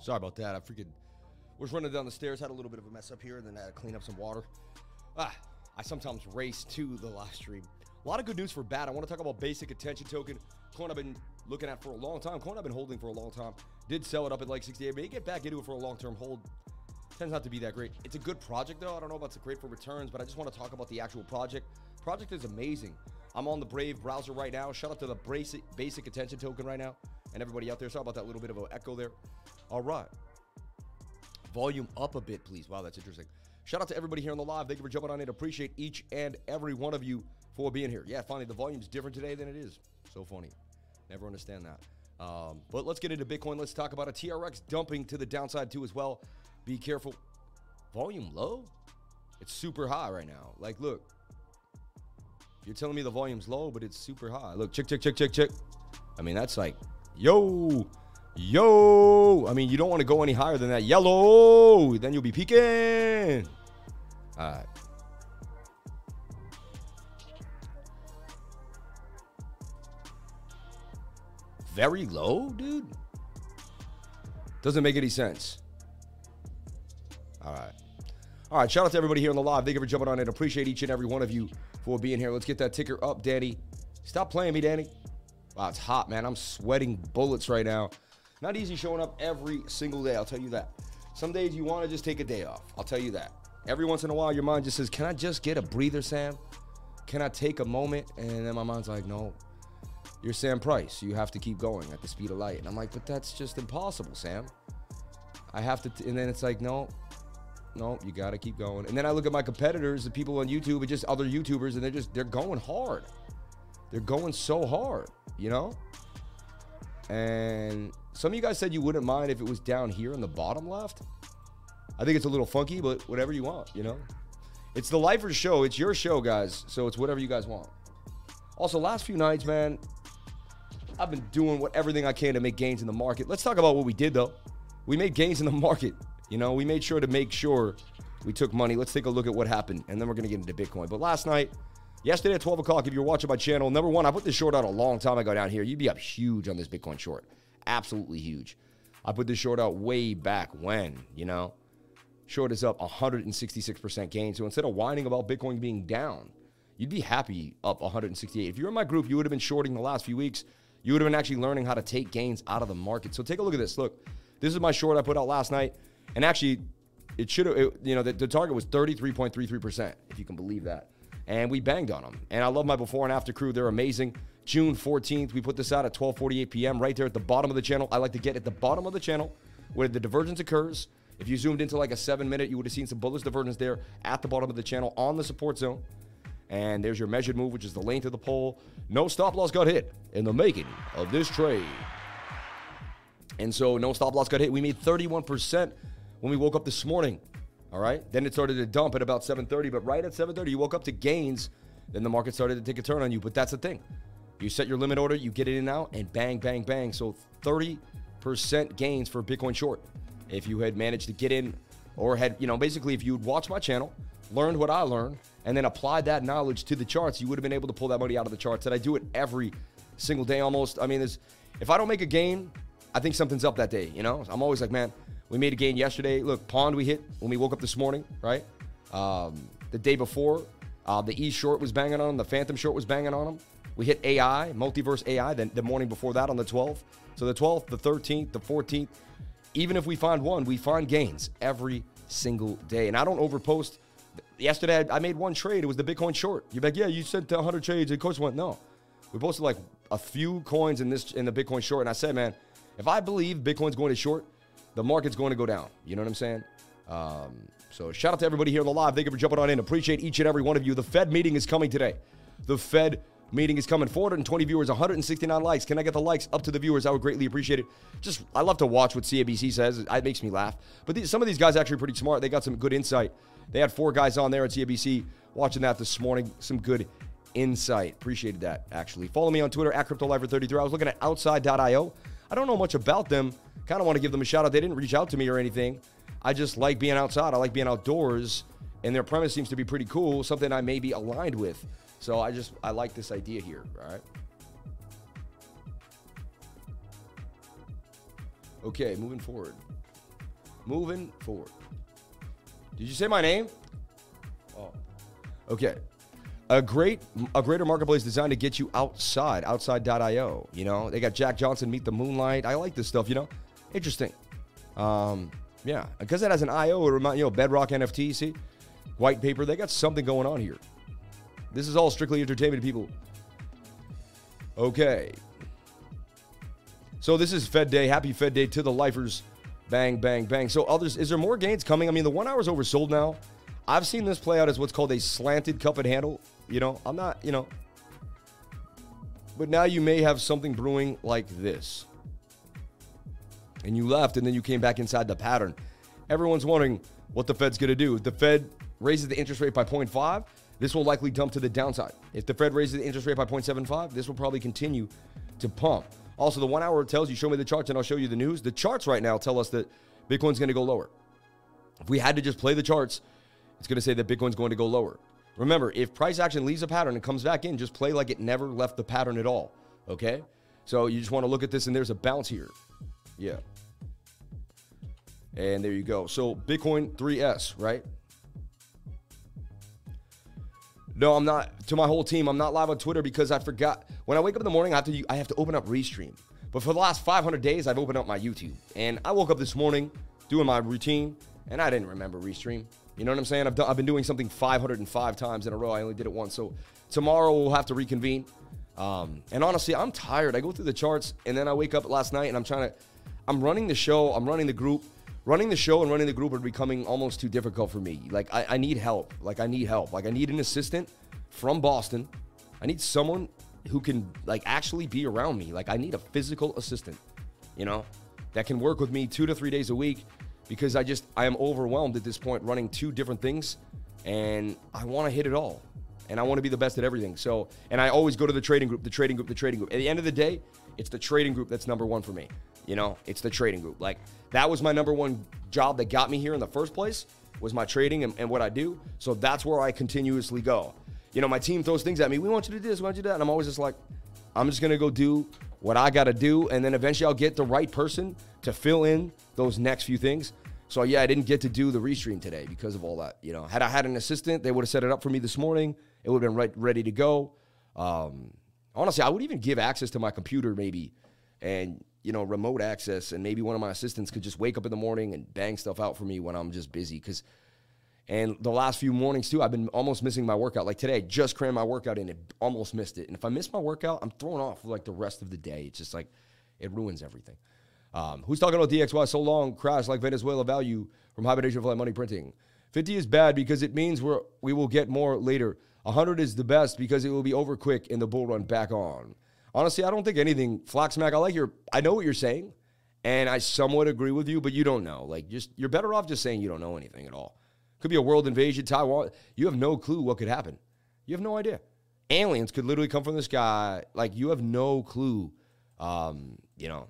Sorry about that. I freaking was running down the stairs, had a little bit of a mess up here, and then I had to clean up some water. Ah, I sometimes race to the live stream. A lot of good news for bad. I want to talk about basic attention token. Coin I've been looking at for a long time. Coin I've been holding for a long time. Did sell it up at like 68. May get back into it for a long term hold. Tends not to be that great. It's a good project though. I don't know if it's great for returns, but I just want to talk about the actual project. Project is amazing. I'm on the Brave browser right now. Shout out to the basic basic attention token right now, and everybody out there. Sorry about that little bit of an echo there. All right. Volume up a bit, please. Wow, that's interesting. Shout out to everybody here on the live. Thank you for jumping on in. Appreciate each and every one of you for being here. Yeah, finally, the volume's different today than it is. So funny. Never understand that. Um, but let's get into Bitcoin. Let's talk about a TRX dumping to the downside too as well. Be careful. Volume low? It's super high right now. Like, look. You're telling me the volume's low, but it's super high. Look, check, check, check, check, check. I mean, that's like, yo, yo. I mean, you don't want to go any higher than that. Yellow. Then you'll be peeking. All right. Very low, dude? Doesn't make any sense. All right. All right. Shout out to everybody here on the live. Thank you for jumping on in. Appreciate each and every one of you for being here. Let's get that ticker up, Danny. Stop playing me, Danny. Wow, it's hot, man. I'm sweating bullets right now. Not easy showing up every single day, I'll tell you that. Some days you want to just take a day off. I'll tell you that. Every once in a while, your mind just says, Can I just get a breather, Sam? Can I take a moment? And then my mind's like, No, you're Sam Price. You have to keep going at the speed of light. And I'm like, But that's just impossible, Sam. I have to, and then it's like, No, no, you got to keep going. And then I look at my competitors, the people on YouTube, and just other YouTubers, and they're just, they're going hard. They're going so hard, you know? And some of you guys said you wouldn't mind if it was down here in the bottom left. I think it's a little funky, but whatever you want, you know? It's the Lifers show. It's your show, guys. So it's whatever you guys want. Also, last few nights, man, I've been doing what everything I can to make gains in the market. Let's talk about what we did, though. We made gains in the market. You know, we made sure to make sure we took money. Let's take a look at what happened, and then we're going to get into Bitcoin. But last night, yesterday at 12 o'clock, if you're watching my channel, number one, I put this short out a long time ago down here. You'd be up huge on this Bitcoin short. Absolutely huge. I put this short out way back when, you know? Short is up 166% gain. So instead of whining about Bitcoin being down, you'd be happy up 168. If you're in my group, you would have been shorting the last few weeks. You would have been actually learning how to take gains out of the market. So take a look at this. Look, this is my short I put out last night. And actually, it should have, you know, the, the target was 33.33%, if you can believe that. And we banged on them. And I love my before and after crew. They're amazing. June 14th, we put this out at 12:48 p.m. right there at the bottom of the channel. I like to get at the bottom of the channel where the divergence occurs. If you zoomed into like a seven minute, you would have seen some bullish divergence there at the bottom of the channel on the support zone. And there's your measured move, which is the length of the pole. No stop loss got hit in the making of this trade. And so no stop loss got hit. We made 31% when we woke up this morning. All right. Then it started to dump at about 7:30, but right at 7:30, you woke up to gains. Then the market started to take a turn on you. But that's the thing. You set your limit order, you get it in now, and bang, bang, bang. So 30% gains for Bitcoin short. If you had managed to get in or had, you know, basically if you'd watched my channel, learned what I learned, and then applied that knowledge to the charts, you would have been able to pull that money out of the charts. And I do it every single day almost. I mean, there's, if I don't make a gain, I think something's up that day, you know? I'm always like, man, we made a gain yesterday. Look, Pond we hit when we woke up this morning, right? Um, the day before, uh, the E short was banging on. The Fantom short was banging on them. We hit AI, multiverse AI, then the morning before that on the 12th. So the 12th, the 13th, the 14th. Even if we find one, we find gains every single day. And I don't overpost. Yesterday, I made one trade. It was the Bitcoin short. You're like, yeah, you sent 100 trades. And coach went, no. We posted like a few coins in this in the Bitcoin short. And I said, man, if I believe Bitcoin's going to short, the market's going to go down. You know what I'm saying? Um, so shout out to everybody here on the live. Thank you for jumping on in. Appreciate each and every one of you. The Fed meeting is coming today. The Fed meeting is coming. 420 viewers, 169 likes. Can I get the likes up to the viewers? I would greatly appreciate it. Just, I love to watch what CNBC says. It makes me laugh. But these, some of these guys actually pretty smart. They got some good insight. They had four guys on there at CNBC watching that this morning. Some good insight. Appreciated that, actually. Follow me on Twitter at CryptoLifer33. I was looking at outside.io. I don't know much about them. Kind of want to give them a shout out. They didn't reach out to me or anything. I just like being outside. I like being outdoors. And their premise seems to be pretty cool, something I may be aligned with. So I just I like this idea here, all right? Okay, moving forward. moving forward. Did you say my name? Oh. Okay. A great a greater marketplace designed to get you outside, outside.io. You know, they got Jack Johnson meet the moonlight. I like this stuff, you know? Interesting. Um, yeah, because it has an IO, it remind you know, Bedrock NFT, see? White paper, they got something going on here. This is all strictly entertainment, people. Okay. So this is Fed Day. Happy Fed Day to the lifers. Bang, bang, bang. So others, is there more gains coming? I mean, the one hour's oversold now. I've seen this play out as what's called a slanted cup and handle. You know, I'm not, you know. But now you may have something brewing like this. And you left, and then you came back inside the pattern. Everyone's wondering what the Fed's going to do. The Fed raises the interest rate by 0.5, this will likely dump to the downside. If the Fed raises the interest rate by 0.75, this will probably continue to pump. Also, the one hour tells you, show me the charts and I'll show you the news. The charts right now tell us that Bitcoin's going to go lower. If we had to just play the charts, it's going to say that Bitcoin's going to go lower. Remember, if price action leaves a pattern and comes back in, just play like it never left the pattern at all. Okay? So you just want to look at this and there's a bounce here. Yeah. And there you go. So Bitcoin 3S, right? No, I'm not. To my whole team, I'm not live on Twitter because I forgot. When I wake up in the morning, I have to I have to open up Restream. But for the last 500 days, I've opened up my YouTube. And I woke up this morning doing my routine, and I didn't remember Restream. You know what I'm saying? I've, done, I've been doing something 505 times in a row. I only did it once. So tomorrow we'll have to reconvene. Um, and honestly, I'm tired. I go through the charts, and then I wake up last night, and I'm trying to. I'm running the show. I'm running the group running the show and running the group are becoming almost too difficult for me. Like I, I need help. Like I need help. Like I need an assistant from Boston. I need someone who can like actually be around me. Like I need a physical assistant, you know, that can work with me two to three days a week because I just I am overwhelmed at this point running two different things and I want to hit it all. And I want to be the best at everything. So, and I always go to the trading group, the trading group, the trading group. At the end of the day, it's the trading group that's number one for me. You know, it's the trading group. Like that was my number one job that got me here in the first place was my trading and, and what I do. So that's where I continuously go. You know, my team throws things at me. We want you to do this, we want you to do that. And I'm always just like, I'm just gonna go do what I gotta do, and then eventually I'll get the right person to fill in those next few things. So yeah, I didn't get to do the restream today because of all that. You know, had I had an assistant, they would have set it up for me this morning. It would have been right, ready to go. Um, honestly, I would even give access to my computer maybe, and you know, remote access, and maybe one of my assistants could just wake up in the morning and bang stuff out for me when I'm just busy. Because, and the last few mornings too, I've been almost missing my workout. Like today, I just crammed my workout in, and almost missed it. And if I miss my workout, I'm thrown off for like the rest of the day. It's just like it ruins everything. Um, who's talking about DXY so long? Crash like Venezuela value from hibernation flight money printing. 50 is bad because it means we're we will get more later. 100 is the best because it will be over quick and the bull run back on honestly, I don't think anything. Flocksmack, I like your. I know what you're saying, and I somewhat agree with you, but you don't know. Like, just you're better off just saying you don't know anything at all. Could be a world invasion, Taiwan. You have no clue what could happen. You have no idea. Aliens could literally come from the sky. Like, you have no clue. Um, you know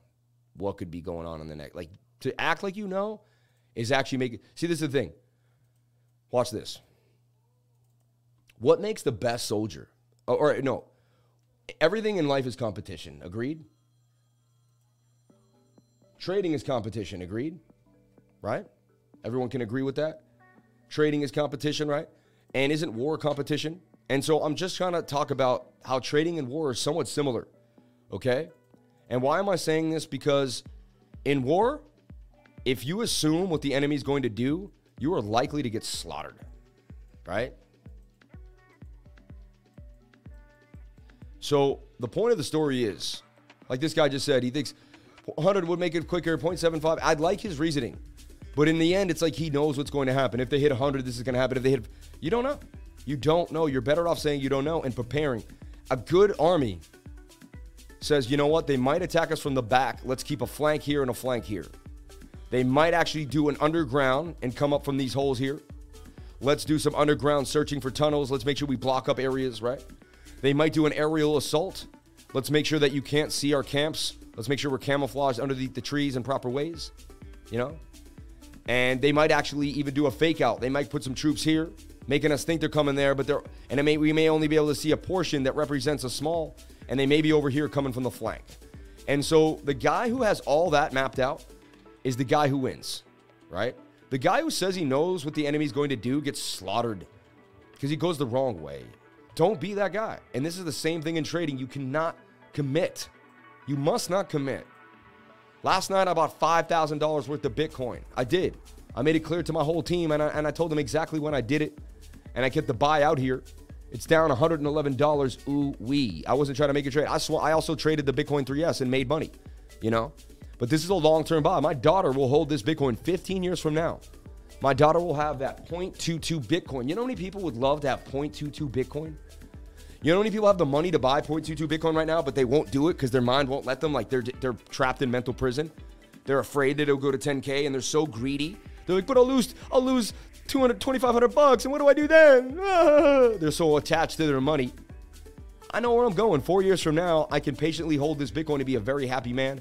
what could be going on in the next. Like to act like you know is actually making. See, this is the thing. Watch this. What makes the best soldier? Or, or no, everything in life is competition. Agreed? Trading is competition. Agreed? Right? Everyone can agree with that. Trading is competition, right? And isn't war competition? And so I'm just trying to talk about how trading and war are somewhat similar. Okay? And why am I saying this? Because in war, if you assume what the enemy is going to do, you are likely to get slaughtered. Right? So the point of the story is, like this guy just said, he thinks 100 would make it quicker, 0.75. I'd like his reasoning. But in the end, it's like he knows what's going to happen. If they hit 100, this is going to happen. If they hit, you don't know. You don't know. You're better off saying you don't know and preparing. A good army says, you know what? They might attack us from the back. Let's keep a flank here and a flank here. They might actually do an underground and come up from these holes here. Let's do some underground searching for tunnels. Let's make sure we block up areas, right? They might do an aerial assault. Let's make sure that you can't see our camps. Let's make sure we're camouflaged underneath the trees in proper ways, you know? And they might actually even do a fake out. They might put some troops here, making us think they're coming there, but they're, and may, we may only be able to see a portion that represents a small, and they may be over here coming from the flank. And so the guy who has all that mapped out is the guy who wins. right? The guy who says he knows what the enemy's going to do gets slaughtered because he goes the wrong way. Don't be that guy. And this is the same thing in trading. You cannot commit. You must not commit. Last night, I bought $5,000 worth of Bitcoin. I did. I made it clear to my whole team, and I, and I told them exactly when I did it. And I kept the buy out here. It's down 111. Ooh wee. I wasn't trying to make a trade. I, sw- I also traded the Bitcoin 3S and made money, you know? But this is a long term buy. My daughter will hold this Bitcoin 15 years from now. My daughter will have that 0.22 Bitcoin. You know how many people would love to have 0.22 Bitcoin? You know how many people have the money to buy 0.22 Bitcoin right now, but they won't do it because their mind won't let them? Like they're, they're trapped in mental prison. They're afraid that it'll go to 10K and they're so greedy. They're like, but I'll lose, I'll lose 200, 2,500 bucks. And what do I do then? They're so attached to their money. I know where I'm going. Four years from now, I can patiently hold this Bitcoin to be a very happy man.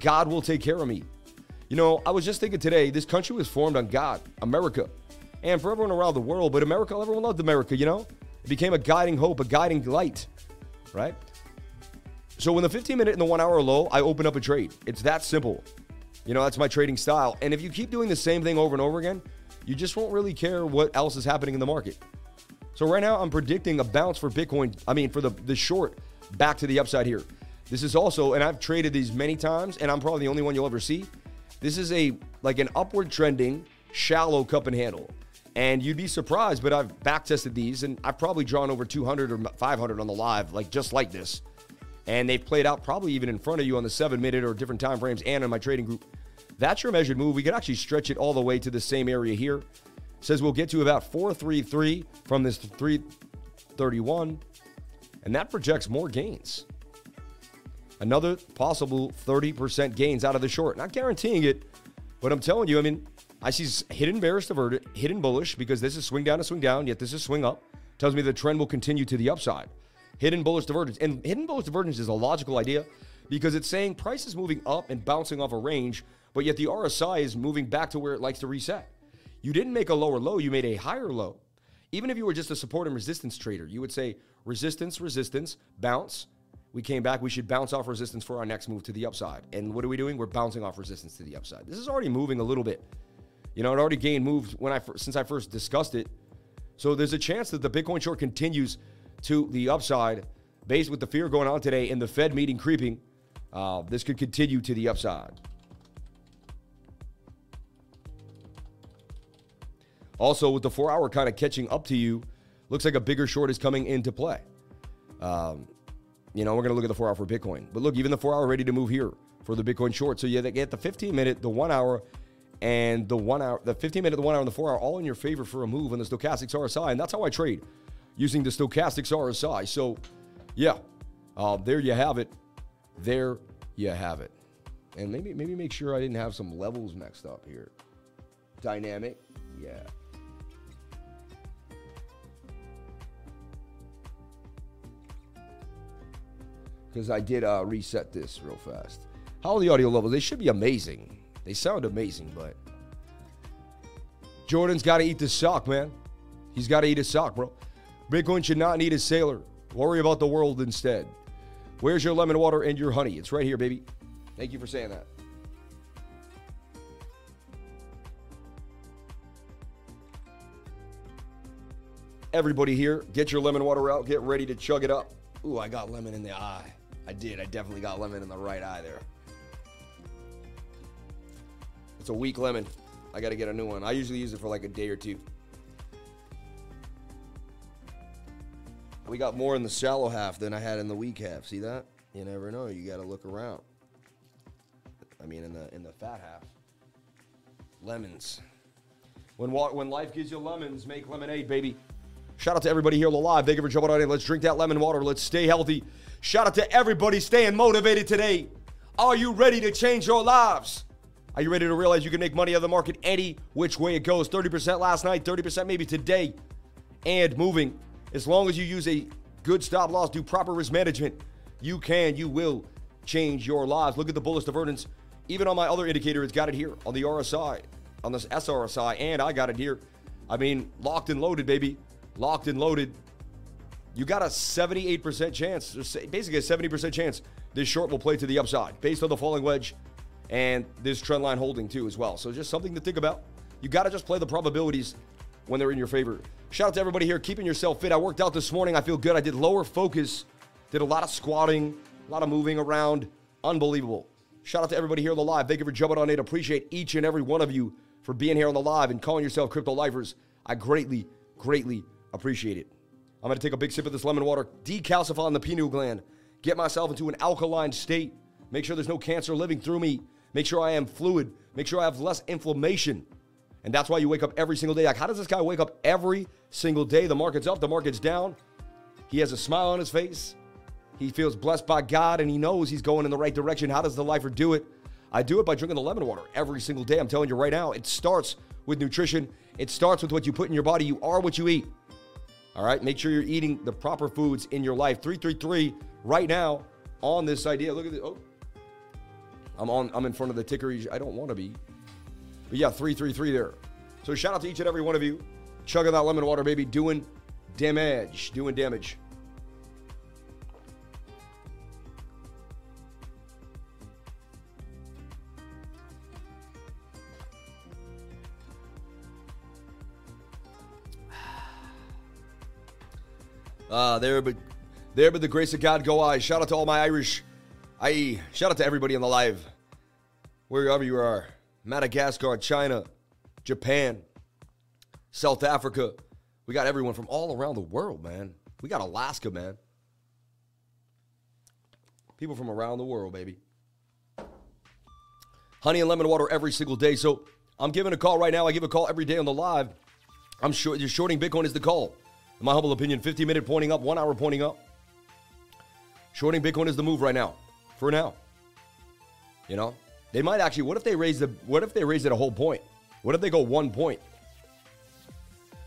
God will take care of me. You know, I was just thinking today, this country was formed on God, America. And for everyone around the world, but America, everyone loved America, you know? It became a guiding hope, a guiding light, right? So when the 15 minute and the one hour low, I open up a trade. It's that simple. You know, that's my trading style. And if you keep doing the same thing over and over again, you just won't really care what else is happening in the market. So right now, I'm predicting a bounce for Bitcoin. I mean, for the, the short back to the upside here. This is also, and I've traded these many times, and I'm probably the only one you'll ever see. This is a like an upward trending, shallow cup and handle. And you'd be surprised, but I've back tested these and I've probably drawn over 200 or 500 on the live, like just like this. And they've played out probably even in front of you on the seven minute or different time frames and in my trading group. That's your measured move. We could actually stretch it all the way to the same area here. It says we'll get to about 433 from this 331. And that projects more gains. Another possible 30% gains out of the short. Not guaranteeing it, but I'm telling you, I mean, I see hidden bearish diverted, hidden bullish because this is swing down to swing down, yet this is swing up. Tells me the trend will continue to the upside. Hidden bullish divergence. And hidden bullish divergence is a logical idea because it's saying price is moving up and bouncing off a range, but yet the RSI is moving back to where it likes to reset. You didn't make a lower low, you made a higher low. Even if you were just a support and resistance trader, you would say resistance, resistance, bounce. We came back. We should bounce off resistance for our next move to the upside. And what are we doing? We're bouncing off resistance to the upside. This is already moving a little bit. You know, it already gained moves when I since I first discussed it. So there's a chance that the Bitcoin short continues to the upside, based with the fear going on today and the Fed meeting creeping. Uh, this could continue to the upside. Also, with the four hour kind of catching up to you, looks like a bigger short is coming into play. Um, you know, we're going to look at the four hour for Bitcoin. But look, even the four hour ready to move here for the Bitcoin short. So you get the 15 minute, the one hour, and the one hour, the 15 minute, the one hour, and the four hour all in your favor for a move on the stochastics RSI. And that's how I trade using the stochastics RSI. So, yeah, uh, there you have it. There you have it. And maybe maybe make sure I didn't have some levels mixed up here. Dynamic, yeah. because I did uh, reset this real fast. How are the audio levels? They should be amazing. They sound amazing, but Jordan's got to eat the sock, man. He's got to eat a sock, bro. Bitcoin should not need a sailor. Worry about the world instead. Where's your lemon water and your honey? It's right here, baby. Thank you for saying that. Everybody here, get your lemon water out. Get ready to chug it up. Ooh, I got lemon in the eye. I did. I definitely got lemon in the right eye there. It's a weak lemon. I got to get a new one. I usually use it for like a day or two. We got more in the shallow half than I had in the weak half. See that? You never know. You got to look around. I mean, in the in the fat half. Lemons. When when life gives you lemons, make lemonade, baby. Shout out to everybody here live. Thank you for jumping on in. Let's drink that lemon water. Let's stay healthy. Shout out to everybody staying motivated today. Are you ready to change your lives? Are you ready to realize you can make money out of the market any which way it goes? 30% last night, 30% maybe today, and moving. As long as you use a good stop loss, do proper risk management, you can, you will change your lives. Look at the bullish divergence. Even on my other indicator, it's got it here on the RSI, on this SRSI, and I got it here. I mean, locked and loaded, baby. Locked and loaded you got a 78% chance, basically a 70% chance this short will play to the upside based on the falling wedge and this trend line holding too as well. So just something to think about. You got to just play the probabilities when they're in your favor. Shout out to everybody here keeping yourself fit. I worked out this morning. I feel good. I did lower focus, did a lot of squatting, a lot of moving around. Unbelievable. Shout out to everybody here on the live. Thank you for jumping on it. Appreciate each and every one of you for being here on the live and calling yourself crypto lifers. I greatly, greatly appreciate it. I'm going to take a big sip of this lemon water, decalcify the pineal gland, get myself into an alkaline state, make sure there's no cancer living through me, make sure I am fluid, make sure I have less inflammation. And that's why you wake up every single day. Like, how does this guy wake up every single day? The market's up, the market's down. He has a smile on his face. He feels blessed by God and he knows he's going in the right direction. How does the lifer do it? I do it by drinking the lemon water every single day. I'm telling you right now, it starts with nutrition. It starts with what you put in your body. You are what you eat. All right, make sure you're eating the proper foods in your life. 333 right now on this idea. Look at this. Oh, I'm on. I'm in front of the ticker. I don't want to be, but yeah, 333 there. So shout out to each and every one of you, chugging that lemon water, baby, doing damage, doing damage. Ah, there, but there, but the grace of God go I. Shout out to all my Irish. I shout out to everybody on the live, wherever you are. Madagascar, China, Japan, South Africa. We got everyone from all around the world, man. We got Alaska, man. People from around the world, baby. Honey and lemon water every single day. So I'm giving a call right now. I give a call every day on the live. I'm sure shorting Bitcoin is the call. In my humble opinion, 50 minute pointing up, one hour pointing up. Shorting Bitcoin is the move right now. For now. You know? They might actually what if they raise the what if they raise it a whole point? What if they go one point?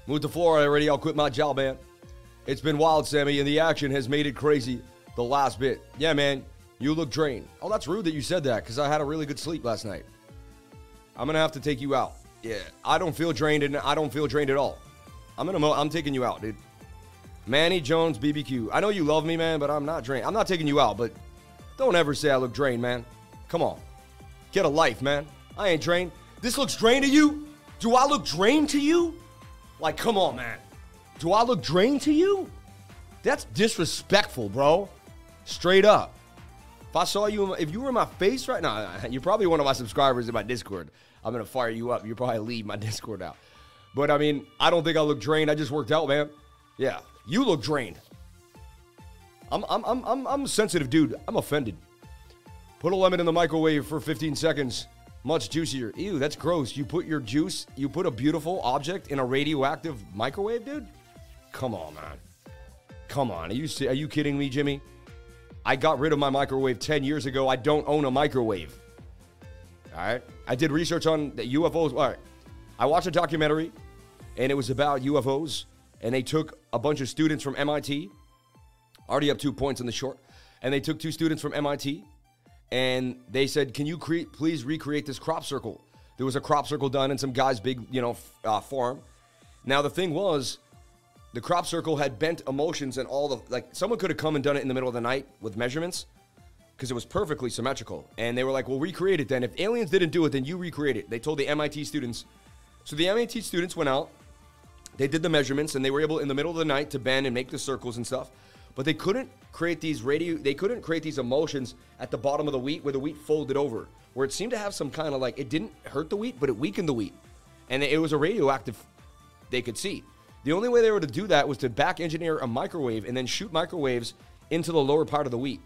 Move to Florida already, I'll quit my job, man. It's been wild, Sammy, and the action has made it crazy the last bit. Yeah, man, you look drained. Oh, that's rude that you said that, because I had a really good sleep last night. I'm gonna have to take you out. Yeah, I don't feel drained and I don't feel drained at all. I'm gonna mo- I'm taking you out, dude. Manny Jones BBQ. I know you love me, man, but I'm not drained. I'm not taking you out, but don't ever say I look drained, man. Come on. Get a life, man. I ain't drained. This looks drained to you? Do I look drained to you? Like, come on, man. Do I look drained to you? That's disrespectful, bro. Straight up. If I saw you, if you were in my face right now, you're probably one of my subscribers in my Discord. I'm gonna fire you up. You probably leave my Discord out. But I mean, I don't think I look drained. I just worked out, man. Yeah, you look drained. I'm, I'm, I'm, I'm, I'm sensitive dude. I'm offended. Put a lemon in the microwave for 15 seconds. Much juicier. Ew, that's gross. You put your juice, you put a beautiful object in a radioactive microwave, dude? Come on, man. Come on. Are you, are you kidding me, Jimmy? I got rid of my microwave 10 years ago. I don't own a microwave. All right. I did research on the UFOs. All right. I watched a documentary and it was about UFOs. And they took a bunch of students from MIT, already up two points in the short, and they took two students from MIT, and they said, "Can you please recreate this crop circle?" There was a crop circle done in some guy's big, you know, uh, farm. Now the thing was, the crop circle had bent emotions and all the like. Someone could have come and done it in the middle of the night with measurements because it was perfectly symmetrical. And they were like, "Well, recreate it then. If aliens didn't do it, then you recreate it." They told the MIT students. So the MIT students went out they did the measurements and they were able in the middle of the night to bend and make the circles and stuff. But they couldn't create these radio they couldn't create these emotions at the bottom of the wheat where the wheat folded over. Where it seemed to have some kind of like it didn't hurt the wheat, but it weakened the wheat. And it was a radioactive they could see. The only way they were to do that was to back engineer a microwave and then shoot microwaves into the lower part of the wheat.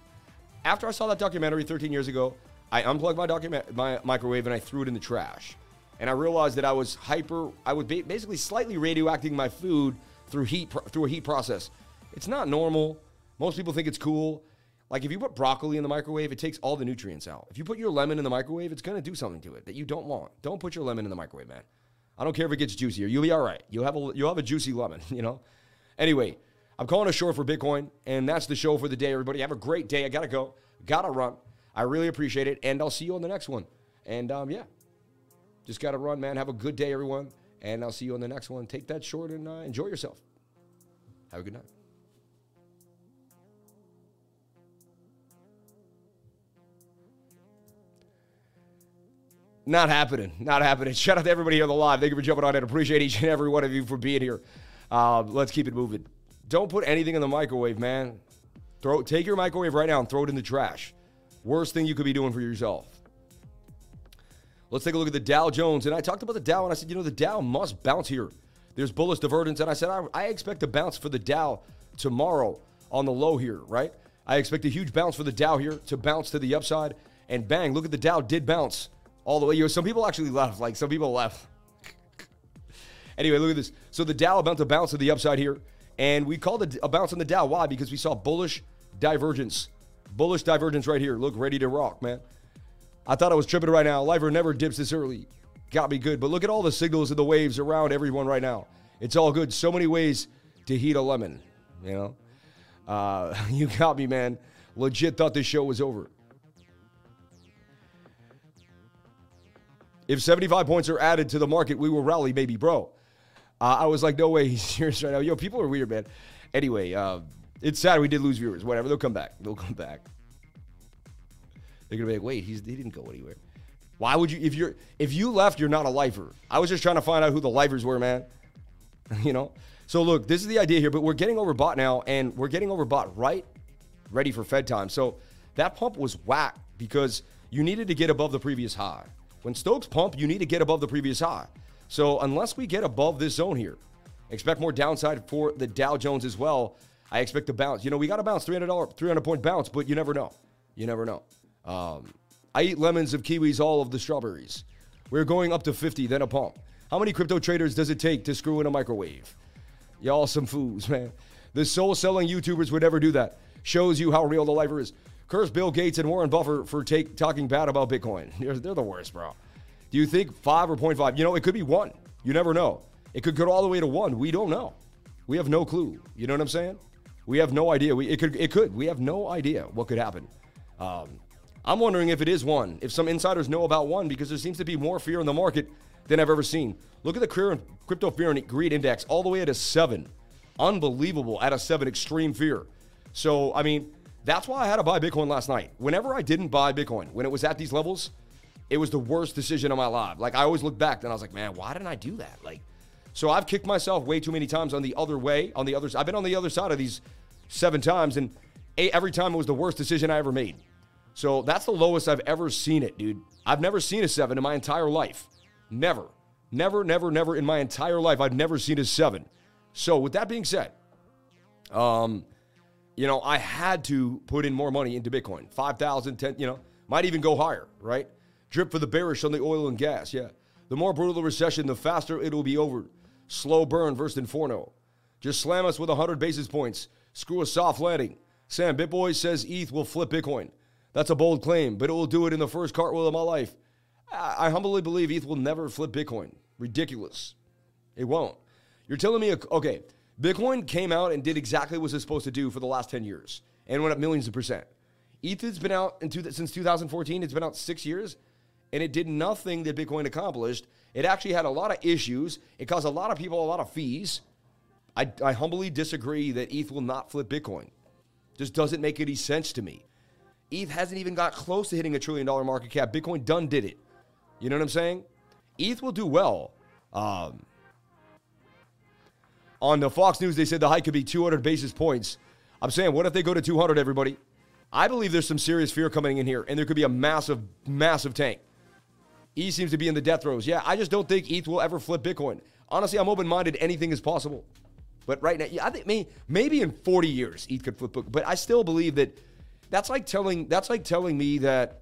After I saw that documentary 13 years ago, I unplugged my document my microwave and I threw it in the trash and I realized that I was hyper. I was basically slightly radioacting my food through heat through a heat process. It's not normal. Most people think it's cool. Like if you put broccoli in the microwave, it takes all the nutrients out. If you put your lemon in the microwave, it's gonna do something to it that you don't want. Don't put your lemon in the microwave, man. I don't care if it gets juicier. You'll be all right. You'll have a you'll have a juicy lemon. You know. Anyway, I'm calling a short for Bitcoin, and that's the show for the day. Everybody have a great day. I gotta go. Gotta run. I really appreciate it, and I'll see you on the next one. And um, yeah, just got to run, man. Have a good day, everyone. And I'll see you on the next one. Take that short and uh, enjoy yourself. Have a good night. Not happening. Not happening. Shout out to everybody here on the live. Thank you for jumping on in. Appreciate each and every one of you for being here. Uh, let's keep it moving. Don't put anything in the microwave, man. Throw take your microwave right now and throw it in the trash. Worst thing you could be doing for yourself. Let's take a look at the Dow Jones. And I talked about the Dow, and I said, you know, the Dow must bounce here. There's bullish divergence, and I said I, I expect a bounce for the Dow tomorrow on the low here, right? I expect a huge bounce for the Dow here to bounce to the upside, and bang, look at the Dow did bounce all the way. You know, some people actually left. Like some people left. anyway, look at this. So the Dow about to bounce to the upside here, and we called it a bounce on the Dow. Why? Because we saw bullish divergence, bullish divergence right here. Look, ready to rock, man. I thought I was tripping right now. Lifer never dips this early. Got me good. But look at all the signals and the waves around everyone right now. It's all good. So many ways to heat a lemon, you know? Uh, you got me, man. Legit thought this show was over. If 75 points are added to the market, we will rally, baby, bro. Uh, I was like, no way, he's serious right now. Yo, people are weird, man. Anyway, uh, it's sad we did lose viewers. Whatever, they'll come back. They'll come back. They're gonna be like, wait, he's, he didn't go anywhere. Why would you? If you're if you left, you're not a lifer. I was just trying to find out who the lifers were, man. you know. So look, this is the idea here, but we're getting overbought now, and we're getting overbought right, ready for Fed time. So that pump was whack because you needed to get above the previous high. When Stokes pump, you need to get above the previous high. So unless we get above this zone here, expect more downside for the Dow Jones as well. I expect to bounce. You know, we got to bounce $300, 300 point bounce, but you never know. You never know. Um, I eat lemons of kiwis, all of the strawberries. We're going up to 50, then a pump. How many crypto traders does it take to screw in a microwave? Y'all some fools, man. The soul selling YouTubers would never do that. Shows you how real the lifer is. Curse Bill Gates and Warren Buffett for take, talking bad about Bitcoin. They're, they're the worst, bro. Do you think 5 or 0.5? You know, it could be 1. You never know. It could go all the way to 1. We don't know. We have no clue. You know what I'm saying? We have no idea. We, it could. It could. We have no idea what could happen. Um, I'm wondering if it is one, if some insiders know about one, because there seems to be more fear in the market than I've ever seen. Look at the crypto fear and greed index all the way at a seven. Unbelievable at a seven, extreme fear. So, I mean, that's why I had to buy Bitcoin last night. Whenever I didn't buy Bitcoin, when it was at these levels, it was the worst decision of my life. Like, I always look back and I was like, man, why didn't I do that? Like, so I've kicked myself way too many times on the other way, on the other I've been on the other side of these seven times, and every time it was the worst decision I ever made. So that's the lowest I've ever seen it, dude. I've never seen a seven in my entire life. Never. Never, never, never in my entire life. I've never seen a seven. So with that being said, um, you know, I had to put in more money into Bitcoin. 5,000, 10, you know, might even go higher, right? Drip for the bearish on the oil and gas, yeah. The more brutal the recession, the faster it'll be over. Slow burn versus Inferno. Just slam us with 100 basis points. Screw a soft landing. Sam Bitboy says ETH will flip Bitcoin. That's a bold claim, but it will do it in the first cartwheel of my life. I, I humbly believe ETH will never flip Bitcoin. Ridiculous. It won't. You're telling me, okay, Bitcoin came out and did exactly what it's supposed to do for the last 10 years and went up millions of percent. ETH has been out two, since 2014. It's been out six years, and it did nothing that Bitcoin accomplished. It actually had a lot of issues. It caused a lot of people a lot of fees. I, I humbly disagree that ETH will not flip Bitcoin. Just doesn't make any sense to me. ETH hasn't even got close to hitting a trillion dollar market cap. Bitcoin done did it. You know what I'm saying? ETH will do well. Um, on the Fox News, they said the hike could be 200 basis points. I'm saying, what if they go to 200, everybody? I believe there's some serious fear coming in here, and there could be a massive, massive tank. ETH seems to be in the death throes. Yeah, I just don't think ETH will ever flip Bitcoin. Honestly, I'm open minded. Anything is possible. But right now, I think maybe in 40 years, ETH could flip Bitcoin. But I still believe that that's like telling that's like telling me that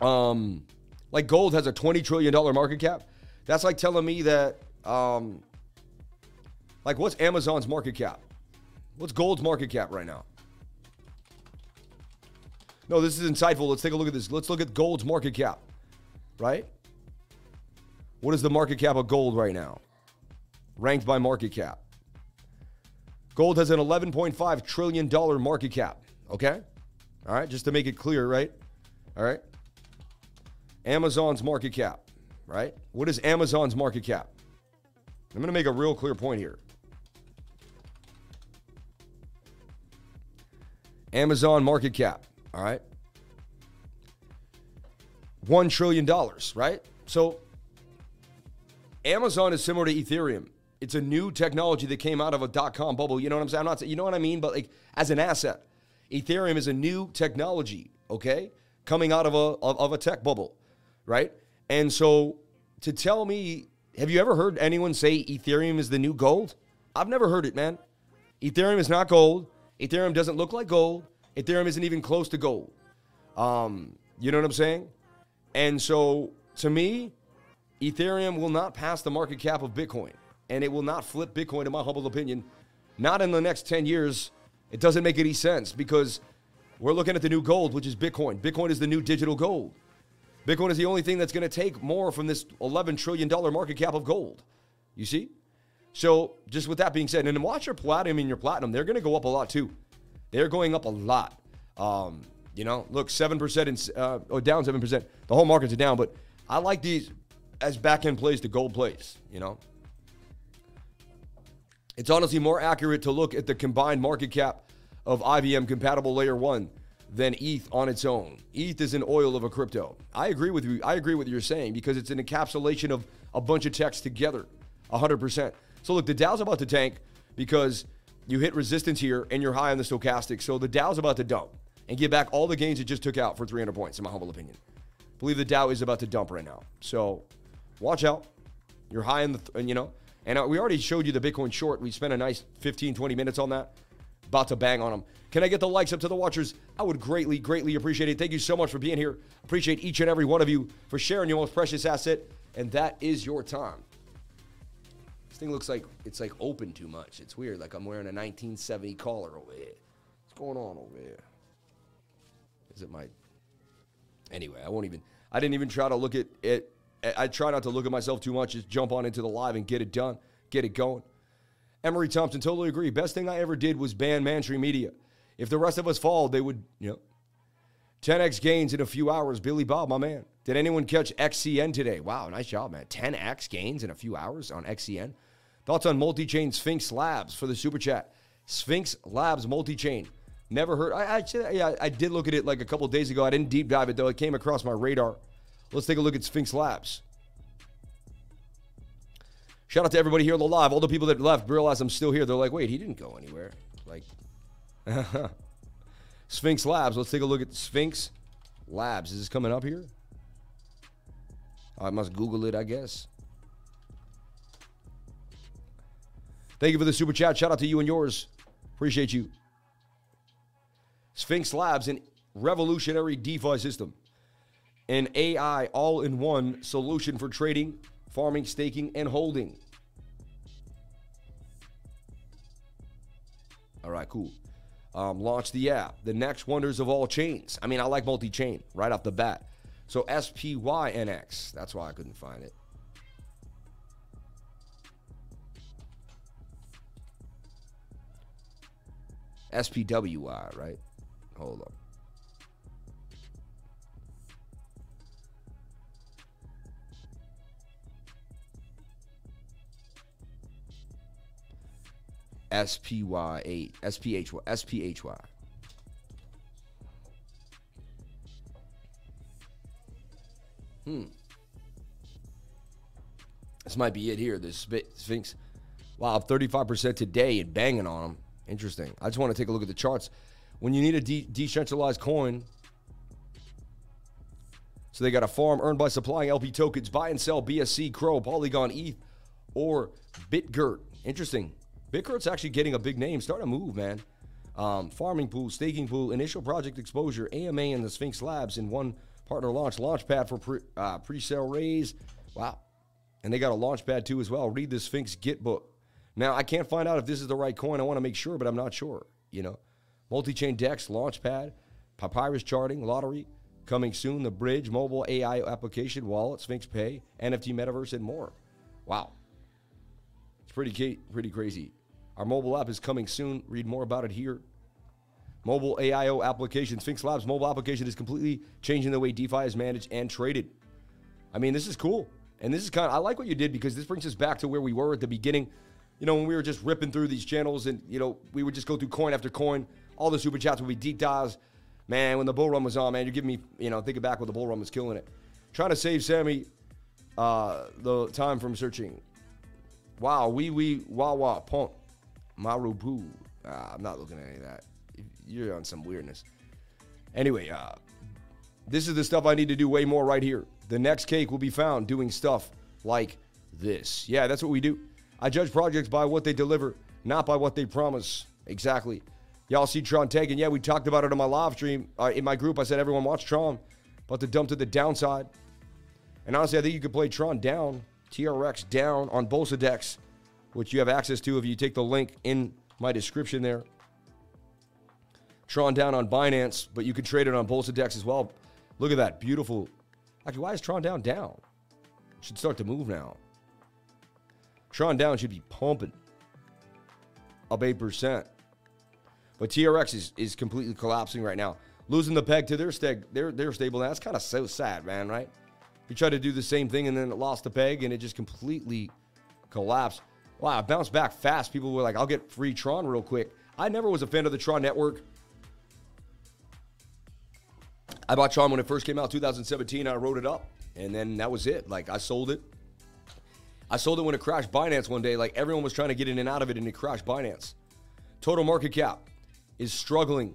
um like gold has a 20 trillion dollar market cap. That's like telling me that um like what's Amazon's market cap? What's gold's market cap right now? No, this is insightful. Let's take a look at this. Let's look at gold's market cap. Right? What is the market cap of gold right now? Ranked by market cap. Gold has an $11.5 trillion market cap. Okay? All right, just to make it clear, right? All right. Amazon's market cap, right? What is Amazon's market cap? I'm going to make a real clear point here. Amazon market cap, all right? $1 trillion, right? So Amazon is similar to Ethereum. It's a new technology that came out of a dot com bubble. You know what I'm saying? I'm not saying, you know what I mean? But like as an asset, Ethereum is a new technology, okay? Coming out of a, of, of a tech bubble, right? And so to tell me, have you ever heard anyone say Ethereum is the new gold? I've never heard it, man. Ethereum is not gold. Ethereum doesn't look like gold. Ethereum isn't even close to gold. Um, you know what I'm saying? And so to me, Ethereum will not pass the market cap of Bitcoin, and it will not flip Bitcoin, in my humble opinion. Not in the next 10 years. It doesn't make any sense because we're looking at the new gold, which is Bitcoin. Bitcoin is the new digital gold. Bitcoin is the only thing that's going to take more from this $11 trillion market cap of gold. You see? So, just with that being said, and watch your platinum and your platinum, they're going to go up a lot too. They're going up a lot. Um, you know, look, 7% and, uh, or down 7%. The whole markets are down, but I like these as back end plays to gold plays, you know? It's honestly more accurate to look at the combined market cap of EVM compatible layer one than ETH on its own. ETH is an oil of a crypto. I agree with you. I agree with what you're saying because it's an encapsulation of a bunch of techs together, 100%. So look, the Dow's about to tank because you hit resistance here and you're high on the stochastic. So the Dow's about to dump and get back all the gains it just took out for 300 points, in my humble opinion. I believe the Dow is about to dump right now. So watch out. You're high in the, th- you know, and uh, we already showed you the Bitcoin short. We spent a nice 15, 20 minutes on that. About to bang on them. Can I get the likes up to the watchers? I would greatly, greatly appreciate it. Thank you so much for being here. Appreciate each and every one of you for sharing your most precious asset, and that is your time. Thing looks like it's like open too much. It's weird. Like I'm wearing a 1970 collar over here. What's going on over here? Is it my? Anyway, I won't even. I didn't even try to look at it. I try not to look at myself too much. Just jump on into the live and get it done, get it going. Emery Thompson, totally agree. Best thing I ever did was ban Mantry Media. If the rest of us followed, they would, you know. 10x gains in a few hours. Billy Bob, my man. Did anyone catch XCN today? Wow, nice job, man. 10x gains in a few hours on XCN. Thoughts on multi chain Sphynx Labs for the super chat? Sphynx Labs multi chain. Never heard. I actually, yeah, I did look at it like a couple days ago. I didn't deep dive it though. It came across my radar. Let's take a look at Sphynx Labs. Shout out to everybody here on the live. All the people that left realize I'm still here. They're like, wait, he didn't go anywhere. Like, Sphynx Labs. Let's take a look at Sphynx Labs. Is this coming up here? I must Google it, I guess. Thank you for the super chat. Shout out to you and yours. Appreciate you. Sphynx Labs, an revolutionary DeFi system, an AI all in one solution for trading, farming, staking, and holding. All right, cool. Um, launch the app. The next wonders of all chains. I mean, I like multi chain right off the bat. So SPYNX. That's why I couldn't find it. SPWY, right? Hold up. SPY eight SPHY SPHY. Hmm. This might be it here. This Sphynx. Wow, 35% today and banging on them. Interesting. I just want to take a look at the charts. When you need a de- decentralized coin, so they got a farm earned by supplying LP tokens, buy and sell BSC, CRO, Polygon, ETH, or BitGert. Interesting. BitGert's actually getting a big name. Start a move, man. Um, farming pool, staking pool, initial project exposure, AMA, and the Sphynx Labs in one partner launch. Launchpad for pre, uh, pre-sale raise. Wow. And they got a launchpad too as well. Read the Sphynx Git book. Now, I can't find out if this is the right coin. I want to make sure, but I'm not sure. You know, multi-chain DEX, launchpad, papyrus charting, lottery, coming soon, the bridge, mobile AI application, wallet, Sphynx Pay, NFT metaverse, and more. Wow. It's pretty, pretty crazy. Our mobile app is coming soon. Read more about it here. Mobile AIO application, Sphynx Labs mobile application is completely changing the way DeFi is managed and traded. I mean, this is cool. And this is kind of, I like what you did because this brings us back to where we were at the beginning. You know, when we were just ripping through these channels and, you know, we would just go through coin after coin. All the super chats would be deep dives. Man, when the bull run was on, man, you're giving me, you know, thinking back when the bull run was killing it. Trying to save Sammy uh, the time from searching. Wow, wee wee wah wah pump. Marubu. Uh, I'm not looking at any of that. You're on some weirdness. Anyway, uh, this is the stuff I need to do way more right here. The next cake will be found doing stuff like this. Yeah, that's what we do. I judge projects by what they deliver, not by what they promise. Exactly. Y'all see Tron taken? Yeah, we talked about it on my live stream. Uh, in my group, I said everyone watch Tron, but the dump to the downside. And honestly, I think you could play Tron down, TRX down on Bolsa Dex, which you have access to if you take the link in my description there. Tron down on Binance, but you can trade it on Bolsa Dex as well. Look at that. Beautiful. Actually, why is Tron down down? It should start to move now. Tron down should be pumping up 8%. But TRX is, is completely collapsing right now. Losing the peg to their steg, they're, they're stable now. That's kind of so sad, man, right? You tried to do the same thing and then it lost the peg and it just completely collapsed. Wow, bounced back fast. People were like, I'll get free Tron real quick. I never was a fan of the Tron network. I bought Tron when it first came out, 2017. I wrote it up, and then that was it. Like I sold it. I sold it when it crashed Binance one day. Like everyone was trying to get in and out of it, and it crashed Binance. Total market cap is struggling,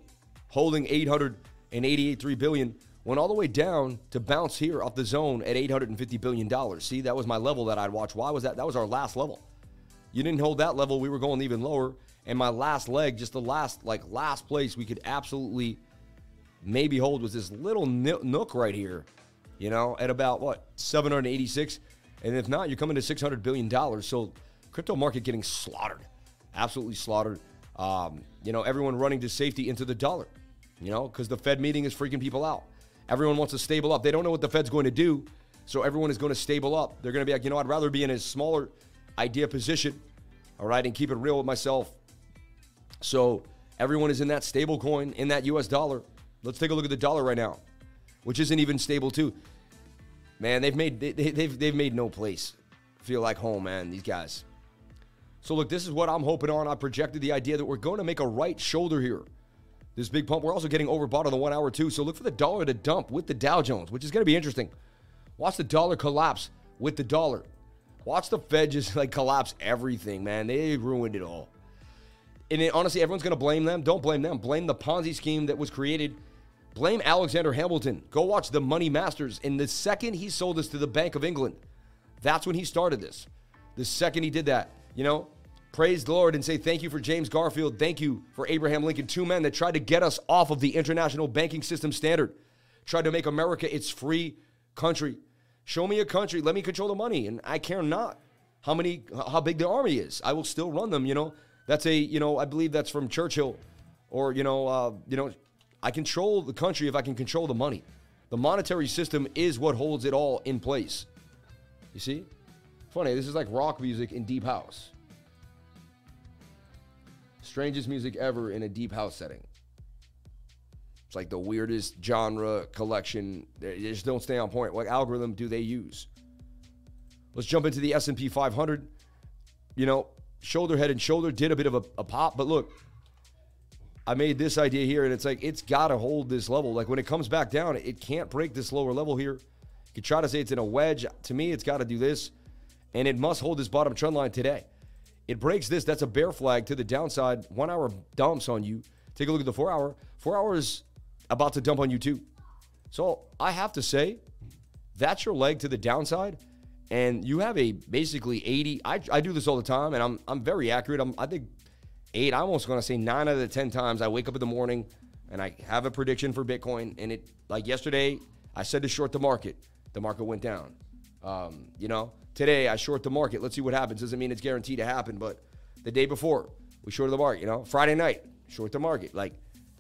holding 888.3 billion. Went all the way down to bounce here off the zone at 850 billion dollars. See, that was my level that I'd watch. Why was that? That was our last level. You didn't hold that level. We were going even lower. And my last leg, just the last, like last place we could absolutely maybe hold was this little nook right here, you know, at about what, 786. And if not, you're coming to $600 billion. So crypto market getting slaughtered, absolutely slaughtered. Um, you know, everyone running to safety into the dollar, you know, because the Fed meeting is freaking people out. Everyone wants to stable up. They don't know what the Fed's going to do. So everyone is going to stable up. They're going to be like, you know, I'd rather be in a smaller idea position, all right, and keep it real with myself. So everyone is in that stable coin, in that US dollar. Let's take a look at the dollar right now, which isn't even stable too. Man, they've made they, they've they've made no place feel like home, man. These guys. So look, this is what I'm hoping on. I projected the idea that we're going to make a right shoulder here. This big pump. We're also getting overbought on the one hour too. So look for the dollar to dump with the Dow Jones, which is going to be interesting. Watch the dollar collapse with the dollar. Watch the Fed just like collapse everything, man. They ruined it all. And it, honestly, everyone's going to blame them. Don't blame them. Blame the Ponzi scheme that was created Blame Alexander Hamilton. Go watch the Money Masters. In the second he sold this to the Bank of England, that's when he started this. The second he did that, you know, praise the Lord and say thank you for James Garfield. Thank you for Abraham Lincoln. Two men that tried to get us off of the international banking system standard, tried to make America its free country. Show me a country. Let me control the money. And I care not how many, how big the army is. I will still run them, you know. That's a, you know, I believe that's from Churchill or, you know, uh, you know, I control the country if I can control the money. The monetary system is what holds it all in place. You see? Funny, this is like rock music in deep house. Strangest music ever in a deep house setting. It's like the weirdest genre collection. They just don't stay on point. What algorithm do they use? Let's jump into the S&P 500. You know, shoulder, head, and shoulder did a bit of a, a pop, but look, I made this idea here, and it's like it's got to hold this level. Like when it comes back down, it can't break this lower level here. You could try to say it's in a wedge. To me, it's got to do this, and it must hold this bottom trend line today. It breaks this. That's a bear flag to the downside. One hour dumps on you. Take a look at the four hour. Four hours about to dump on you too. So I have to say, that's your leg to the downside, and you have a basically 80. I, I do this all the time, and I'm I'm very accurate. I'm, I think eight, I'm almost going to say nine out of the 10 times I wake up in the morning and I have a prediction for Bitcoin. And it, like yesterday, I said to short the market. The market went down. Um, you know, today I short the market. Let's see what happens. Doesn't mean it's guaranteed to happen, but the day before we shorted the market. You know, Friday night short the market. Like,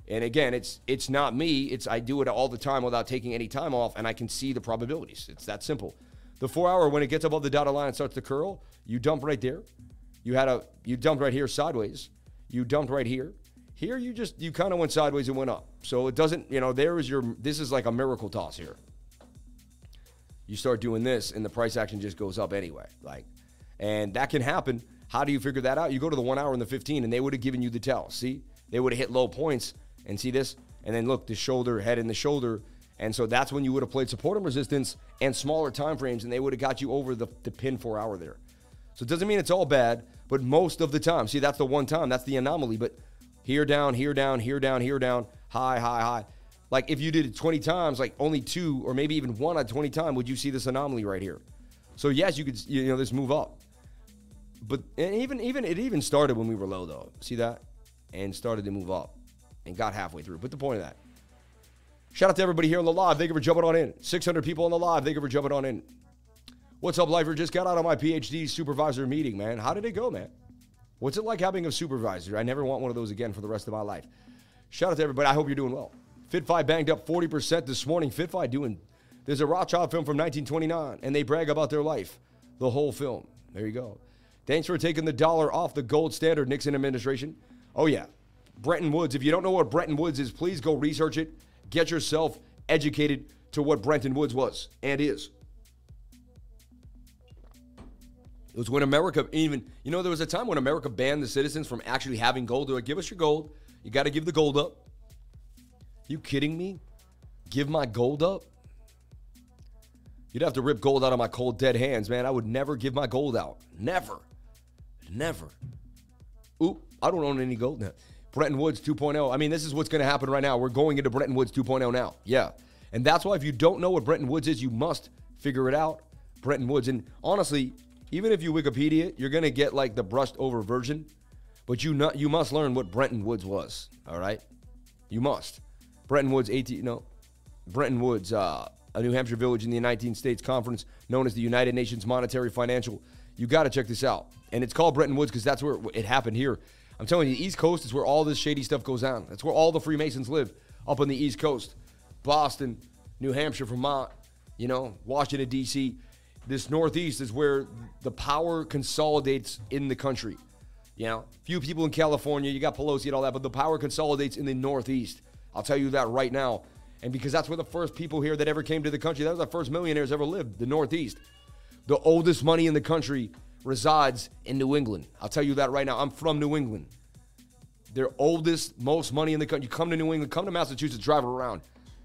and again, it's it's not me. It's I do it all the time without taking any time off, and I can see the probabilities. It's that simple. The four hour when it gets above the dotted line and starts to curl, you dump right there. You had a you dumped right here sideways you dumped right here. Here, you just you kind of went sideways and went up. So it doesn't, you know, there is your. This is like a miracle toss here. You start doing this, and the price action just goes up anyway. Like, and that can happen. How do you figure that out? You go to the one hour and the 15, and they would have given you the tell. See, they would have hit low points, and see this, and then look, the shoulder, head in the shoulder, And so that's when you would have played support and resistance and smaller time frames, and they would have got you over the, the pin four hour there. So it doesn't mean it's all bad, but most of the time, see, that's the one time, that's the anomaly. But here down, here down, here down, here down, high, high, high. Like if you did it 20 times, like only two or maybe even one at 20 times, would you see this anomaly right here? So yes, you could, you know, this move up. But and even even it even started when we were low though. See that? And started to move up and got halfway through. But the point of that. Shout out to everybody here on the live. Thank you for jumping on in. 600 people on the live. Thank you for jumping on in. What's up, Lifer? Just got out of my PhD supervisor meeting, man. How did it go, man? What's it like having a supervisor? I never want one of those again for the rest of my life. Shout out to everybody. I hope you're doing well. FitFi banged up 40% this morning. FitFi doing. There's a Rothschild film from 1929, and they brag about their life, the whole film. There you go. Thanks for taking the dollar off the gold standard, Nixon administration. Oh, yeah. Bretton Woods. If you don't know what Bretton Woods is, please go research it. Get yourself educated to what Bretton Woods was and is. It was when America even, you know, there was a time when America banned the citizens from actually having gold. They would give us your gold. You got to give the gold up. You kidding me? Give my gold up? You'd have to rip gold out of my cold, dead hands, man. I would never give my gold out. Never. Never. Oop, I don't own any gold now. Bretton Woods 2.0. I mean, this is what's going to happen right now. We're going into Bretton Woods 2.0 now. Yeah. And that's why if you don't know what Bretton Woods is, you must figure it out. Bretton Woods. And honestly, even if you Wikipedia, you're to get like the brushed over version, but you not, you must learn what Bretton Woods was. All right? You must. Bretton Woods 18 no. Bretton Woods uh, a New Hampshire village in the United States Conference known as the United Nations Monetary Financial. You got to check this out. And it's called Bretton Woods because that's where it happened here. I'm telling you, the East Coast is where all this shady stuff goes on. That's where all the Freemasons live, up on the East Coast. Boston, New Hampshire, Vermont, you know, Washington, D.C. This Northeast is where the power consolidates in the country. You know, few people in California, you got Pelosi and all that, but the power consolidates in the Northeast. I'll tell you that right now. And because that's where the first people here that ever came to the country, that was the first millionaires ever lived, the Northeast. The oldest money in the country resides in New England. I'll tell you that right now. I'm from New England. Their oldest, most money in the country. You come to New England, come to Massachusetts, drive around.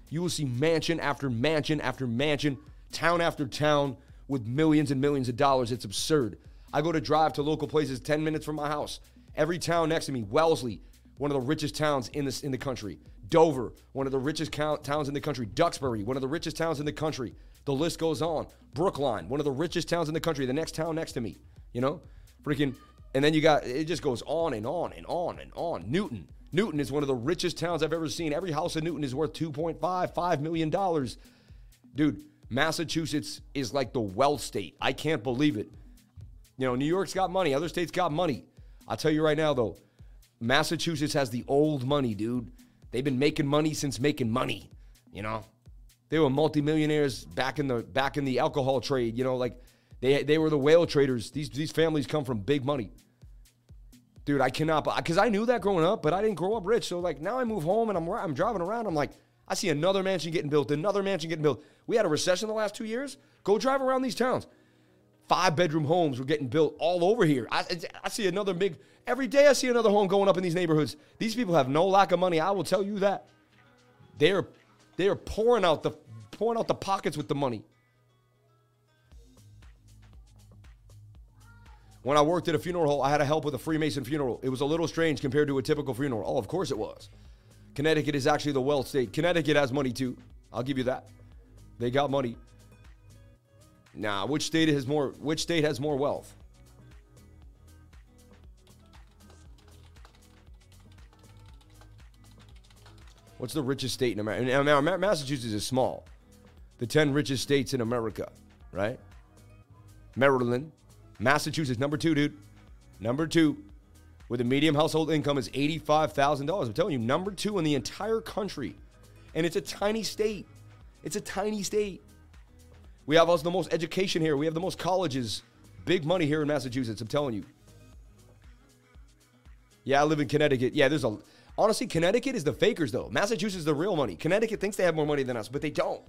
You will see mansion after mansion after mansion, town after town with millions and millions of dollars. It's absurd. I go to drive to local places 10 minutes from my house. Every town next to me, Wellesley, one of the richest towns in this in the country. Dover, one of the richest towns in the country. Duxbury, one of the richest towns in the country. The list goes on. Brookline, one of the richest towns in the country. The next town next to me, you know, freaking. And then you got it just goes on and on and on and on. Newton, Newton is one of the richest towns I've ever seen. Every house in Newton is worth 2.5, 5 million dollars. Dude, Massachusetts is like the wealth state. I can't believe it. You know, New York's got money, other states got money. I'll tell you right now though, Massachusetts has the old money, dude. They've been making money since making money, you know. They were multimillionaires back in the back in the alcohol trade, you know, like they they were the whale traders. These these families come from big money. Dude, I cannot because I knew that growing up, but I didn't grow up rich. So like now I move home and I'm I'm driving around. I'm like, I see another mansion getting built, another mansion getting built. We had a recession the last two years. Go drive around these towns. Five bedroom homes were getting built all over here. I, I see another big, every day I see another home going up in these neighborhoods. These people have no lack of money. I will tell you that. They're, they're pouring out the, pouring out the pockets with the money. When I worked at a funeral home, I had to help with a Freemason funeral. It was a little strange compared to a typical funeral. Oh, of course it was. Connecticut is actually the wealth state. Connecticut has money too. I'll give you that. They got money. Now, which state has more which state has more wealth? What's the richest state in America? Massachusetts is small. The 10 richest states in America, right? Maryland, Massachusetts, number two, dude. Number two, with a medium household income is $85,000. I'm telling you, number two in the entire country. And it's a tiny state. It's a tiny state. We have also the most education here. We have the most colleges. Big money here in Massachusetts, I'm telling you. Yeah, I live in Connecticut. Yeah, there's a. Honestly, Connecticut is the fakers, though. Massachusetts is the real money. Connecticut thinks they have more money than us, but they don't.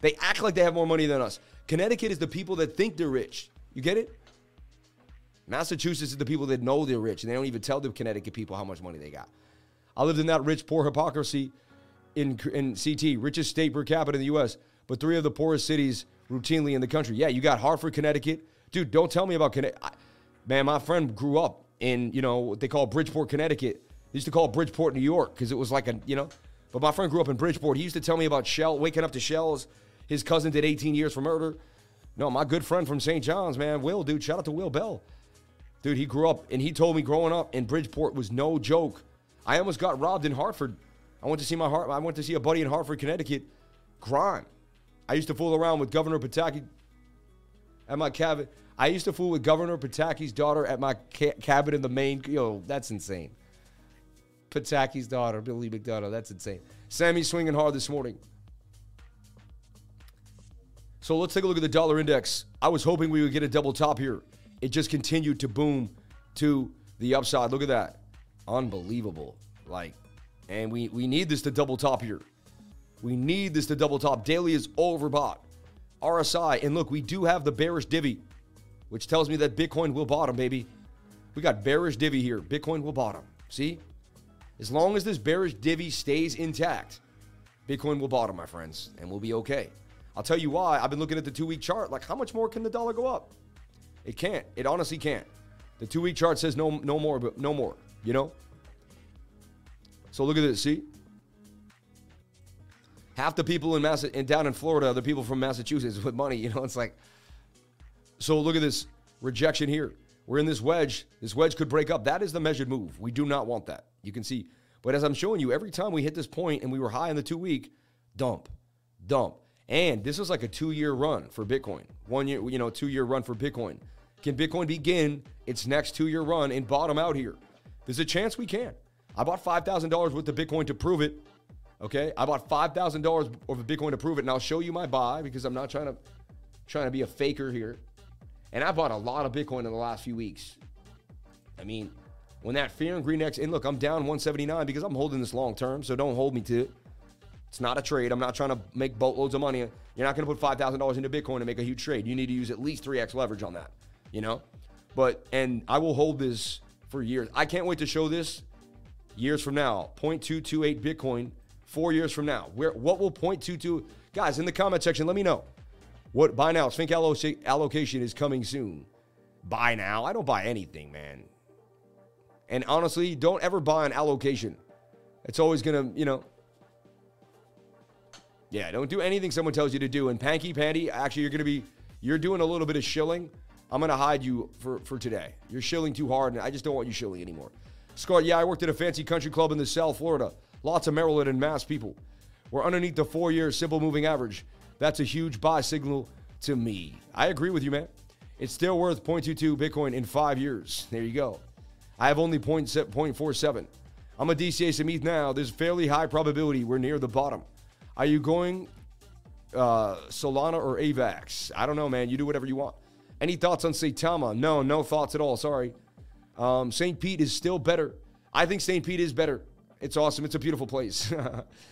They act like they have more money than us. Connecticut is the people that think they're rich. You get it? Massachusetts is the people that know they're rich, and they don't even tell the Connecticut people how much money they got. I lived in that rich, poor hypocrisy in in CT, richest state per capita in the U.S., but three of the poorest cities routinely in the country. Yeah, you got Hartford, Connecticut, dude. Don't tell me about Connecticut. Man, my friend grew up in you know what they call Bridgeport, Connecticut. They used to call Bridgeport, New York, because it was like a you know. But my friend grew up in Bridgeport. He used to tell me about shell waking up to shells. His cousin did 18 years for murder. No, my good friend from St. John's, man, Will, dude. Shout out to Will Bell. Dude, he grew up and he told me growing up in Bridgeport was no joke. I almost got robbed in Hartford. I went to see my heart. I went to see a buddy in Hartford, Connecticut. Crime. I used to fool around with Governor Pataki at my cabin. I used to fool with Governor Pataki's daughter at my ca- cabin in the Maine. Yo, that's insane. Pataki's daughter, Billy McDonough. That's insane. Sammy swinging hard this morning. So let's take a look at the dollar index. I was hoping we would get a double top here. It just continued to boom to the upside. Look at that. Unbelievable. Like, and we, we need this to double top here. We need this to double top. Daily is overbought. RSI. And look, we do have the bearish divvy, which tells me that Bitcoin will bottom, baby. We got bearish divvy here. Bitcoin will bottom. See? As long as this bearish divvy stays intact, Bitcoin will bottom, my friends, and we'll be okay. I'll tell you why. I've been looking at the two week chart. Like, how much more can the dollar go up? It can't. It honestly can't. The two week chart says no, no more, but no more. You know. So look at this. See, half the people in Mass and down in Florida are the people from Massachusetts with money. You know, it's like. So look at this rejection here. We're in this wedge. This wedge could break up. That is the measured move. We do not want that. You can see. But as I'm showing you, every time we hit this point and we were high in the two week, dump, dump. And this was like a two year run for Bitcoin. One year, you know, two year run for Bitcoin. Can Bitcoin begin its next two year run and bottom out here? There's a chance we can. I bought $5,000 worth of Bitcoin to prove it. Okay. I bought $5,000 worth of Bitcoin to prove it. And I'll show you my buy because I'm not trying to, trying to be a faker here. And I bought a lot of Bitcoin in the last few weeks. I mean, when that fear and green X, and look, I'm down 179 because I'm holding this long term. So don't hold me to it. It's not a trade. I'm not trying to make boatloads of money. You're not going to put $5,000 into Bitcoin to make a huge trade. You need to use at least 3x leverage on that, you know? But, and I will hold this for years. I can't wait to show this years from now. 0.228 Bitcoin four years from now. Where, what will 0.22, guys, in the comment section, let me know. What, buy now. Think allocation is coming soon. Buy now. I don't buy anything, man. And honestly, don't ever buy an allocation. It's always to, you know, yeah, don't do anything someone tells you to do. And Panky Pandy, actually, you're to be, you're doing a little bit of shilling. I'm going to hide you for, for today. You're shilling too hard, and I just don't want you shilling anymore. Scott, yeah, I worked at a fancy country club in the South Florida. Lots of Maryland and Mass people. We're underneath the four year simple moving average. That's a huge buy signal to me. I agree with you, man. It's still worth 0.22 Bitcoin in five years. There you go. I have only 0.47. I'm a DCA some ETH now. There's fairly high probability we're near the bottom. Are you going uh, Solana or AVAX? I don't know, man. You do whatever you want. Any thoughts on Saitama? No, no thoughts at all. Sorry. Um, St. Pete is still better. I think St. Pete is better. It's awesome. It's a beautiful place.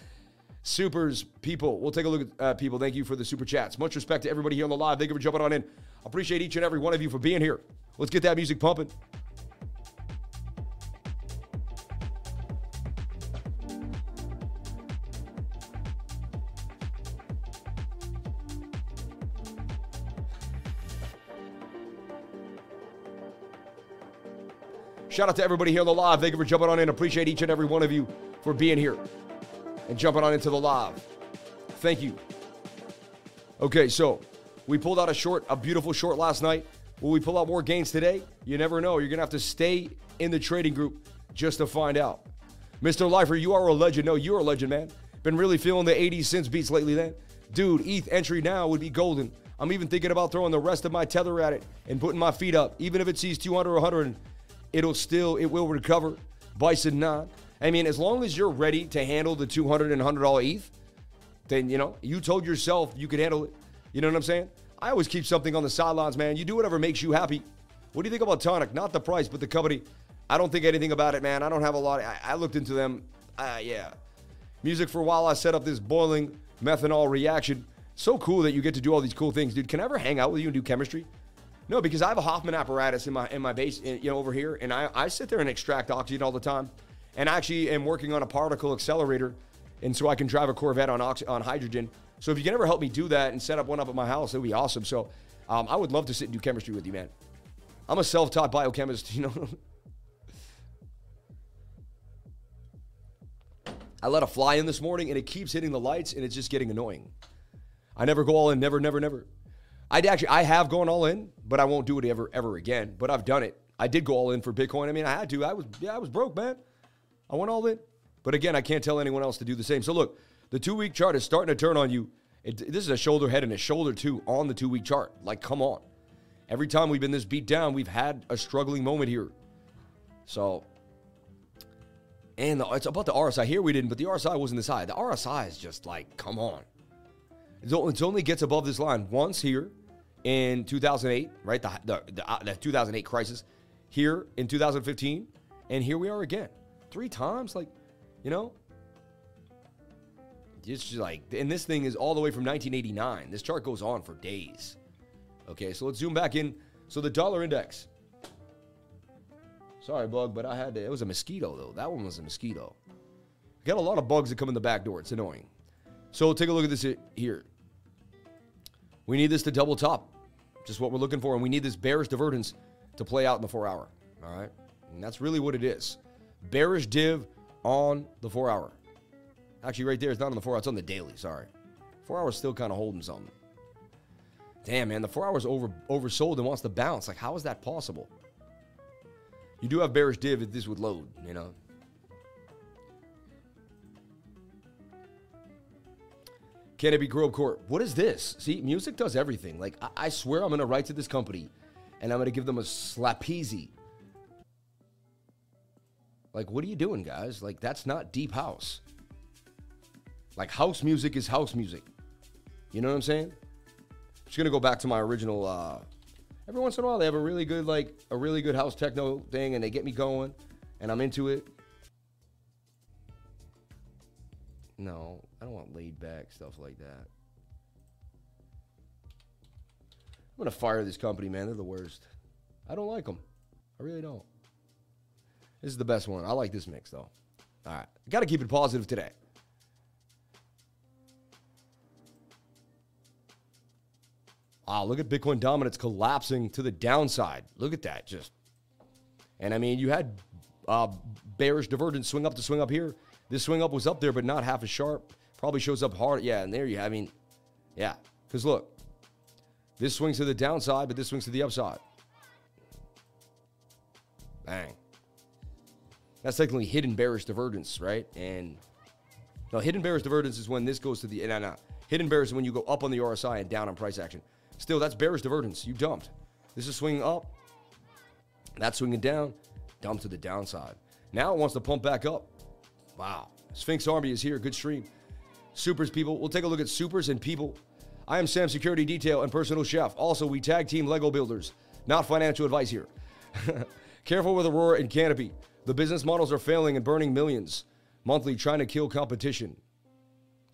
Supers, people. We'll take a look at uh, people. Thank you for the super chats. Much respect to everybody here on the live. Thank you for jumping on in. Appreciate each and every one of you for being here. Let's get that music pumping. Shout out to everybody here on the live. Thank you for jumping on in. Appreciate each and every one of you for being here and jumping on into the live. Thank you. Okay, so we pulled out a short, a beautiful short last night. Will we pull out more gains today? You never know. You're going to have to stay in the trading group just to find out. Mr. Lifer, you are a legend. No, you're a legend, man. Been really feeling the 80 cents beats lately, then. Dude, ETH entry now would be golden. I'm even thinking about throwing the rest of my tether at it and putting my feet up, even if it sees 200 or 100 it'll still it will recover. Bison not. I mean, as long as you're ready to handle the 200 and 100 dollar ETH, then you know you told yourself you could handle it. You know what I'm saying? I always keep something on the sidelines, man. You do whatever makes you happy. What do you think about Tonic? Not the price, but the company. I don't think anything about it, man. I don't have a lot. Of, I, I, looked into them. Uh, yeah. Music for a while. I set up this boiling methanol reaction. So cool that you get to do all these cool things, dude. Can I ever hang out with you and do chemistry? No, because I have a Hofmann apparatus in my in my base, you know, over here, and I, I sit there and extract oxygen all the time. And I actually am working on a particle accelerator and so I can drive a Corvette on ox- on hydrogen. So if you can ever help me do that and set up one up at my house, that would be awesome. So um, I would love to sit and do chemistry with you, man. I'm a self-taught biochemist, you know. I let a fly in this morning and it keeps hitting the lights and it's just getting annoying. I never go all in, never, never, never. I'd actually, I have gone all in, but I won't do it ever, ever again. But I've done it. I did go all in for Bitcoin. I mean, I had to. I was, yeah, I was broke, man. I went all in. But again, I can't tell anyone else to do the same. So look, the two week chart is starting to turn on you. It, this is a shoulder head and a shoulder too on the two week chart. Like, come on. Every time we've been this beat down, we've had a struggling moment here. So, and the, it's about the RSI. Here we didn't, but the RSI wasn't this high. The RSI is just like, come on. It only gets above this line once here in 2008, right? The, the, the, uh, the 2008 crisis. Here in 2015, and here we are again. Three times, like, you know? It's like, and this thing is all the way from 1989. This chart goes on for days. Okay, so let's zoom back in. So the dollar index. Sorry, bug, but I had to. It was a mosquito, though. That one was a mosquito. Got a lot of bugs that come in the back door. It's annoying. So take a look at this here. We need this to double top. Just what we're looking for. And we need this bearish divergence to play out in the four hour. All right. And that's really what it is. Bearish div on the four hour. Actually, right there, it's not on the four hour, it's on the daily. Sorry. Four hours still kind of holding something. Damn, man, the four hours over oversold and wants to bounce. Like, how is that possible? You do have bearish div if this would load, you know. Canopy Grove Court. What is this? See, music does everything. Like, I, I swear I'm going to write to this company and I'm going to give them a slapeasy. Like, what are you doing, guys? Like, that's not deep house. Like, house music is house music. You know what I'm saying? Just gonna go back to my original. Uh, every once in a while, they have a really good, like, a really good house techno thing, and they get me going, and I'm into it. No, I don't want laid back stuff like that. I'm gonna fire this company, man. They're the worst. I don't like them. I really don't. This is the best one. I like this mix though. All right, got to keep it positive today. Wow, look at Bitcoin dominance collapsing to the downside. Look at that, just. And I mean, you had uh, bearish divergence swing up to swing up here. This swing up was up there, but not half as sharp. Probably shows up hard. Yeah, and there you have. I mean, yeah, because look, this swings to the downside, but this swings to the upside. Bang. That's technically hidden bearish divergence, right? And now hidden bearish divergence is when this goes to the no, no. Hidden bearish is when you go up on the RSI and down on price action. Still, that's bearish divergence. You dumped. This is swinging up. That's swinging down. Dump to the downside. Now it wants to pump back up. Wow. Sphynx Army is here. Good stream. Supers, people. We'll take a look at supers and people. I am Sam Security Detail and Personal Chef. Also, we tag team Lego builders. Not financial advice here. Careful with Aurora and Canopy. The business models are failing and burning millions monthly trying to kill competition.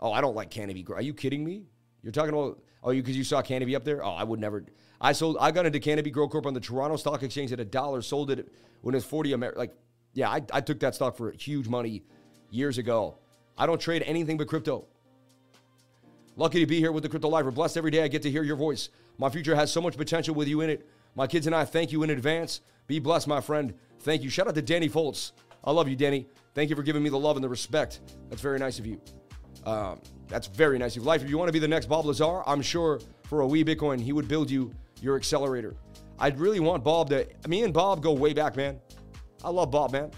Oh, I don't like Canopy. Are you kidding me? You're talking about oh, you because you saw Canopy up there? Oh, I would never. I sold. I got into Canopy Growth Corp on the Toronto Stock Exchange at a dollar. Sold it when it was 40 American. Like, yeah, I, I took that stock for huge money years ago. I don't trade anything but crypto. Lucky to be here with the Crypto Life. We're blessed every day. I get to hear your voice. My future has so much potential with you in it. My kids and I thank you in advance. Be blessed, my friend. Thank you. Shout out to Danny Foltz. I love you, Danny. Thank you for giving me the love and the respect. That's very nice of you. Um, that's very nice of you. Life, if you want to be the next Bob Lazar, I'm sure for a wee Bitcoin, he would build you your accelerator. I'd really want Bob to. Me and Bob go way back, man. I love Bob, man.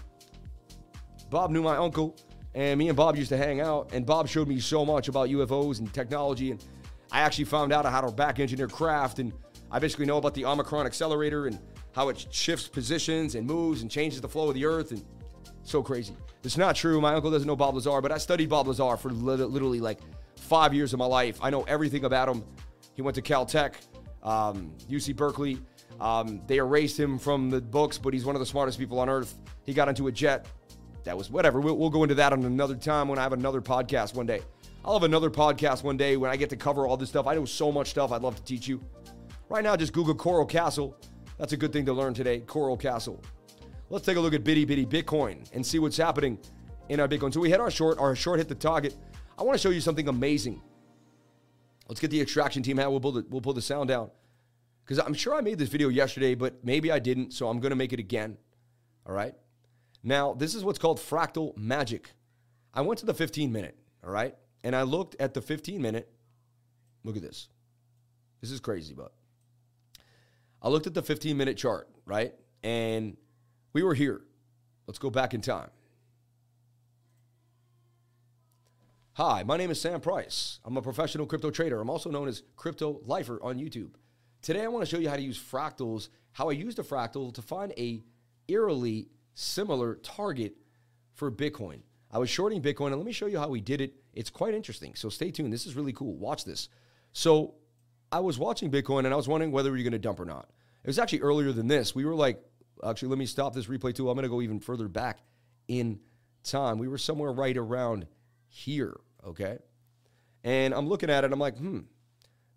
Bob knew my uncle, and me and Bob used to hang out, and Bob showed me so much about UFOs and technology, and I actually found out how to back engineer craft, and I basically know about the Omicron accelerator and how it shifts positions and moves and changes the flow of the earth, and so crazy. It's not true. My uncle doesn't know Bob Lazar, but I studied Bob Lazar for literally like five years of my life. I know everything about him. He went to Caltech, um, UC Berkeley. Um, they erased him from the books, but he's one of the smartest people on earth. He got into a jet. That was whatever. We'll, we'll go into that on another time when I have another podcast one day. I'll have another podcast one day when I get to cover all this stuff. I know so much stuff I'd love to teach you. Right now, just Google Coral Castle. That's a good thing to learn today. Coral Castle. Let's take a look at Bitty Bitty Bitcoin and see what's happening in our Bitcoin. So we hit our short. Our short hit the target. I want to show you something amazing. Let's get the extraction team out. We'll pull the, we'll pull the sound down. Because I'm sure I made this video yesterday, but maybe I didn't. So I'm going to make it again. All right. Now, this is what's called fractal magic. I went to the 15 minute. All right. And I looked at the 15 minute. Look at this. This is crazy, but I looked at the 15 minute chart, right? And we were here. Let's go back in time. Hi, my name is Sam Price. I'm a professional crypto trader. I'm also known as Crypto Lifer on YouTube. Today I want to show you how to use fractals, how I used a fractal to find a eerily similar target for Bitcoin. I was shorting Bitcoin, and let me show you how we did it. It's quite interesting. So stay tuned. This is really cool. Watch this. So I was watching Bitcoin, and I was wondering whether are going to dump or not. It was actually earlier than this. We were like, actually, let me stop this replay too. I'm going to go even further back in time. We were somewhere right around here, okay? And I'm looking at it, I'm like, hmm,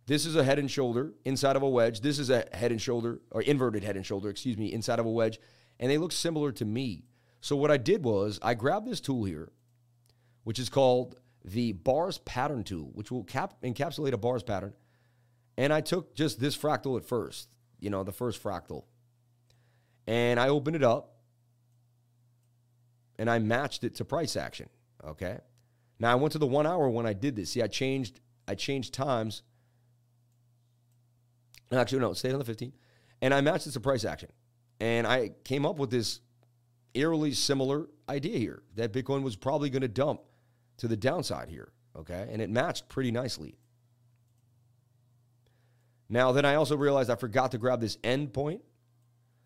this is a head and shoulder inside of a wedge. This is a head and shoulder, or inverted head and shoulder, excuse me, inside of a wedge. And they look similar to me. So what I did was I grabbed this tool here, which is called the bars pattern tool, which will cap- encapsulate a bars pattern. And I took just this fractal at first, you know, the first fractal. And I opened it up and I matched it to price action. Okay. Now I went to the one hour when I did this. See, I changed, I changed times. Actually, no, stayed on the 15. And I matched it to price action. And I came up with this eerily similar idea here that Bitcoin was probably going to dump to the downside here. Okay. And it matched pretty nicely. Now, then I also realized I forgot to grab this endpoint.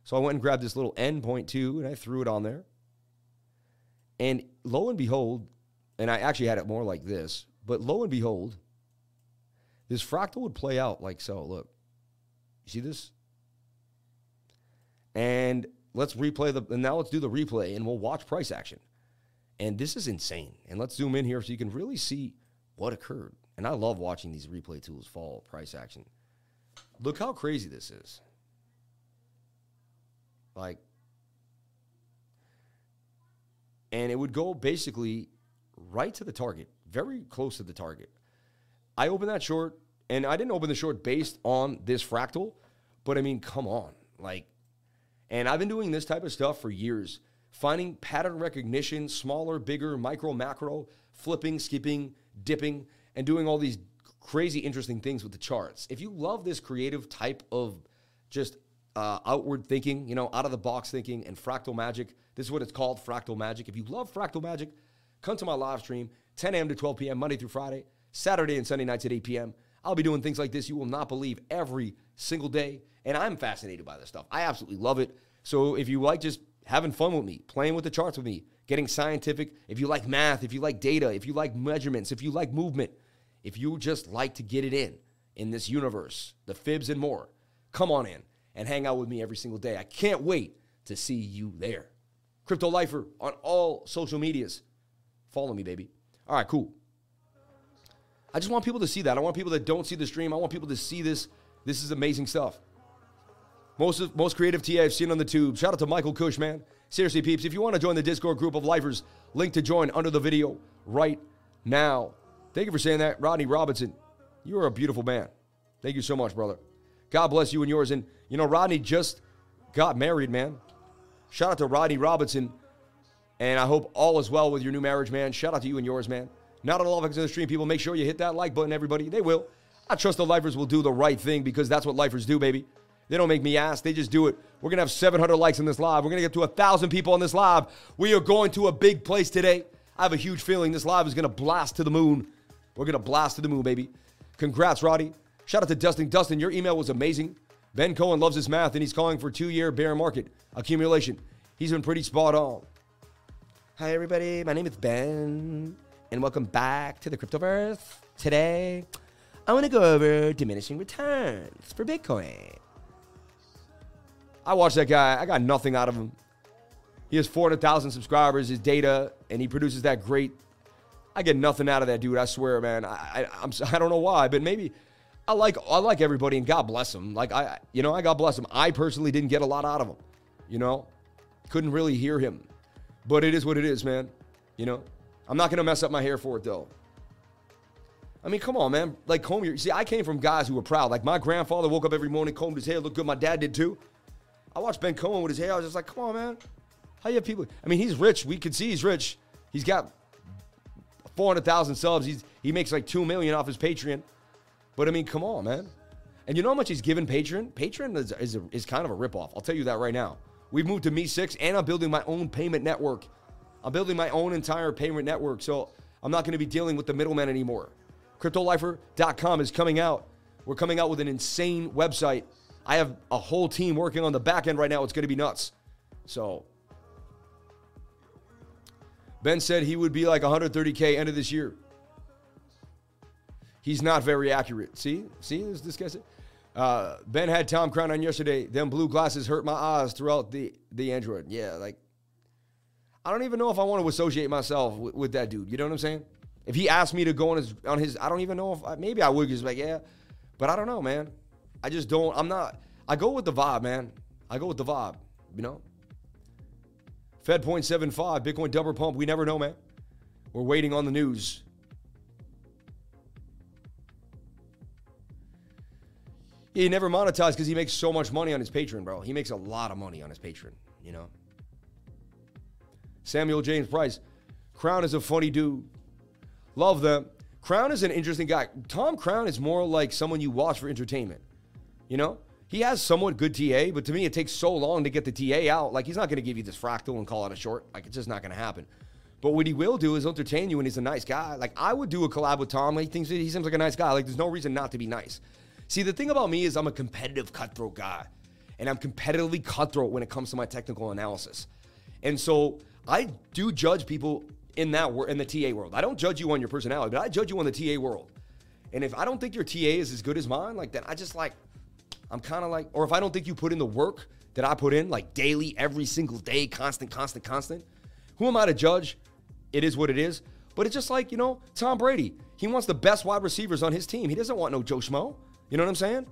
So I went and grabbed this little endpoint too, and I threw it on there. And lo and behold, and I actually had it more like this, but lo and behold, this fractal would play out like so. Look, you see this? And let's replay the, and now let's do the replay and we'll watch price action. And this is insane. And let's zoom in here so you can really see what occurred. And I love watching these replay tools fall price action. Look how crazy this is. Like, and it would go basically right to the target, very close to the target. I opened that short, and I didn't open the short based on this fractal, but I mean, come on. Like, and I've been doing this type of stuff for years, finding pattern recognition, smaller, bigger, micro, macro, flipping, skipping, dipping, and doing all these crazy interesting things with the charts. If you love this creative type of just uh, outward thinking, you know, out of the box thinking and fractal magic, this is what it's called fractal magic. If you love fractal magic, come to my live stream 10 a.m. to 12 p.m. Monday through Friday, Saturday and Sunday nights at 8 p.m. I'll be doing things like this you will not believe every single day. And I'm fascinated by this stuff. I absolutely love it. So if you like just having fun with me, playing with the charts with me, getting scientific, if you like math, if you like data, if you like measurements, if you like movement, if you just like to get it in in this universe, the fibs and more, come on in and hang out with me every single day. I can't wait to see you there. Crypto Lifer on all social medias. Follow me, baby. All right, cool. I just want people to see that. I want people that don't see the stream. I want people to see this. This is amazing stuff. Most most creative TA I've seen on the tube. Shout out to Michael Kush, man. Seriously, peeps, if you want to join the Discord group of lifers, link to join under the video right now. Thank you for saying that, Rodney Robinson. You are a beautiful man. Thank you so much, brother. God bless you and yours. And, you know, Rodney just got married, man. Shout out to Rodney Robinson. And I hope all is well with your new marriage, man. Shout out to you and yours, man. Not that all of us in the stream, people, make sure you hit that like button, everybody. They will. I trust the lifers will do the right thing because that's what lifers do, baby. They don't make me ask, they just do it. We're going to have 700 likes in this live. We're going to get to 1,000 people on this live. We are going to a big place today. I have a huge feeling this live is going to blast to the moon. We're going to blast to the moon, baby. Congrats, Roddy. Shout out to Dustin. Dustin, your email was amazing. Ben Cowen loves his math and he's calling for two year bear market accumulation. He's been pretty spot on. Hi, everybody. My name is Ben, and welcome back to the Cryptoverse. Today, I want to go over diminishing returns for Bitcoin. I watched that guy. I got nothing out of him. He has 400,000 subscribers, his data, and he produces that great I get nothing out of that dude. I swear, man. I, I I'm I don't know why, but maybe I like I like everybody, and God bless him. Like I, you know, I God bless him. I personally didn't get a lot out of him. You know, couldn't really hear him, but it is what it is, man. You know, I'm not gonna mess up my hair for it though. I mean, come on, man. Like comb your. See, I came from guys who were proud. Like my grandfather woke up every morning, combed his hair, looked good. My dad did too. I watched Ben Cowen with his hair. I was just like, come on, man. How you have people? I mean, he's rich. We could see he's rich. He's got 400,000 subs. He's he makes like two million off his Patreon. But I mean, come on, man. And you know how much he's given Patreon? Patreon is is, a, is kind of a ripoff. I'll tell you that right now. We've moved to MEE6, and I'm building my own payment network. I'm building my own entire payment network, so I'm not going to be dealing with the middleman anymore. CryptoLifer.com is coming out. We're coming out with an insane website. I have a whole team working on the back end right now. It's going to be nuts. So, Ben said he would be like 130K end of this year. He's not very accurate. See? See? This guy said. Uh, ben had Tom Crown on yesterday. Them blue glasses hurt my eyes throughout the, the Android. Yeah, like, I don't even know if I want to associate myself with, with that dude. You know what I'm saying? If he asked me to go on his, on his, I don't even know if, I, maybe I would just like, yeah, but I don't know, man. I just don't, I'm not, I go with the vibe, man. I go with the vibe, you know? Fed 0.75, Bitcoin double pump. We never know, man. We're waiting on the news. he never monetized because he makes so much money on his Patreon, bro. He makes a lot of money on his Patreon, you know? Samuel James Price. Crown is a funny dude. Love them. Crown is an interesting guy. Tom Crown is more like someone you watch for entertainment. You know? He has somewhat good TA, but to me, it takes so long to get the TA out. Like, he's not going to give you this fractal and call it a short. Like, it's just not going to happen. But what he will do is entertain you, and he's a nice guy. Like, I would do a collab with Tom. He thinks he seems like a nice guy. Like, there's no reason not to be nice. See, the thing about me is I'm a competitive cutthroat guy, and I'm competitively cutthroat when it comes to my technical analysis. And so I do judge people in that world, in the TA world. I don't judge you on your personality, but I judge you on the TA world. And if I don't think your TA is as good as mine, like then I just like I'm kind of like, or if I don't think you put in the work that I put in, like daily, every single day, constant, constant, constant, who am I to judge? It is what it is. But it's just like, you know, Tom Brady. He wants the best wide receivers on his team. He doesn't want no Joe Schmo. You know what I'm saying?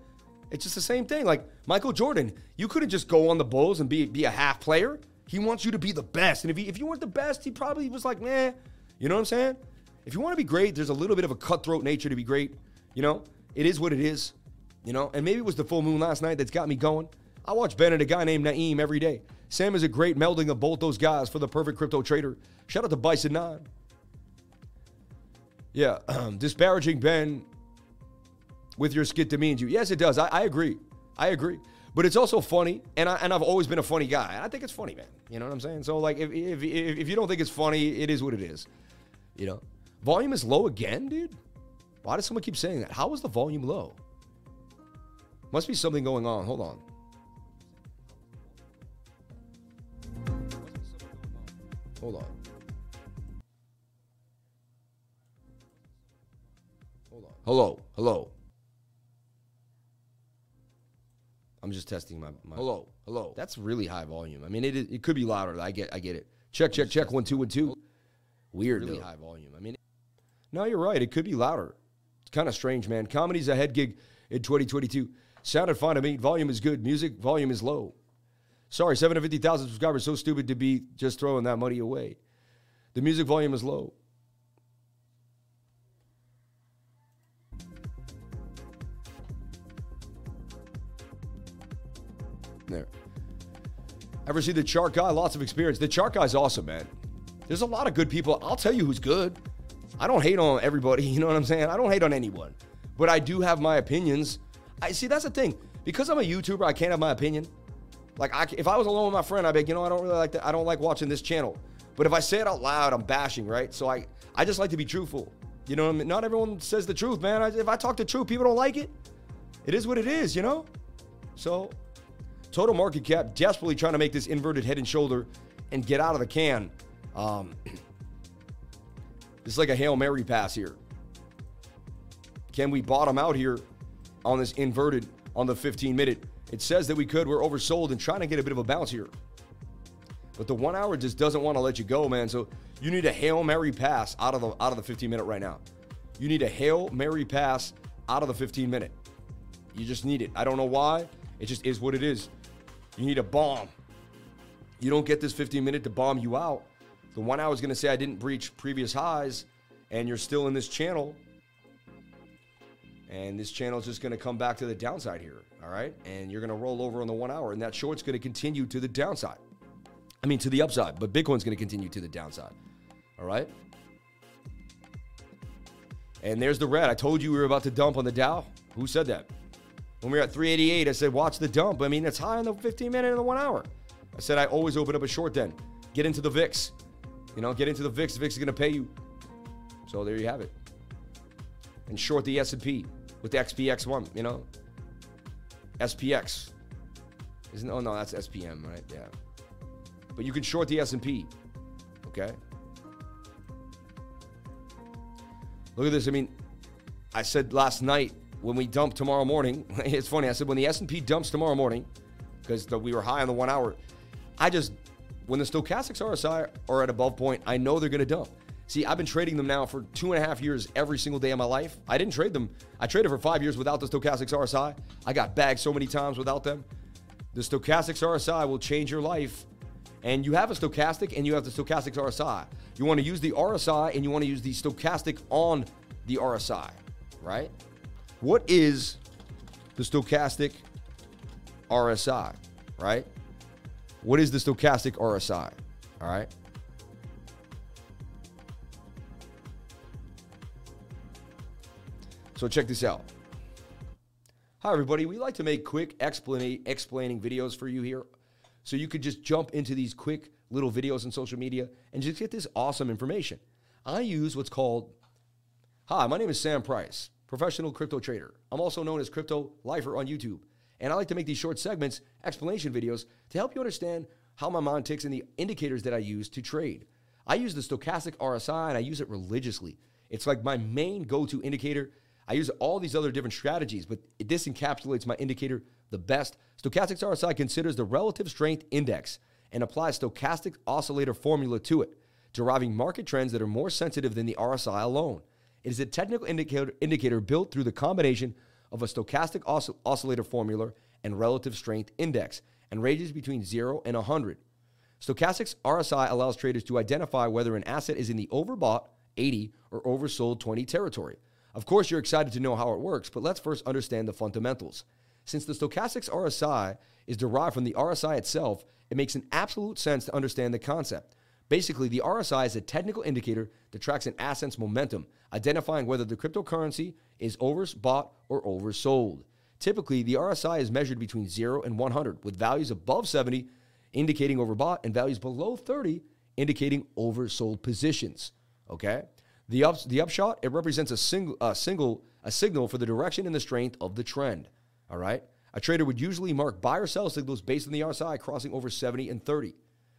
It's just the same thing. Like Michael Jordan, you couldn't just go on the Bulls and be, be a half player. He wants you to be the best. And if, he, if you weren't the best, he probably was like, nah. You know what I'm saying? If you want to be great, there's a little bit of a cutthroat nature to be great. You know, it is what it is. You know, and maybe it was the full moon last night that's got me going. I watch Ben and a guy named Naeem every day. Sam is a great melding of both those guys for the perfect crypto trader. Shout out to Bison Nine. Yeah, disparaging Ben with your skit demeans you. Yes, it does. I, I agree. I agree. But it's also funny, and I and I've always been a funny guy. I think it's funny, man. You know what I'm saying? So like, if if if, if you don't think it's funny, it is what it is. You know, volume is low again, dude. Why does someone keep saying that? How is the volume low? Must be something going on. Hold on. Hold on. Hold on. Hello. Hello. I'm just testing my, my. Hello. Hello. That's really high volume. I mean, it it could be louder. I get I get it. Check check check. One two one two. Weird. Really though. high volume. I mean, no, you're right. It could be louder. It's kind of strange, man. Comedy's a head gig in 2022. Sounded fine to me. Volume is good. Music volume is low. Sorry, 750,000 subscribers. So stupid to be just throwing that money away. The music volume is low. There. Ever see the chart guy? Lots of experience. The chart guy's awesome, man. There's a lot of good people. I'll tell you who's good. I don't hate on everybody. You know what I'm saying? I don't hate on anyone. But I do have my opinions I see that's the thing. Because I'm a YouTuber, I can't have my opinion. Like, I, if I was alone with my friend, I'd be like, you know, I don't really like that. I don't like watching this channel. But if I say it out loud, I'm bashing, right? So I, I just like to be truthful. You know, I mean? not everyone says the truth, man. I, if I talk the truth, people don't like it. It is what it is, you know. So, total market cap desperately trying to make this inverted head and shoulder and get out of the can. Um, this is like a hail mary pass here. Can we bottom out here on this inverted on the 15 minute. It says that we could. We're oversold and trying to get a bit of a bounce here. But the one hour just doesn't want to let you go, man. So you need a Hail Mary pass out of the out of the 15 minute right now. You need a Hail Mary pass out of the 15 minute. You just need it. I don't know why. It just is what it is. You need a bomb. You don't get this 15 minute to bomb you out. The one hour is going to say I didn't breach previous highs, and you're still in this channel. And this channel is just going to come back to the downside here. All right. And you're going to roll over on the one hour, and that short's going to continue to the downside. I mean, to the upside, but Bitcoin's going to continue to the downside. All right. And there's the red. I told you we were about to dump on the Dow. Who said that? When we were at 388, I said, watch the dump. I mean, it's high on the 15 minute and the one hour. I said, I always open up a short then. Get into the VIX. You know, get into the VIX. VIX is going to pay you. So there you have it. And short the S&P with the XPX1, you know. SPX. Isn't oh no, that's SPM, right? Yeah. But you can short the S&P. Okay? Look at this. I mean, I said last night when we dump tomorrow morning, it's funny. I said when the S&P dumps tomorrow morning because we were high on the 1 hour, I just when the stochastics RSI are at above point, I know they're going to dump. See, I've been trading them now for two and a half years every single day of my life. I didn't trade them. I traded for five years without the stochastics RSI. I got bagged so many times without them. The stochastics RSI will change your life. And you have a stochastic and you have the stochastics RSI. You want to use the RSI and you want to use the stochastic on the RSI, right? What is the stochastic RSI, right? What is the stochastic RSI? All right. So check this out. Hi, everybody. We like to make quick explaining, explaining videos for you here. So you could just jump into these quick little videos on social media and just get this awesome information. I use what's called, hi, my name is Sam Price, professional crypto trader. I'm also known as Crypto Lifer on YouTube. And I like to make these short segments, explanation videos, to help you understand how my mind ticks and the indicators that I use to trade. I use the stochastic RSI and I use it religiously. It's like my main go to indicator I use all these other different strategies, but this encapsulates my indicator the best. Stochastics RSI considers the relative strength index and applies stochastic oscillator formula to it, deriving market trends that are more sensitive than the RSI alone. It is a technical indicator, indicator built through the combination of a stochastic oscill- oscillator formula and relative strength index and ranges between 0 and 100. Stochastics RSI allows traders to identify whether an asset is in the overbought 80 or oversold 20 territory. Of course, you're excited to know how it works, but let's first understand the fundamentals. Since the stochastics RSI is derived from the RSI itself, it makes an absolute sense to understand the concept. Basically, the RSI is a technical indicator that tracks an asset's momentum, identifying whether the cryptocurrency is overbought or oversold. Typically, the RSI is measured between 0 and 100, with values above 70 indicating overbought and values below 30 indicating oversold positions. Okay? The, ups, the upshot, it represents a single, a single, a signal for the direction and the strength of the trend. All right. A trader would usually mark buy or sell signals based on the RSI crossing over 70 and 30.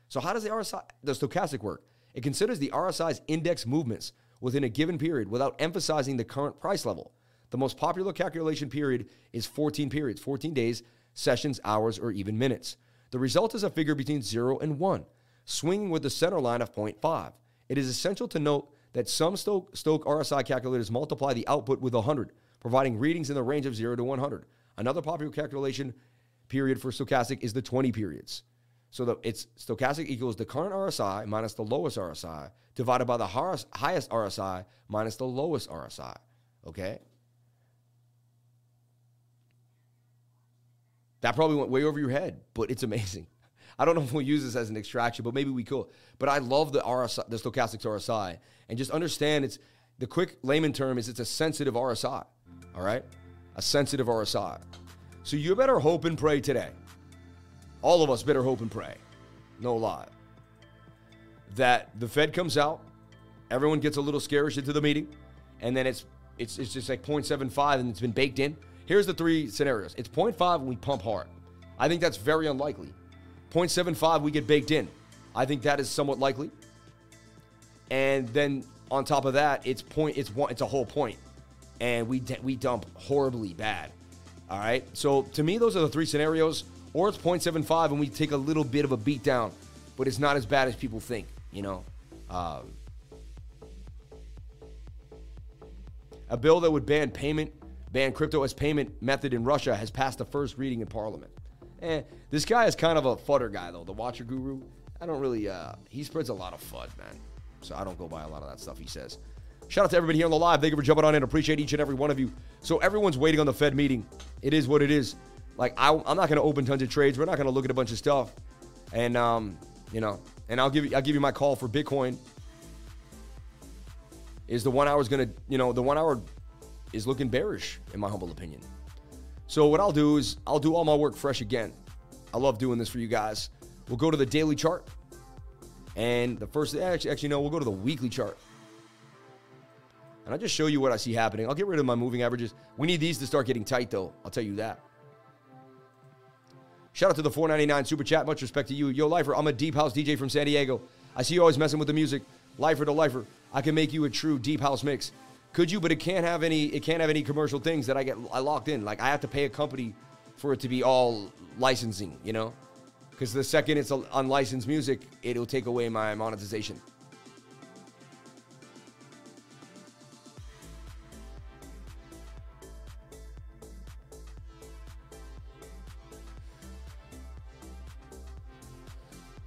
So how does the RSI, the stochastic work? It considers the RSI's index movements within a given period without emphasizing the current price level. The most popular calculation period is 14 periods, 14 days, sessions, hours, or even minutes. The result is a figure between 0 and 1, swinging with the center line of 0.5. It is essential to note that some Stoke, Stoch RSI calculators multiply the output with 100, providing readings in the range of 0 to 100. Another popular calculation period for stochastic is the 20 periods. So the, it's stochastic equals the current RSI minus the lowest RSI divided by the highest RSI minus the lowest RSI. Okay? That probably went way over your head, but it's amazing. I don't know if we'll use this as an extraction, but maybe we could. But I love the RSI, the stochastics RSI, and just understand it's the quick layman term is it's a sensitive RSI. All right, a sensitive RSI. So you better hope and pray today. All of us better hope and pray. No lie. That the Fed comes out, everyone gets a little scarish into the meeting, and then it's it's it's just like 0.75 and it's been baked in. Here's the three scenarios. It's 0.5 and we pump hard. I think that's very unlikely. 0.75, we get baked in. I think that is somewhat likely. And then on top of that, it's point. It's one. It's a whole point, and we we dump horribly bad. All right. So to me, those are the three scenarios. Or it's 0.75, and we take a little bit of a beat down, but it's not as bad as people think. You know. Um, a bill that would ban payment, ban crypto as payment method in Russia has passed the first reading in Parliament. Eh, this guy is kind of a fodder guy, though, the Watcher Guru. I don't really. Uh, he spreads a lot of FUD, man. So I don't go by a lot of that stuff he says. Shout out to everybody here on the live. Thank you for jumping on in. Appreciate each and every one of you. So everyone's waiting on the Fed meeting. It is what it is. Like I, am not going to open tons of trades. We're not going to look at a bunch of stuff, and um, you know, and I'll give you, I'll give you my call for Bitcoin. Is the one hour is going to, you know, the one hour is looking bearish in my humble opinion. So what I'll do is I'll do all my work fresh again. I love doing this for you guys. We'll go to the daily chart. And the first, actually, actually, no, we'll go to the weekly chart. And I'll just show you what I see happening. I'll get rid of my moving averages. We need these to start getting tight, though. I'll tell you that. Shout out to the 499 super chat. Much respect to you. Yo, Lifer, I'm a deep house DJ from San Diego. I see you always messing with the music. Lifer to Lifer. I can make you a true deep house mix. Could you? But it can't have any. It can't have any commercial things that I get I locked in. Like I have to pay a company for it to be all licensing. You know, because the second it's unlicensed music, it'll take away my monetization.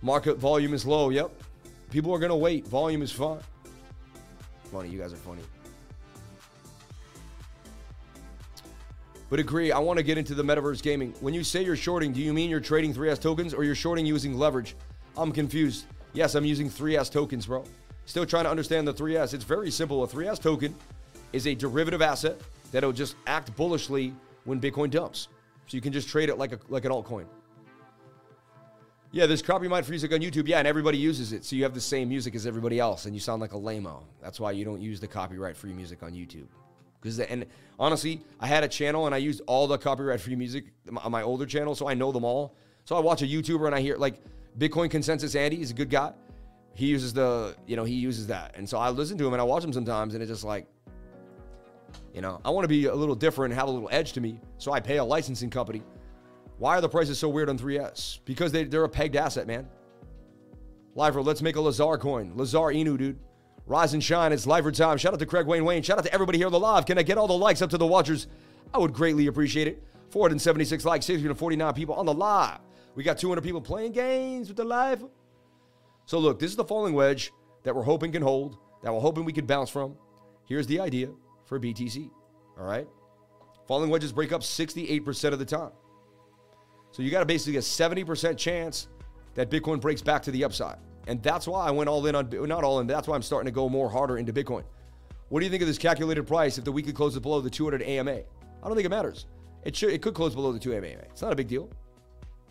Market volume is low. Yep. People are going to wait. Volume is fine. Funny. You guys are funny. But agree, I want to get into the metaverse gaming. When you say you're shorting, do you mean you're trading 3S tokens or you're shorting using leverage? I'm confused. Yes, I'm using 3S tokens, bro. Still trying to understand the 3S. It's very simple. A 3S token is a derivative asset that'll just act bullishly when Bitcoin dumps. So you can just trade it like a like an altcoin. Yeah, there's copyright free music on YouTube. Yeah, and everybody uses it. So you have the same music as everybody else and you sound like a lameo. That's why you don't use the copyright free music on YouTube. Because and honestly, I had a channel and I used all the copyright free music on my older channel, so I know them all. So I watch a YouTuber and I hear like Bitcoin Consensus Andy is a good guy. He uses the you know he uses that, and so I listen to him and I watch him sometimes, and it's just like, you know, I want to be a little different have a little edge to me, so I pay a licensing company. Why are the prices so weird on 3S? Because they, they're a pegged asset, man. Lifer, let's make a Lazar coin. Lazar Inu, dude. Rise and shine. It's live for time. Shout out to Craig Wayne Wayne. Shout out to everybody here on the live. Can I get all the likes up to the watchers? I would greatly appreciate it. 476 likes, 649 people on the live. We got 200 people playing games with the live. So look, this is the falling wedge that we're hoping can hold, that we're hoping we can bounce from. Here's the idea for BTC. All right. Falling wedges break up 68% of the time. So you got to basically a 70% chance that Bitcoin breaks back to the upside. And that's why I went all in on, not all in, that's why I'm starting to go more harder into Bitcoin. What do you think of this calculated price if the weekly closes below the 200 AMA? I don't think it matters. It should, it could close below the 2 AMA. It's not a big deal.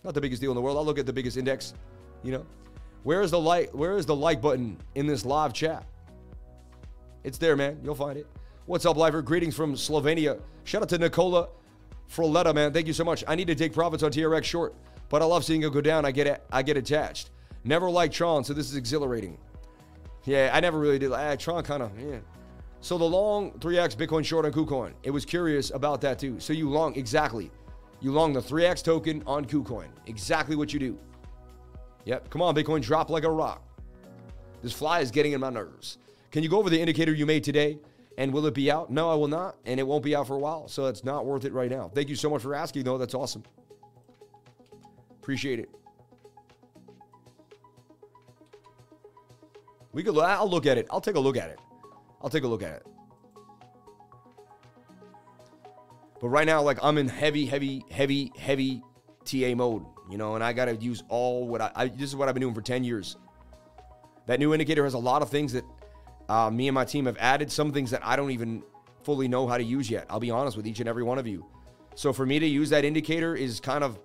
Not the biggest deal in the world. I'll look at the biggest index, you know. Where is the like where is the like button in this live chat? It's there, man. You'll find it. What's up, Lifer? Greetings from Slovenia. Shout out to Nicola Froletta, man. Thank you so much. I need to take profits on TRX short, but I love seeing it go down. I get it. I get attached. Never liked Tron, so this is exhilarating. Yeah, I never really did. Ah, Tron kind of, yeah. So the long 3x Bitcoin short on KuCoin. It was curious about that too. So you long, exactly. You long the 3x token on KuCoin. Exactly what you do. Yep. Come on, Bitcoin, drop like a rock. This fly is getting in my nerves. Can you go over the indicator you made today? And will it be out? No, I will not. And it won't be out for a while. So it's not worth it right now. Thank you so much for asking, though. That's awesome. Appreciate it. We could. I'll look at it. I'll take a look at it. I'll take a look at it. But right now, like I'm in heavy, heavy, heavy, heavy TA mode, you know, and I gotta use all what I, I this is what I've been doing for 10 years. That new indicator has a lot of things that uh, me and my team have added, some things that I don't even fully know how to use yet. I'll be honest with each and every one of you. So for me to use that indicator is kind of,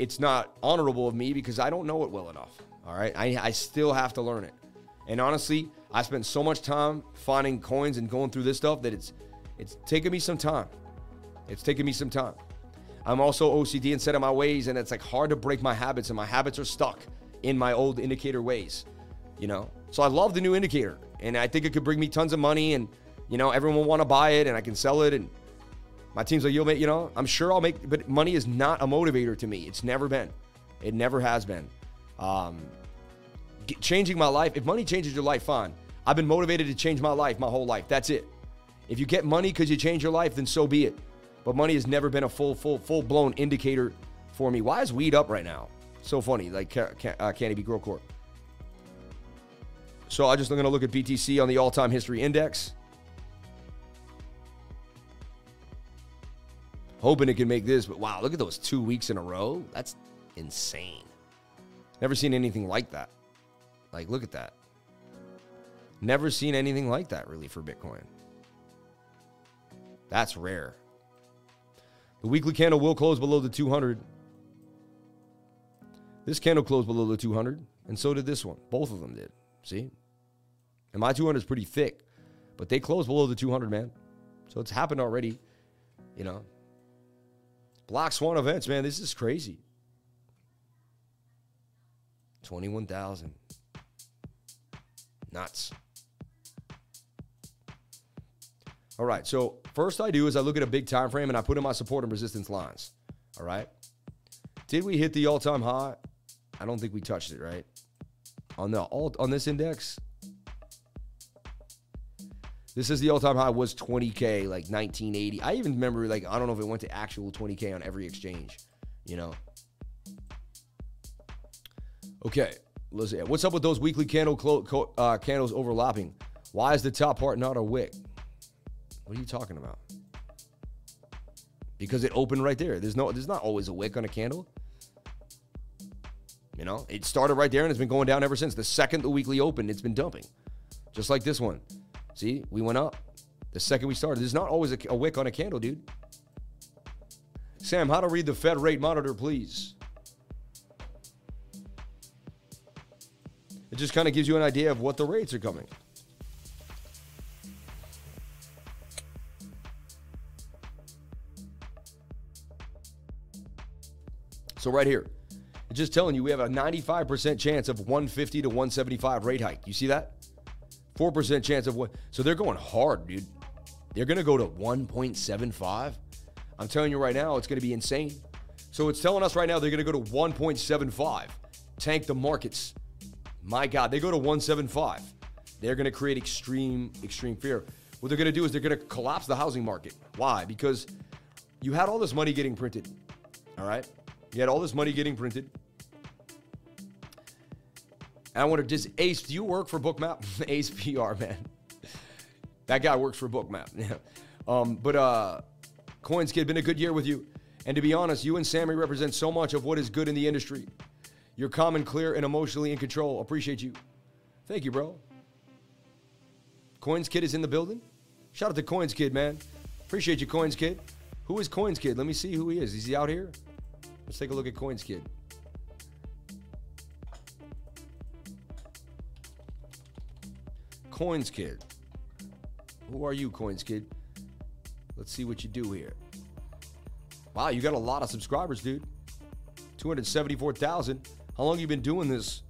it's not honorable of me because I don't know it well enough. All right. I, I still have to learn it. And honestly, I spent so much time finding coins and going through this stuff that it's it's taken me some time. It's taken me some time. I'm also OCD and set in my ways, and it's like hard to break my habits, and my habits are stuck in my old indicator ways. You know? So I love the new indicator, and I think it could bring me tons of money, and you know, everyone will want to buy it, and I can sell it, and my team's like, you'll make, you know, I'm sure I'll make, but money is not a motivator to me. It's never been. It never has been. Um, changing my life. If money changes your life, fine. I've been motivated to change my life my whole life. That's it. If you get money because you change your life, then so be it. But money has never been a full, full, full blown indicator for me. Why is weed up right now? So funny. Like can, uh, Canopy Growth Corp. So I just I'm going to look at BTC on the all-time history index. Hoping it can make this, but wow, look at those two weeks in a row. That's insane. Never seen anything like that. Like, look at that. Never seen anything like that really for Bitcoin. That's rare. The weekly candle will close below the 200. This candle closed below the 200, and so did this one. Both of them did. See? And my 200 is pretty thick, but they closed below the 200, man. So it's happened already. You know, Black Swan events, man. This is crazy. 21,000. Nuts. All right. So first I do is I look at a big time frame and I put in my support and resistance lines. All right. Did we hit the all-time high? I don't think we touched it, right? On the all on this index. This is the all-time high was 20k like 1980. I even remember like I don't know if it went to actual 20k on every exchange, you know. Okay, let's. What's up with those weekly candle clo- uh, candles overlapping? Why is the top part not a wick? What are you talking about? Because it opened right there. There's no there's not always a wick on a candle. You know, it started right there and it's been going down ever since. The second the weekly opened, it's been dumping. Just like this one. See, we went up. The second we started. There's not always a, a wick on a candle, dude. Sam, how to read the Fed rate monitor, please? Just kind of gives you an idea of what the rates are coming. So right here, just telling you we have a 95% chance of 150 to 175 rate hike. You see that? 4% chance of what? So they're going hard, dude. They're going to go to 1.75. I'm telling you right now, it's going to be insane. So it's telling us right now they're going to go to 1.75. Tank the markets. My God, they go to 175. They're going to create extreme, extreme fear. What they're going to do is they're going to collapse the housing market. Why? Because you had all this money getting printed. All right. You had all this money getting printed. And I wonder, does Ace, do you work for Bookmap? Ace PR, man. That guy works for Bookmap. um, but uh, Coins Kid, been a good year with you. And to be honest, you and Sammy represent so much of what is good in the industry. You're calm and clear and emotionally in control. Appreciate you. Thank you, bro. Coins Kid is in the building. Shout out to Coins Kid, man. Appreciate you, Coins Kid. Who is Coins Kid? Let me see who he is. Is he out here? Let's take a look at Coins Kid. Coins Kid. Who are you, Coins Kid? Let's see what you do here. Wow, you got a lot of subscribers, dude. 274,000. How long you been doing this?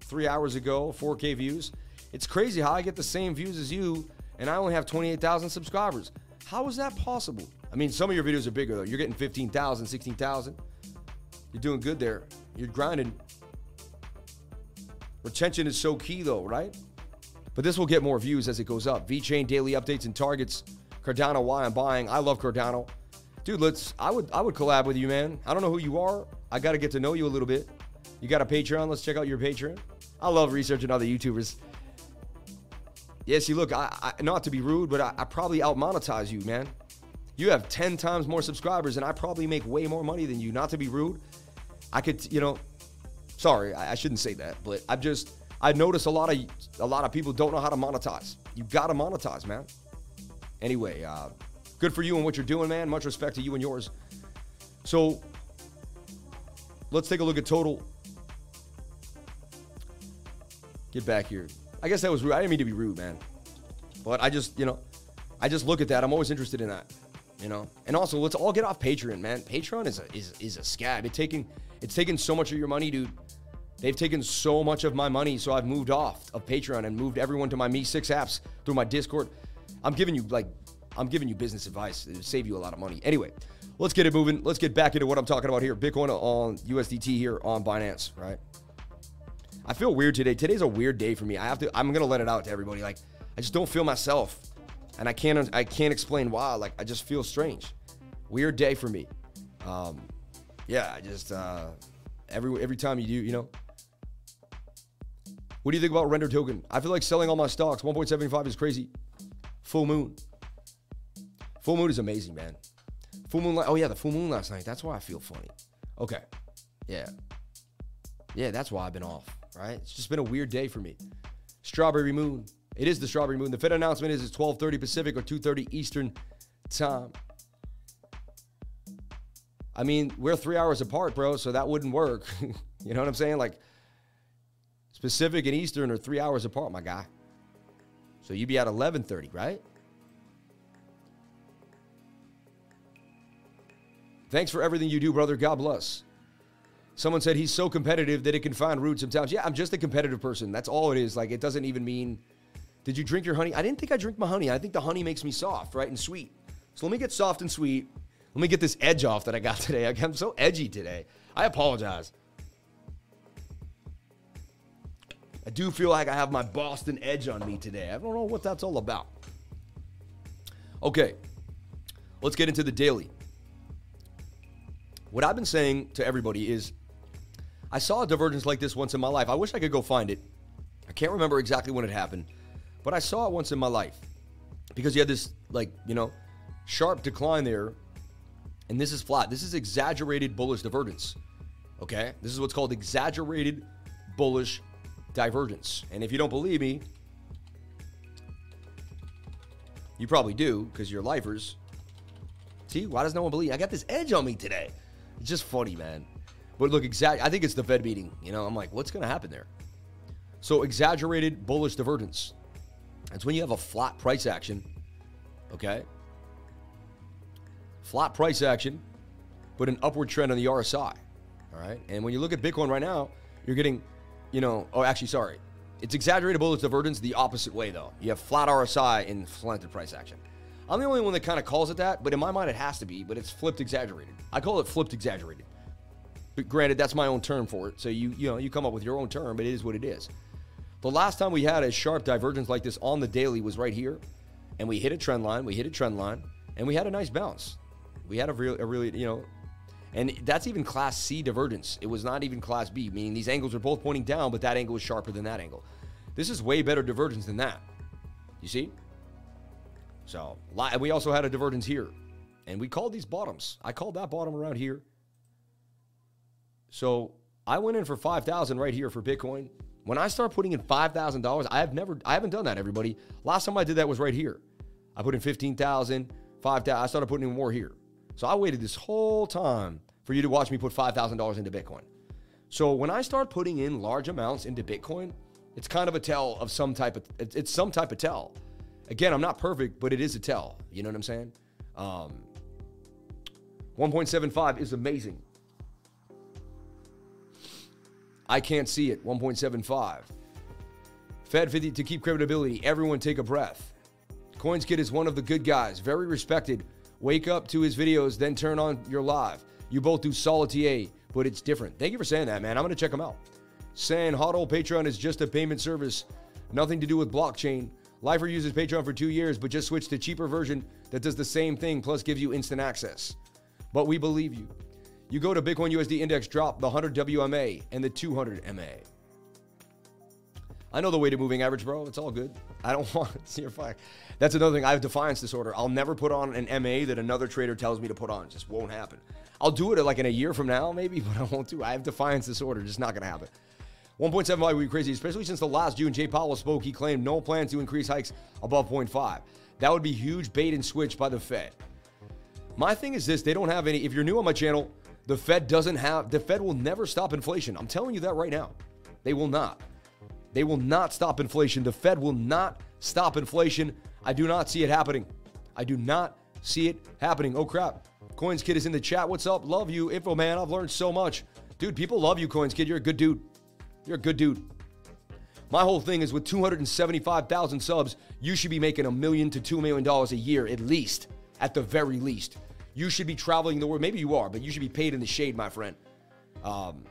Three hours ago, 4K views. It's crazy how I get the same views as you, and I only have 28,000 subscribers. How is that possible? I mean, some of your videos are bigger, though. You're getting 15,000, 16,000. You're doing good there. You're grinding. Retention is so key, though, right? But this will get more views as it goes up. VeChain daily updates and targets. Cardano, why I'm buying. I love Cardano. Dude, let's I would I would collab with you, man. I don't know who you are. I gotta get to know you a little bit. You got a Patreon? Let's check out your Patreon. I love researching other YouTubers. Yes, you look, I, I not to be rude, but I, I probably out monetize you, man. You have 10 times more subscribers, and I probably make way more money than you. Not to be rude. I could, you know, sorry, I, I shouldn't say that, but I've just I noticed a lot of a lot of people don't know how to monetize. You gotta monetize, man. Anyway, uh, good for you and what you're doing, man. Much respect to you and yours. So let's take a look at total. Get back here. I guess that was rude. I didn't mean to be rude, man. But I just, you know, I just look at that. I'm always interested in that. You know, and also let's all get off Patreon, man. Patreon is a is, is a scab. It's taking it's taking so much of your money, dude. They've taken so much of my money, so I've moved off of Patreon and moved everyone to my MEE6 apps through my Discord. I'm giving you like, I'm giving you business advice to save you a lot of money. Anyway, let's get it moving. Let's get back into what I'm talking about here. Bitcoin on USDT here on Binance, right? I feel weird today. Today's a weird day for me. I have to. I'm gonna let it out to everybody. Like, I just don't feel myself, and I can't. I can't explain why. Like, I just feel strange. Weird day for me. Um, yeah, I just uh, every every time you do, you know, What do you think about render token? I feel like selling all my stocks. 1.75 is crazy. Full moon. Full moon is amazing, man. Full moon. Oh yeah, the full moon last night. That's why I feel funny. Okay. Yeah. Yeah, that's why I've been off. Right. It's just been a weird day for me. Strawberry moon. It is the strawberry moon. The Fed announcement is it's 12:30 Pacific or 2:30 Eastern time. I mean, we're three hours apart, bro, so that wouldn't work. you know what I'm saying? Like, Pacific and Eastern are three hours apart, my guy. So you'd be at 11:30, right? Thanks for everything you do, brother. God bless. Someone said he's so competitive that it can find roots sometimes. Yeah, I'm just a competitive person. That's all it is. Like, it doesn't even mean. Did you drink your honey? I didn't think I drink my honey. I think the honey makes me soft, right, and sweet. So let me get soft and sweet. Let me get this edge off that I got today. I'm so edgy today. I apologize. I do feel like I have my Boston edge on me today. I don't know what that's all about. Okay, let's get into the daily. What I've been saying to everybody is I saw a divergence like this once in my life. I wish I could go find it. I can't remember exactly when it happened, but I saw it once in my life because you had this, like, you know, sharp decline there. And this is flat. This is exaggerated bullish divergence. Okay? This is what's called exaggerated bullish divergence. And if you don't believe me, you probably do because you're lifers. See, why does no one believe? I got this edge on me today. It's just funny, man. But look, exact. I think it's the Fed meeting. You know, I'm like, what's going to happen there? So exaggerated bullish divergence. That's when you have a flat price action. Okay. Flat price action, but an upward trend on the RSI. All right. And when you look at Bitcoin right now, you're getting you know, oh, actually, sorry. It's exaggerated bullish divergence the opposite way, though. You have flat RSI and slanted price action. I'm the only one that kind of calls it that, but in my mind, it has to be, but it's flipped exaggerated. I call it flipped exaggerated. Granted, that's my own term for it. So you, you know, you come up with your own term, but it is what it is. The last time we had a sharp divergence like this on the daily was right here, and we hit a trend line, we hit a trend line, and we had a nice bounce. We had a real, a really, you know, and that's even class C divergence. It was not even class B, meaning these angles are both pointing down, but that angle is sharper than that angle. This is way better divergence than that. You see? So, we also had a divergence here. And we called these bottoms. I called that bottom around here. So, I went in for 5,000 right here for Bitcoin. When I start putting in $5,000, I have never I haven't done that everybody. Last time I did that was right here. I put in 15,000, 5,000. I started putting in more here. So I waited this whole time for you to watch me put $5,000 into Bitcoin. So when I start putting in large amounts into Bitcoin, it's kind of a tell of some type of it's some type of tell. Again, I'm not perfect, but it is a tell. You know what I'm saying? Um, 1.75 is amazing. I can't see it. 1.75. Fed 50 to keep credibility. Everyone take a breath. Coinskid is one of the good guys, very respected Wake up to his videos, then turn on your live. You both do solid TA, but it's different. Thank you for saying that, man. I'm going to check them out. Saying HODL Patreon is just a payment service, nothing to do with blockchain. Lifer uses Patreon for two years, but just switched to cheaper version that does the same thing plus gives you instant access. But we believe you. You go to Bitcoin USD index drop the 100 WMA and the 200 MA. I know the weighted moving average, bro. It's all good. I don't want to see your fire. That's another thing. I have defiance disorder. I'll never put on an MA that another trader tells me to put on. It just won't happen. I'll do it like in a year from now, maybe, but I won't do. I have defiance disorder. Just not to happen. 1.75 would be crazy, especially since the last June Jay Powell spoke. He claimed no plans to increase hikes above 0.5. That would be huge bait and switch by the Fed. My thing is this: they don't have any. If you're new on my channel, the Fed doesn't have. The Fed will never stop inflation. I'm telling you that right now. They will not. They will not stop inflation. The Fed will not stop inflation. I do not see it happening. I do not see it happening. Oh crap. Coins Kid is in the chat. What's up? Love you, Info Man. I've learned so much. Dude, people love you, Coins Kid. You're a good dude. You're a good dude. My whole thing is with 275,000 subs, you should be making a million to two million dollars a year at least, at the very least. You should be traveling the world. Maybe you are, but you should be paid in the shade, my friend. Um,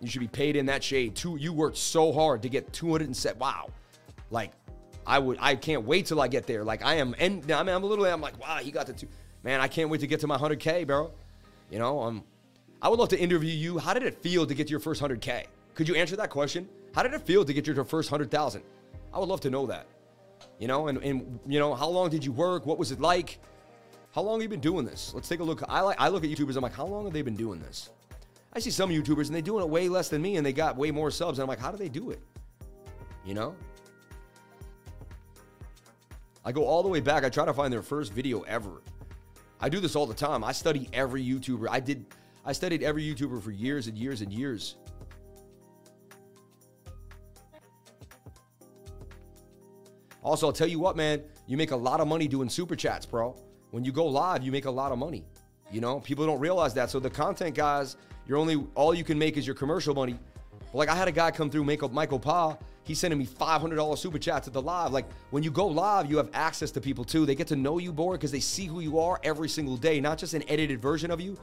you should be paid in that shade. Two, you worked so hard to get 200 and set. Wow. Like, I would, I can't wait till I get there. Like, I am, and I mean, I'm a little, I'm like, wow, he got the two. Man, I can't wait to get to my 100K, bro. You know, um, I would love to interview you. How did it feel to get to your first 100K? Could you answer that question? How did it feel to get your first 100,000? I would love to know that. You know, and, and you know, how long did you work? What was it like? How long have you been doing this? Let's take a look. I like I look at YouTubers, I'm like, how long have they been doing this? I see some YouTubers and they're doing it way less than me and they got way more subs. And I'm like, how do they do it? You know? I go all the way back. I try to find their first video ever. I do this all the time. I study every YouTuber. I did I studied every YouTuber for years and years and years. Also, I'll tell you what, man, you make a lot of money doing super chats, bro. When you go live, you make a lot of money. You know, people don't realize that. So the content guys, you're only all you can make is your commercial money. But like I had a guy come through, Michael, Michael Pa. He's sending me $500 super chats at the live. Like when you go live, you have access to people too. They get to know you more because they see who you are every single day, not just an edited version of you.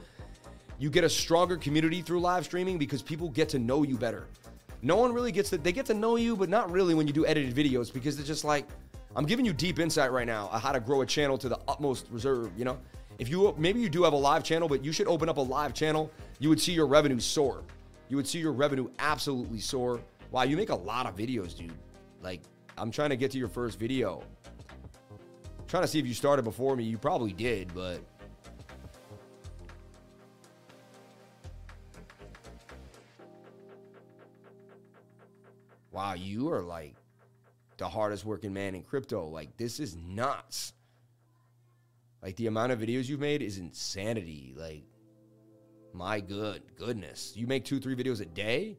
You get a stronger community through live streaming because people get to know you better. No one really gets to, they get to know you, but not really when you do edited videos because it's just like, I'm giving you deep insight right now on how to grow a channel to the utmost reserve, you know? If you, maybe you do have a live channel, but you should open up a live channel, you would see your revenue soar. You would see your revenue absolutely soar. Wow, you make a lot of videos, dude. Like, I'm trying to get to your first video. I'm trying to see if you started before me. You probably did, but wow, you are like the hardest working man in crypto. Like, this is nuts. Like, the amount of videos you've made is insanity. Like, my good goodness. You make two, three videos a day?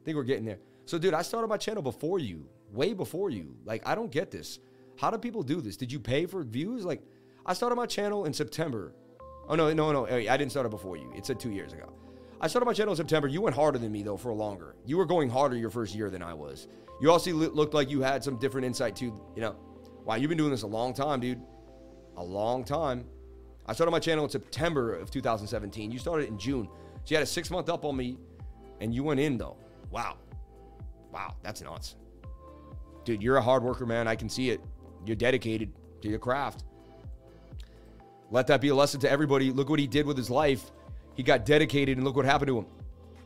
I think we're getting there. So, dude, I started my channel before you, way before you. Like, I don't get this. How do people do this? Did you pay for views? Like, I started my channel in September. Oh, no, no, no. I didn't start it before you. It said two years ago. I started my channel in September. You went harder than me though for longer. You were going harder your first year than I was. You also looked like you had some different insight too. You know, wow, you've been doing this a long time, dude. A long time. I started my channel in September of 2017. You started in June, so you had a six month up on me, and you went in though. Wow, wow, that's nuts, dude. You're a hard worker, man. I can see it. You're dedicated to your craft. Let that be a lesson to everybody. Look what he did with his life he got dedicated, and look what happened to him.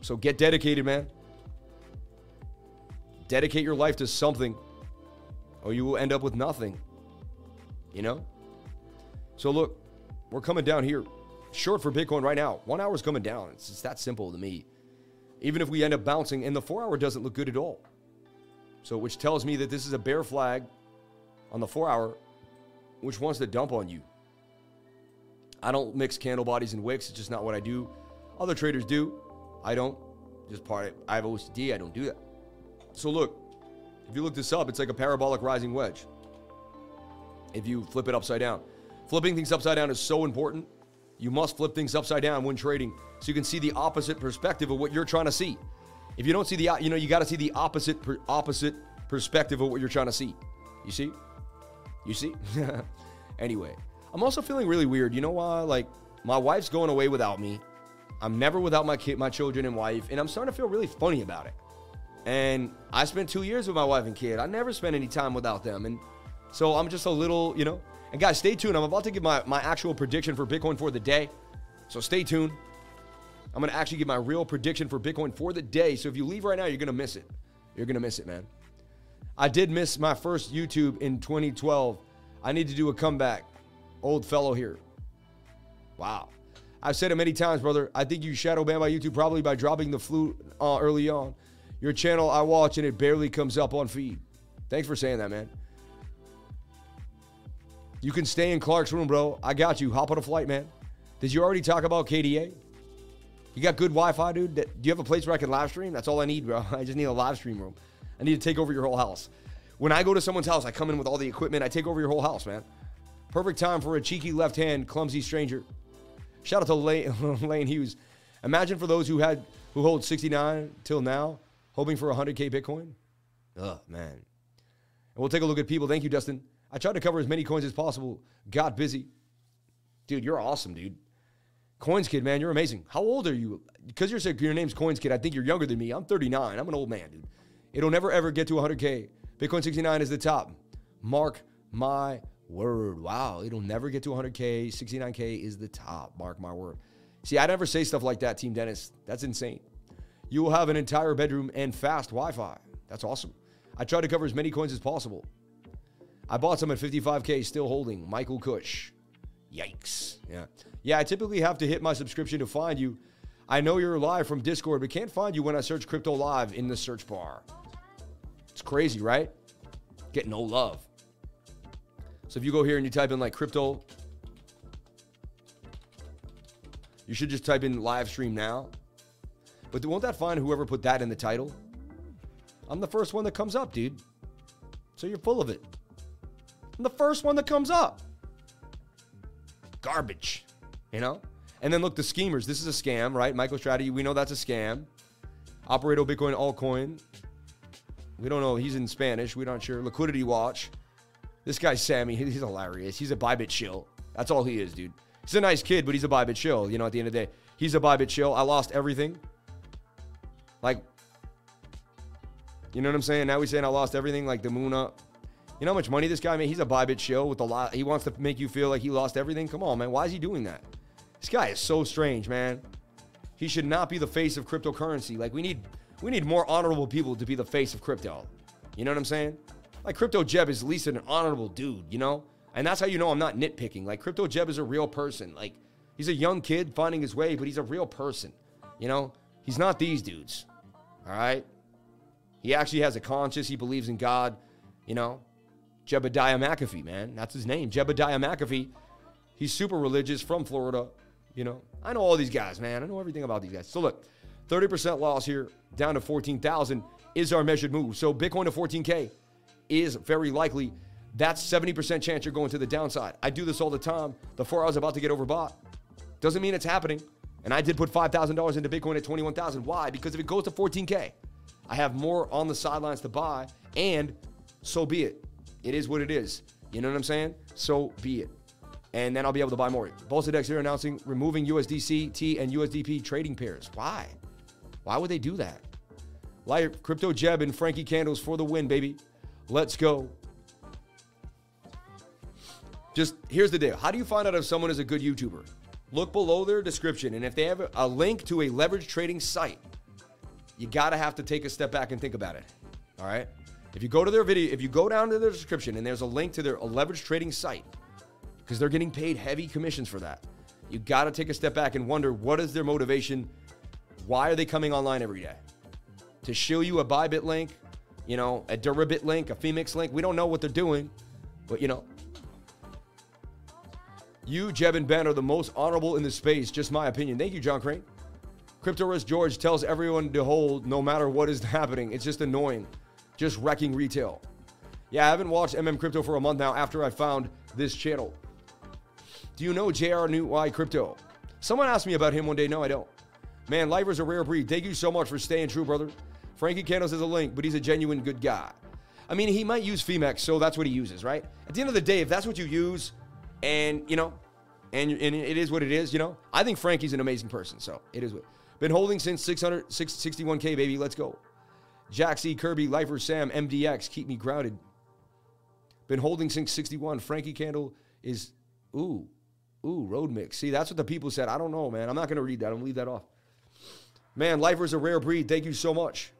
So get dedicated, man. Dedicate your life to something, or you will end up with nothing. You know? So look, we're coming down here. Short for Bitcoin right now. One hour is coming down. It's just that simple to me. Even if we end up bouncing, and the four hour doesn't look good at all. So, which tells me that this is a bear flag on the four hour, which wants to dump on you. I don't mix candle bodies and wicks. It's just not what I do. Other traders do. I don't. Just part. Of, I have OCD. I don't do that. So look, if you look this up, it's like a parabolic rising wedge. If you flip it upside down, flipping things upside down is so important. You must flip things upside down when trading, so you can see the opposite perspective of what you're trying to see. If you don't see the, you know, you got to see the opposite opposite perspective of what you're trying to see. You see? You see? anyway. I'm also feeling really weird. You know why? Like, my wife's going away without me. I'm never without my kid, my children and wife, and I'm starting to feel really funny about it. And I spent two years with my wife and kid. I never spent any time without them. And so I'm just a little, you know. And guys, stay tuned. I'm about to give my, my actual prediction for Bitcoin for the day. So stay tuned. I'm to actually give my real prediction for Bitcoin for the day. So if you leave right now, you're to miss it. You're to miss it, man. I did miss my first YouTube in 2012. I need to do a comeback old fellow here. Wow. I've said it many times, brother. I think you shadow banned my YouTube probably by dropping the flute uh, early on. Your channel I watch and it barely comes up on feed. Thanks for saying that, man. You can stay in Clark's room, bro. I got you. Hop on a flight, man. Did you already talk about KDA? You got good Wi-Fi, dude. Do you have a place where I can live stream? That's all I need, bro. I just need a live stream room. I need to take over your whole house. When I go to someone's house, I come in with all the equipment. I take over your whole house, man. Perfect time for a cheeky left hand, clumsy stranger. Shout out to Lane, Lane Hughes. Imagine for those who had who hold 69 till now, hoping for 100k Bitcoin. Oh man. And we'll take a look at people. Thank you, Dustin. I tried to cover as many coins as possible. Got busy. Dude, you're awesome, dude. Coins Kid, man, you're amazing. How old are you? Because you're your name's Coins Kid, I think you're younger than me. I'm 39. I'm an old man, dude. It'll never ever get to 100k. Bitcoin 69 is the top. Mark my Word. Wow. It'll never get to 100K. 69K is the top. Mark my word. See, I never say stuff like that, Team Dennis. That's insane. you will have an entire bedroom and fast Wi Fi. That's awesome. I try to cover as many coins as possible. I bought some at 55K, still holding. Michael Kush. Yikes. Yeah. Yeah, I typically have to hit my subscription to find you. I know you're live from Discord, but can't find you when I search Crypto Live in the search bar. It's crazy, right? Get no love. So if you go here and you type in like crypto, you should just type in live stream now. But won't that find whoever put that in the title? I'm the first one that comes up, dude. So you're full of it. I'm the first one that comes up. Garbage, you know? And then look, the schemers. This is a scam, right? MicroStrategy, we know that's a scam. Operato Bitcoin altcoin. We don't know. He's in Spanish. We're not sure. Liquidity Watch. This guy's Sammy. He's hilarious. He's a Bybit chill. That's all he is, dude. He's a nice kid, but he's a Bybit chill. You know, at the end of the day, he's a Bybit chill. I lost everything. Like, you know what I'm saying? Now he's saying I lost everything, like the moon up. You know how much money this guy made? He's a Bybit chill with a lot. He wants to make you feel like he lost everything. Come on, man. Why is he doing that? This guy is so strange, man. He should not be the face of cryptocurrency. Like we need we need more honorable people to be the face of crypto. You know what I'm saying? Like Crypto Jeb is at least an honorable dude, you know? And that's how you know I'm not nitpicking. Like Crypto Jeb is a real person. Like he's a young kid finding his way, but he's a real person. You know? He's not these dudes. All right? He actually has a conscience. He believes in God. You know? Jebediah McAfee, man. That's his name. Jebediah McAfee. He's super religious from Florida. You know? I know all these guys, man. I know everything about these guys. So look, 30% loss here, down to 14,000 is our measured move. So Bitcoin to 14K is very likely. That's 70% chance you're going to the downside. I do this all the time. The four hours about to get overbought. Doesn't mean it's happening. And I did put $5,000 into Bitcoin at 21,000. Why? Because if it goes to 14K, I have more on the sidelines to buy, and so be it. It is what it is. You know what I'm saying? So be it. And then I'll be able to buy more. Bolsadex here announcing removing USDC, T, and USDP trading pairs. Why? Why would they do that? Like Crypto Jeb and Frankie Candles for the win, baby. Let's go. Just here's the deal. How do you find out if someone is a good YouTuber? Look below their description, and if they have a link to a leverage trading site, you gotta have to take a step back and think about it. All right. If you go to their video, if you go down to their description and there's a link to their leverage trading site, because they're getting paid heavy commissions for that, you gotta take a step back and wonder what is their motivation? Why are they coming online every day? To show you a Bybit link, you know, a Deribit link, a Phemex link. We don't know what they're doing, but you know, you, Jeb, and Ben are the most honorable in the space. Just my opinion. Thank you, John Crane. Crypto Risk George tells everyone to hold no matter what is happening. It's just annoying. Just wrecking retail. Yeah, I haven't watched MM Crypto for a month now after I found this channel. Do you know JRNY Crypto? Someone asked me about him one day. No, I don't. Man, Lifer's a rare breed. Thank you so much for staying true, brother. Frankie Candles is a link, but he's a genuine good guy. I mean, he might use Phemex, so that's what he uses, right? At the end of the day, if that's what you use, and you know, and, and it is what it is, you know, I think Frankie's an amazing person, so it is what. Been holding since 600, 661K, baby. Let's go. Jack C. Kirby, Lifer Sam, MDX, keep me grounded. Been holding since 61. Frankie Candle is, ooh, ooh, road mix. See, that's what the people said. I don't know, man. I'm not to read that. I'm to leave that off. Man, Lifer's a rare breed. Thank you so much.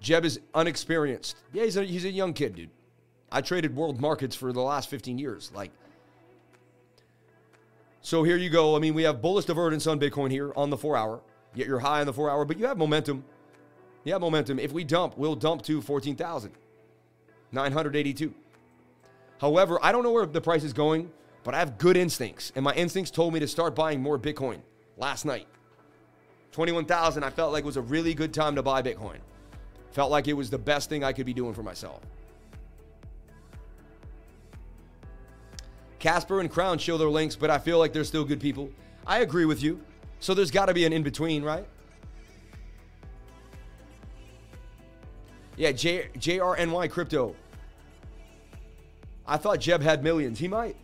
Jeb is unexperienced. Yeah, he's a, he's a young kid, dude. I traded world markets for the last 15 years. Like, so here you go. I mean, we have bullish divergence on Bitcoin here on the four hour. Yet you're high on the four hour, but you have momentum. You have momentum. If we dump, we'll dump to 14,982. However, I don't know where the price is going, but I have good instincts. And my instincts told me to start buying more Bitcoin last night. 21,000, I felt like was a really good time to buy Bitcoin. Felt like it was the best thing I could be doing for myself. Casper and Crown show their links, but I feel like they're still good people. I agree with you. So there's got to be an in between, right? Yeah, J- JRNY Crypto. I thought Jeb had millions. He might.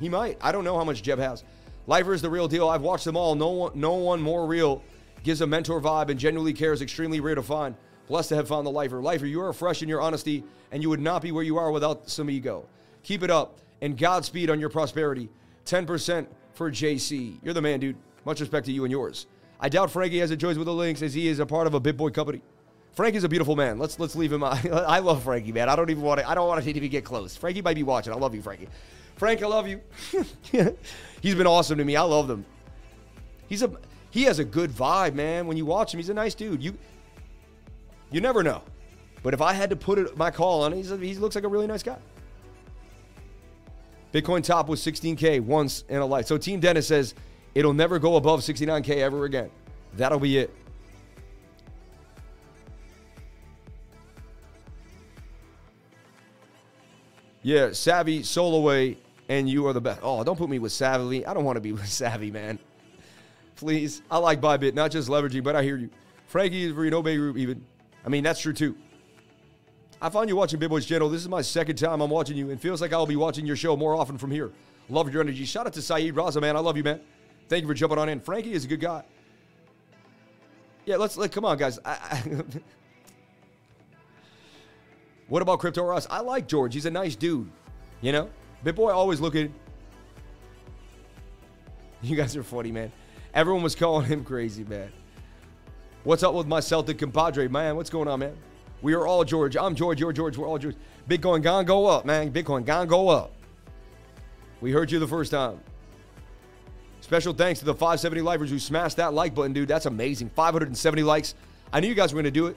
He might. I don't know how much Jeb has. Lifer is the real deal. I've watched them all. No one, no one more real. Gives a mentor vibe and genuinely cares. Extremely rare to find. Blessed to have found the Lifer. Lifer, you are fresh in your honesty, and you would not be where you are without some ego. Keep it up and Godspeed on your prosperity. 10% for JC. You're the man, dude. Much respect to you and yours. I doubt Frankie has a choice with the links as he is a part of a BitBoy company. Frankie's a beautiful man. Let's let's leave him. I love Frankie, man. I don't even want to. I don't want to even get close. Frankie might be watching. I love you, Frankie. Frank, I love you. He's been awesome to me. I love him. He's a he has a good vibe, man. When you watch him, he's a nice dude. You you never know. But if I had to put it, my call on it, he looks like a really nice guy. Bitcoin top was 16K once in a life. So Team Dennis says it'll never go above 69K ever again. That'll be it. Yeah, Savvy, Soloway, and you are the best. Oh, don't put me with Savvy. I don't want to be with Savvy, man. Please. I like Bybit, not just leveraging, but I hear you. Frankie is for Bay Group, even. I mean, that's true too. I find you watching BitBoy's channel. This is my second time I'm watching you, and feels like I'll be watching your show more often from here. Love your energy. Shout out to Saeed Raza, man. I love you, man. Thank you for jumping on in. Frankie is a good guy. Yeah, let's let come on, guys. I, I what about Crypto Ross? I like George. He's a nice dude. You know, BitBoy always looking. You guys are funny, man. Everyone was calling him crazy, man. What's up with my Celtic compadre, man? What's going on, man? We are all George. I'm George. You're George. We're all George. Bitcoin gone go up, man. Bitcoin gone go up. We heard you the first time. Special thanks to the 570 lifers who smashed that like button, dude. That's amazing. 570 likes. I knew you guys were going to do it.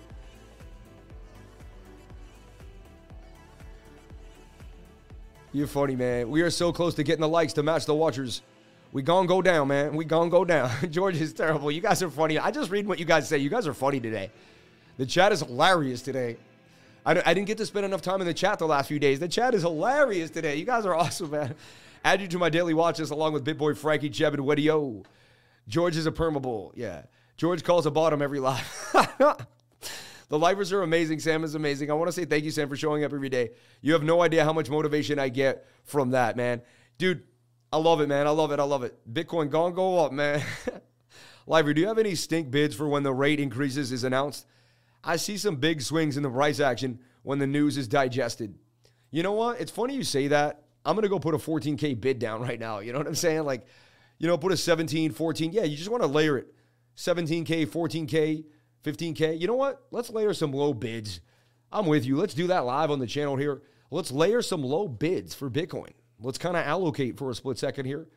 You're funny, man. We are so close to getting the likes to match the watchers. We gonna go down, man. We gonna go down. George is terrible. You guys are funny. I just read what you guys say. You guys are funny today. The chat is hilarious today. I, I didn't get to spend enough time in the chat the last few days. The chat is hilarious today. You guys are awesome, man. Add you to my daily watches along with BitBoy Frankie, Jeb, and Wedio. George is a permabull. Yeah. George calls a bottom every live. the lifers are amazing. Sam is amazing. I want to say thank you, Sam, for showing up every day. You have no idea how much motivation I get from that, man. Dude, I love it, man. I love it. I love it. Bitcoin gonna go up, man. Lifer, do you have any stink bids for when the rate increases is announced? I see some big swings in the price action when the news is digested. You know what? It's funny you say that. I'm going to go put a 14K bid down right now. You know what I'm saying? Like, you know, put a 17, 14. Yeah, you just want to layer it. 17K, 14K, 15K. You know what? Let's layer some low bids. I'm with you. Let's do that live on the channel here. Let's layer some low bids for Bitcoin. Let's kind of allocate for a split second here.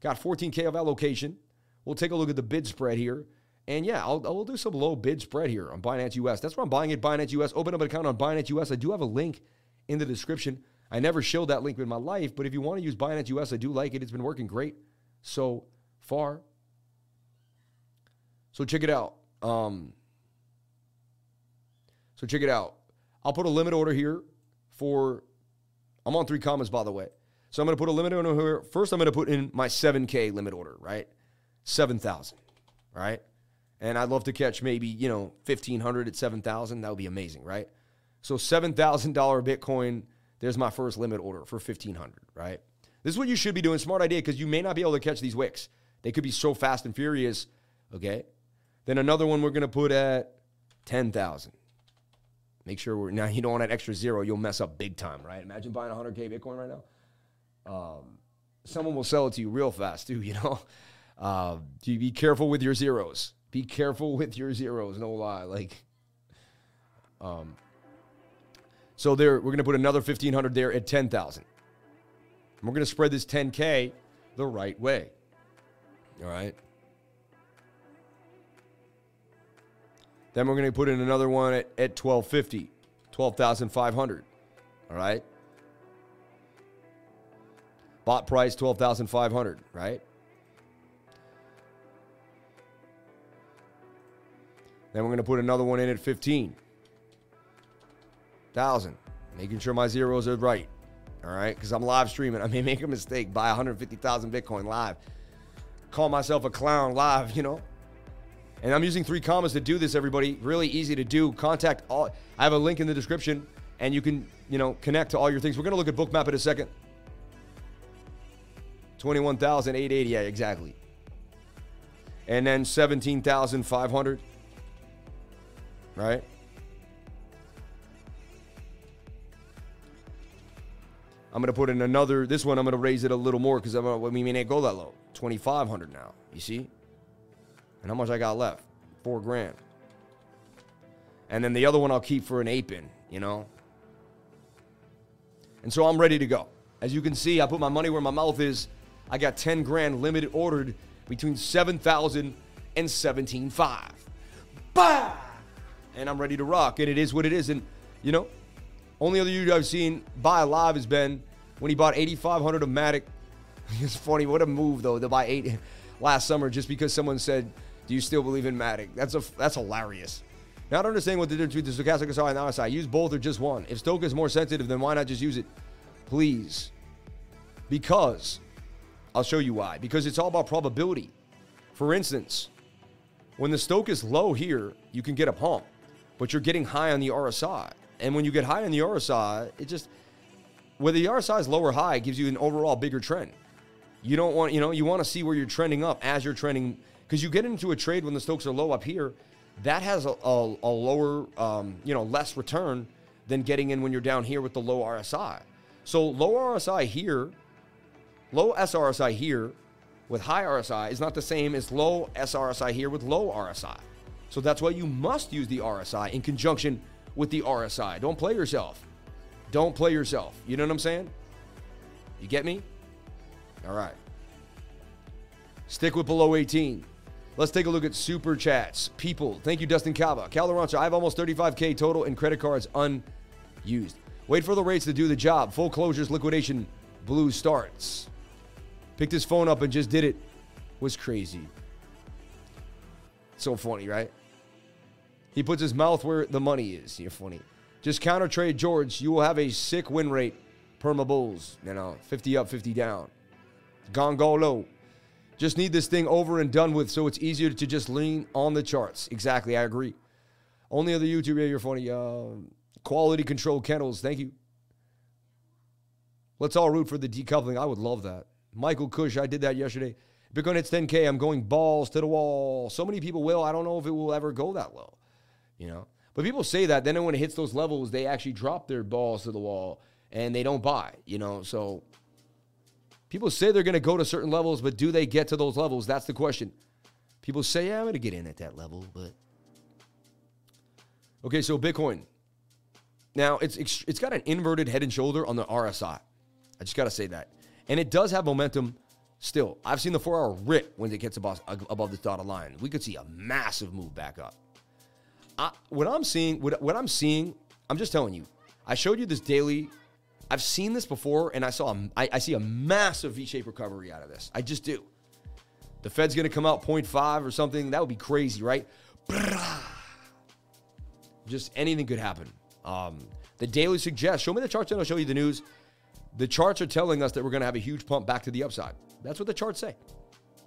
Got 14K of allocation. We'll take a look at the bid spread here. And yeah, I'll, I'll do some low bid spread here on Binance US. That's where I'm buying it, Binance US. Open up an account on Binance US. I do have a link in the description. I never showed that link in my life, but if you want to use Binance US, I do like it. It's been working great so far. So check it out. Um, so check it out. I'll put a limit order here for. I'm on 3Commas, by the way. So I'm going to put a limit order here. First, I'm going to put in my 7K limit order, right? 7,000, right? And I'd love to catch maybe, you know, 1,500 at 7,000. That would be amazing, right? So $7,000 Bitcoin, there's my first limit order for 1,500, right? This is what you should be doing. Smart idea because you may not be able to catch these wicks. They could be so fast and furious, okay? Then another one we're going to put at 10,000. Make sure we're, now you don't want that extra zero. You'll mess up big time, right? Imagine buying 100K Bitcoin right now um, someone will sell it to you real fast too. You know, uh, you be careful with your zeros. Be careful with your zeros. No lie, like. Um, so there, we're gonna put another fifteen hundred there at ten thousand. We're gonna spread this ten k the right way. All right. Then we're going to put in another one at, at 1250, 12,500. All right. Bought price 12,500, right? Then we're going to put another one in at 15,000. Making sure my zeros are right. All right, because I'm live streaming. I may make a mistake, buy 150,000 Bitcoin live. Call myself a clown live, you know? And I'm using 3Commas to do this, everybody. Really easy to do. Contact all. I have a link in the description, and you can, you know, connect to all your things. We're going to look at Bookmap in a second. 21,880. Yeah, exactly. And then 17,500. Right? I'm going to put in another, this one I'm going to raise it a little more because we may not go that low. 2,500 now. You see? And how much I got left? Four grand. And then the other one I'll keep for an ape in, you know? And so I'm ready to go. As you can see, I put my money where my mouth is. I got 10 grand limited ordered between 7,000 and 17.5. Bah! And I'm ready to rock. And it is what it is. And, you know, only other dude I've seen buy live has been when he bought 8,500 of Matic. It's funny. What a move, though, to buy eight last summer just because someone said, Do you still believe in Matic? That's, a, that's hilarious. Now, I don't understanding what the difference between the stochastic SI and the RSI. Use both or just one. If Stoch is more sensitive, then why not just use it? Please. Because, I'll show you why. Because it's all about probability. For instance, when the Stoch is low here, you can get a pump, but you're getting high on the RSI. And when you get high on the RSI, it just, whether the RSI is low or high, gives you an overall bigger trend. You don't want, you know, you want to see where you're trending up as you're trending, because you get into a trade when the Stochs are low up here, that has a, a, a lower, um, you know, less return than getting in when you're down here with the low RSI. So low RSI here, low SRSI here with high RSI is not the same as low SRSI here with low RSI. So that's why you must use the RSI in conjunction with the RSI. Don't play yourself. Don't play yourself. You know what I'm saying? You get me? All right. Stick with below 18. Let's take a look at super chats. People, thank you, Dustin Calva. Calderoncho, I have almost 35K total in credit cards unused. Wait for the rates to do the job. Foreclosures, liquidation, blue starts. Picked his phone up and just did it. Was crazy. So funny, right? He puts his mouth where the money is. You're funny. Just counter trade George. You will have a sick win rate. Perma Bulls. You know, 50 up, 50 down. Gongolo. Just need this thing over and done with so it's easier to just lean on the charts. Exactly. I agree. Only other YouTuber, you're funny. Uh, quality control kennels. Thank you. Let's all root for the decoupling. I would love that. Michael Cush, I did that yesterday. Bitcoin hits 10K. I'm going balls to the wall. So many people will. I don't know if it will ever go that low. You know? But people say that. Then when it hits those levels, they actually drop their balls to the wall and they don't buy, you know? So people say they're going to go to certain levels, but do they get to those levels? That's the question. People say, yeah, I'm going to get in at that level, but. Okay, so Bitcoin. Now, it's, it's got an inverted head and shoulder on the RSI. I just got to say that. And it does have momentum still. I've seen the four hour rip when it gets above, above this dotted line. We could see a massive move back up. I, what I'm seeing, what, what I'm seeing, I'm just telling you. I showed you this daily I've seen this before, and I saw a, I, I see a massive V-shaped recovery out of this. I just do. The Fed's going to come out 0.5 or something. That would be crazy, right? Just anything could happen. Um, the daily suggests. Show me the charts, and I'll show you the news. The charts are telling us that we're going to have a huge pump back to the upside. That's what the charts say.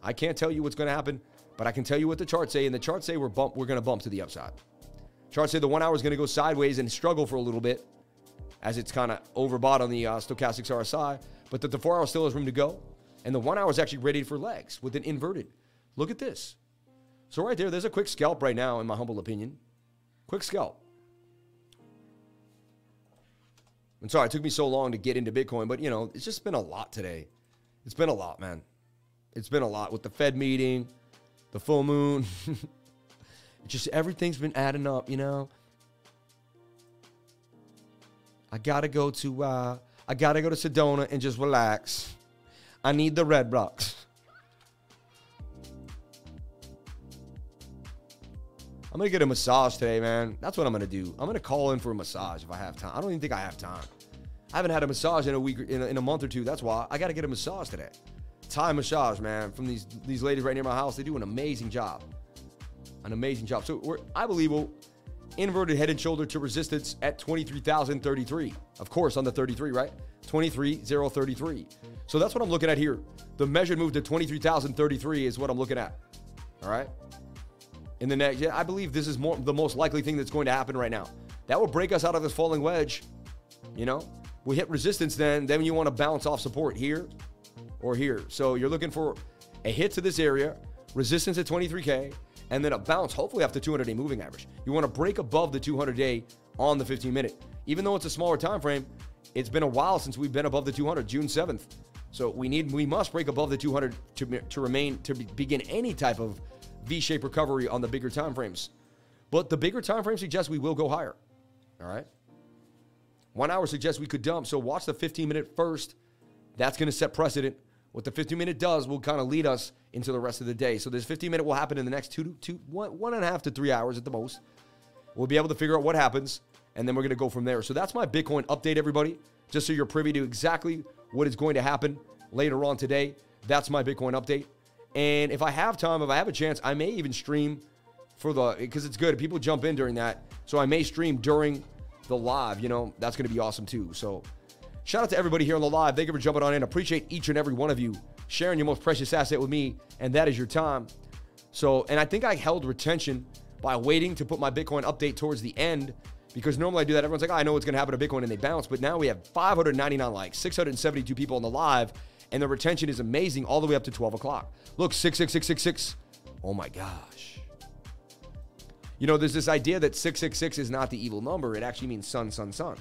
I can't tell you what's going to happen, but I can tell you what the charts say, and the charts say we're bump, we're going to bump to the upside. Charts say the one hour is going to go sideways and struggle for a little bit, as it's kind of overbought on the uh, stochastics RSI, but that the four hour still has room to go. And the one hour is actually ready for legs with an inverted. Look at this. So, right there, there's a quick scalp right now, in my humble opinion. Quick scalp. I'm sorry it took me so long to get into Bitcoin, but you know, it's just been a lot today. It's been a lot, man. It's been a lot with the Fed meeting, the full moon. just everything's been adding up, you know. I gotta go to uh, I gotta go to Sedona and just relax. I need the red rocks. I'm gonna get a massage today, man. That's what I'm gonna do. I'm gonna call in for a massage if I have time. I don't even think I have time. I haven't had a massage in a week, in a, in a month or two. That's why I gotta get a massage today. Thai massage, man, from these these ladies right near my house. They do an amazing job. An amazing job. So I believe we'll inverted head and shoulder to resistance at 23,033. Of course, on the 33, right? 23,033. So that's what I'm looking at here. The measured move to 23,033 is what I'm looking at. All right. In the next, yeah, I believe this is more the most likely thing that's going to happen right now. That will break us out of this falling wedge. You know, we hit resistance, then then you want to bounce off support here or here. So you're looking for a hit to this area, resistance at 23k, and then a bounce, hopefully after 200 day moving average. You want to break above the 200 day on the 15 minute. Even though it's a smaller time frame, it's been a while since we've been above the 200, June 7th. So we need, we must break above the 200 to, to remain, to begin any type of V-shaped recovery on the bigger time frames. But the bigger time frame suggests we will go higher. All right. One hour suggests we could dump. So watch the 15 minute first. That's going to set precedent. What the 15 minute does will kind of lead us into the rest of the day. So this 15 minute will happen in the next two to two, one, one and a half to three hours at the most. We'll be able to figure out what happens, and then we're going to go from there. So that's my Bitcoin update, everybody. Just so you're privy to exactly what is going to happen later on today. That's my Bitcoin update. And if I have time, if I have a chance, I may even stream for the because it's good. People jump in during that, so I may stream during the live. You know, that's going to be awesome too. So shout out to everybody here on the live. Thank you for jumping on in. Appreciate each and every one of you sharing your most precious asset with me, and that is your time. So, and I think I held retention by waiting to put my Bitcoin update towards the end because normally I do that. Everyone's like, oh, I know what's going to happen to Bitcoin and they bounce. But now we have 599 likes, 672 people on the live, and the retention is amazing all the way up to 12 o'clock. Look, 66666. Oh my gosh. You know, there's this idea that 666 is not the evil number. It actually means sun, sun, sun.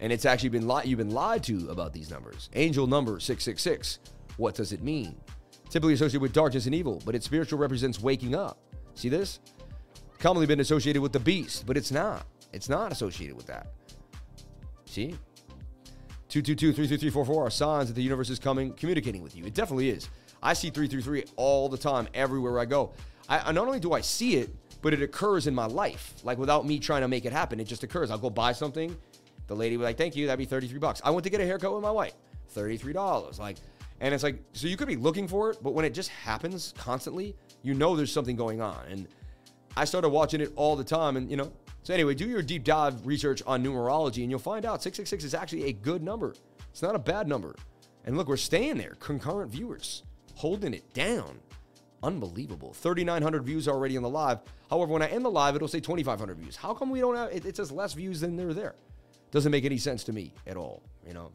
And it's actually been li- you've been lied to about these numbers. Angel number 666. What does it mean? Typically associated with darkness and evil, but its spiritual represents waking up. See this? Commonly been associated with the beast, but it's not. It's not associated with that. See? 222-33344 are signs that the universe is coming, communicating with you. It definitely is. I see 333 all the time, everywhere I go. I, not only do I see it, but it occurs in my life. Like without me trying to make it happen, it just occurs. I'll go buy something. The lady be like, thank you, that'd be 33 bucks. I went to get a haircut with my wife. $33. Like, and it's like, so you could be looking for it, but when it just happens constantly, you know there's something going on. And I started watching it all the time. And, you know, so anyway, do your deep dive research on numerology and you'll find out 666 is actually a good number. It's not a bad number. And look, we're staying there. Concurrent viewers holding it down. Unbelievable. 3,900 views already in the live. However, when I end the live, it'll say 2,500 views. How come we don't have it? It says less views than they're there. Doesn't make any sense to me at all, you know?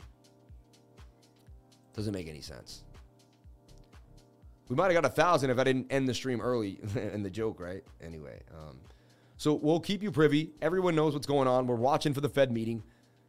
Doesn't make any sense. We might have got a thousand if I didn't end the stream early in the joke, right? Anyway, um, so we'll keep you privy. Everyone knows what's going on. We're watching for the Fed meeting.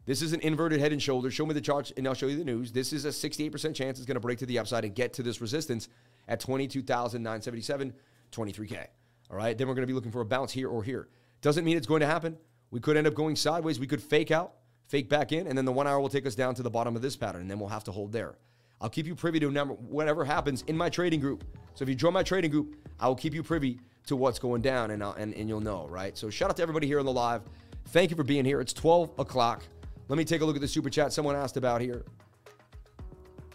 This is an inverted head and shoulders. Show me the charts and I'll show you the news. This is a 68% chance it's going to break to the upside and get to this resistance at 22,977, 23K. All right. Then we're going to be looking for a bounce here or here. Doesn't mean it's going to happen. We could end up going sideways. We could fake out, fake back in, and then the one hour will take us down to the bottom of this pattern, and then we'll have to hold there. I'll keep you privy to whatever happens in my trading group. So if you join my trading group, I will keep you privy to what's going down and, and, and you'll know, right? So shout out to everybody here on the live. Thank you for being here. It's 12 o'clock. Let me take a look at the super chat someone asked about here.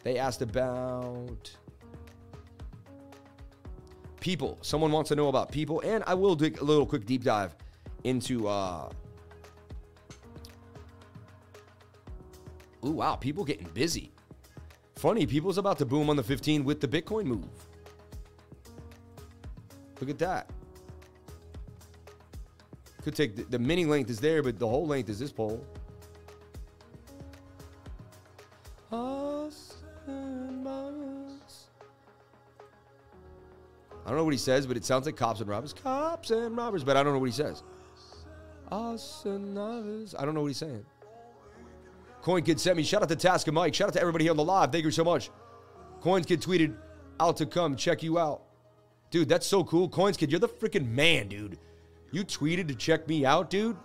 They asked about people. Someone wants to know about people, and I will do a little quick deep dive into. Uh, ooh, wow, people getting busy. Funny, people's about to boom on the 15 with the Bitcoin move. Look at that. Could take the, the mini length is there, but the whole length is this pole. I don't know what he says, but it sounds like cops and robbers. Cops and robbers, but I don't know what he says. Us and others. I don't know what he's saying. Coin Kid sent me. Shout out to Task and Mike. Shout out to everybody here on the live. Thank you so much. Coins Kid tweeted, out to come check you out. Dude, that's so cool. Coins Kid, you're the freaking man, dude. You tweeted to check me out, dude.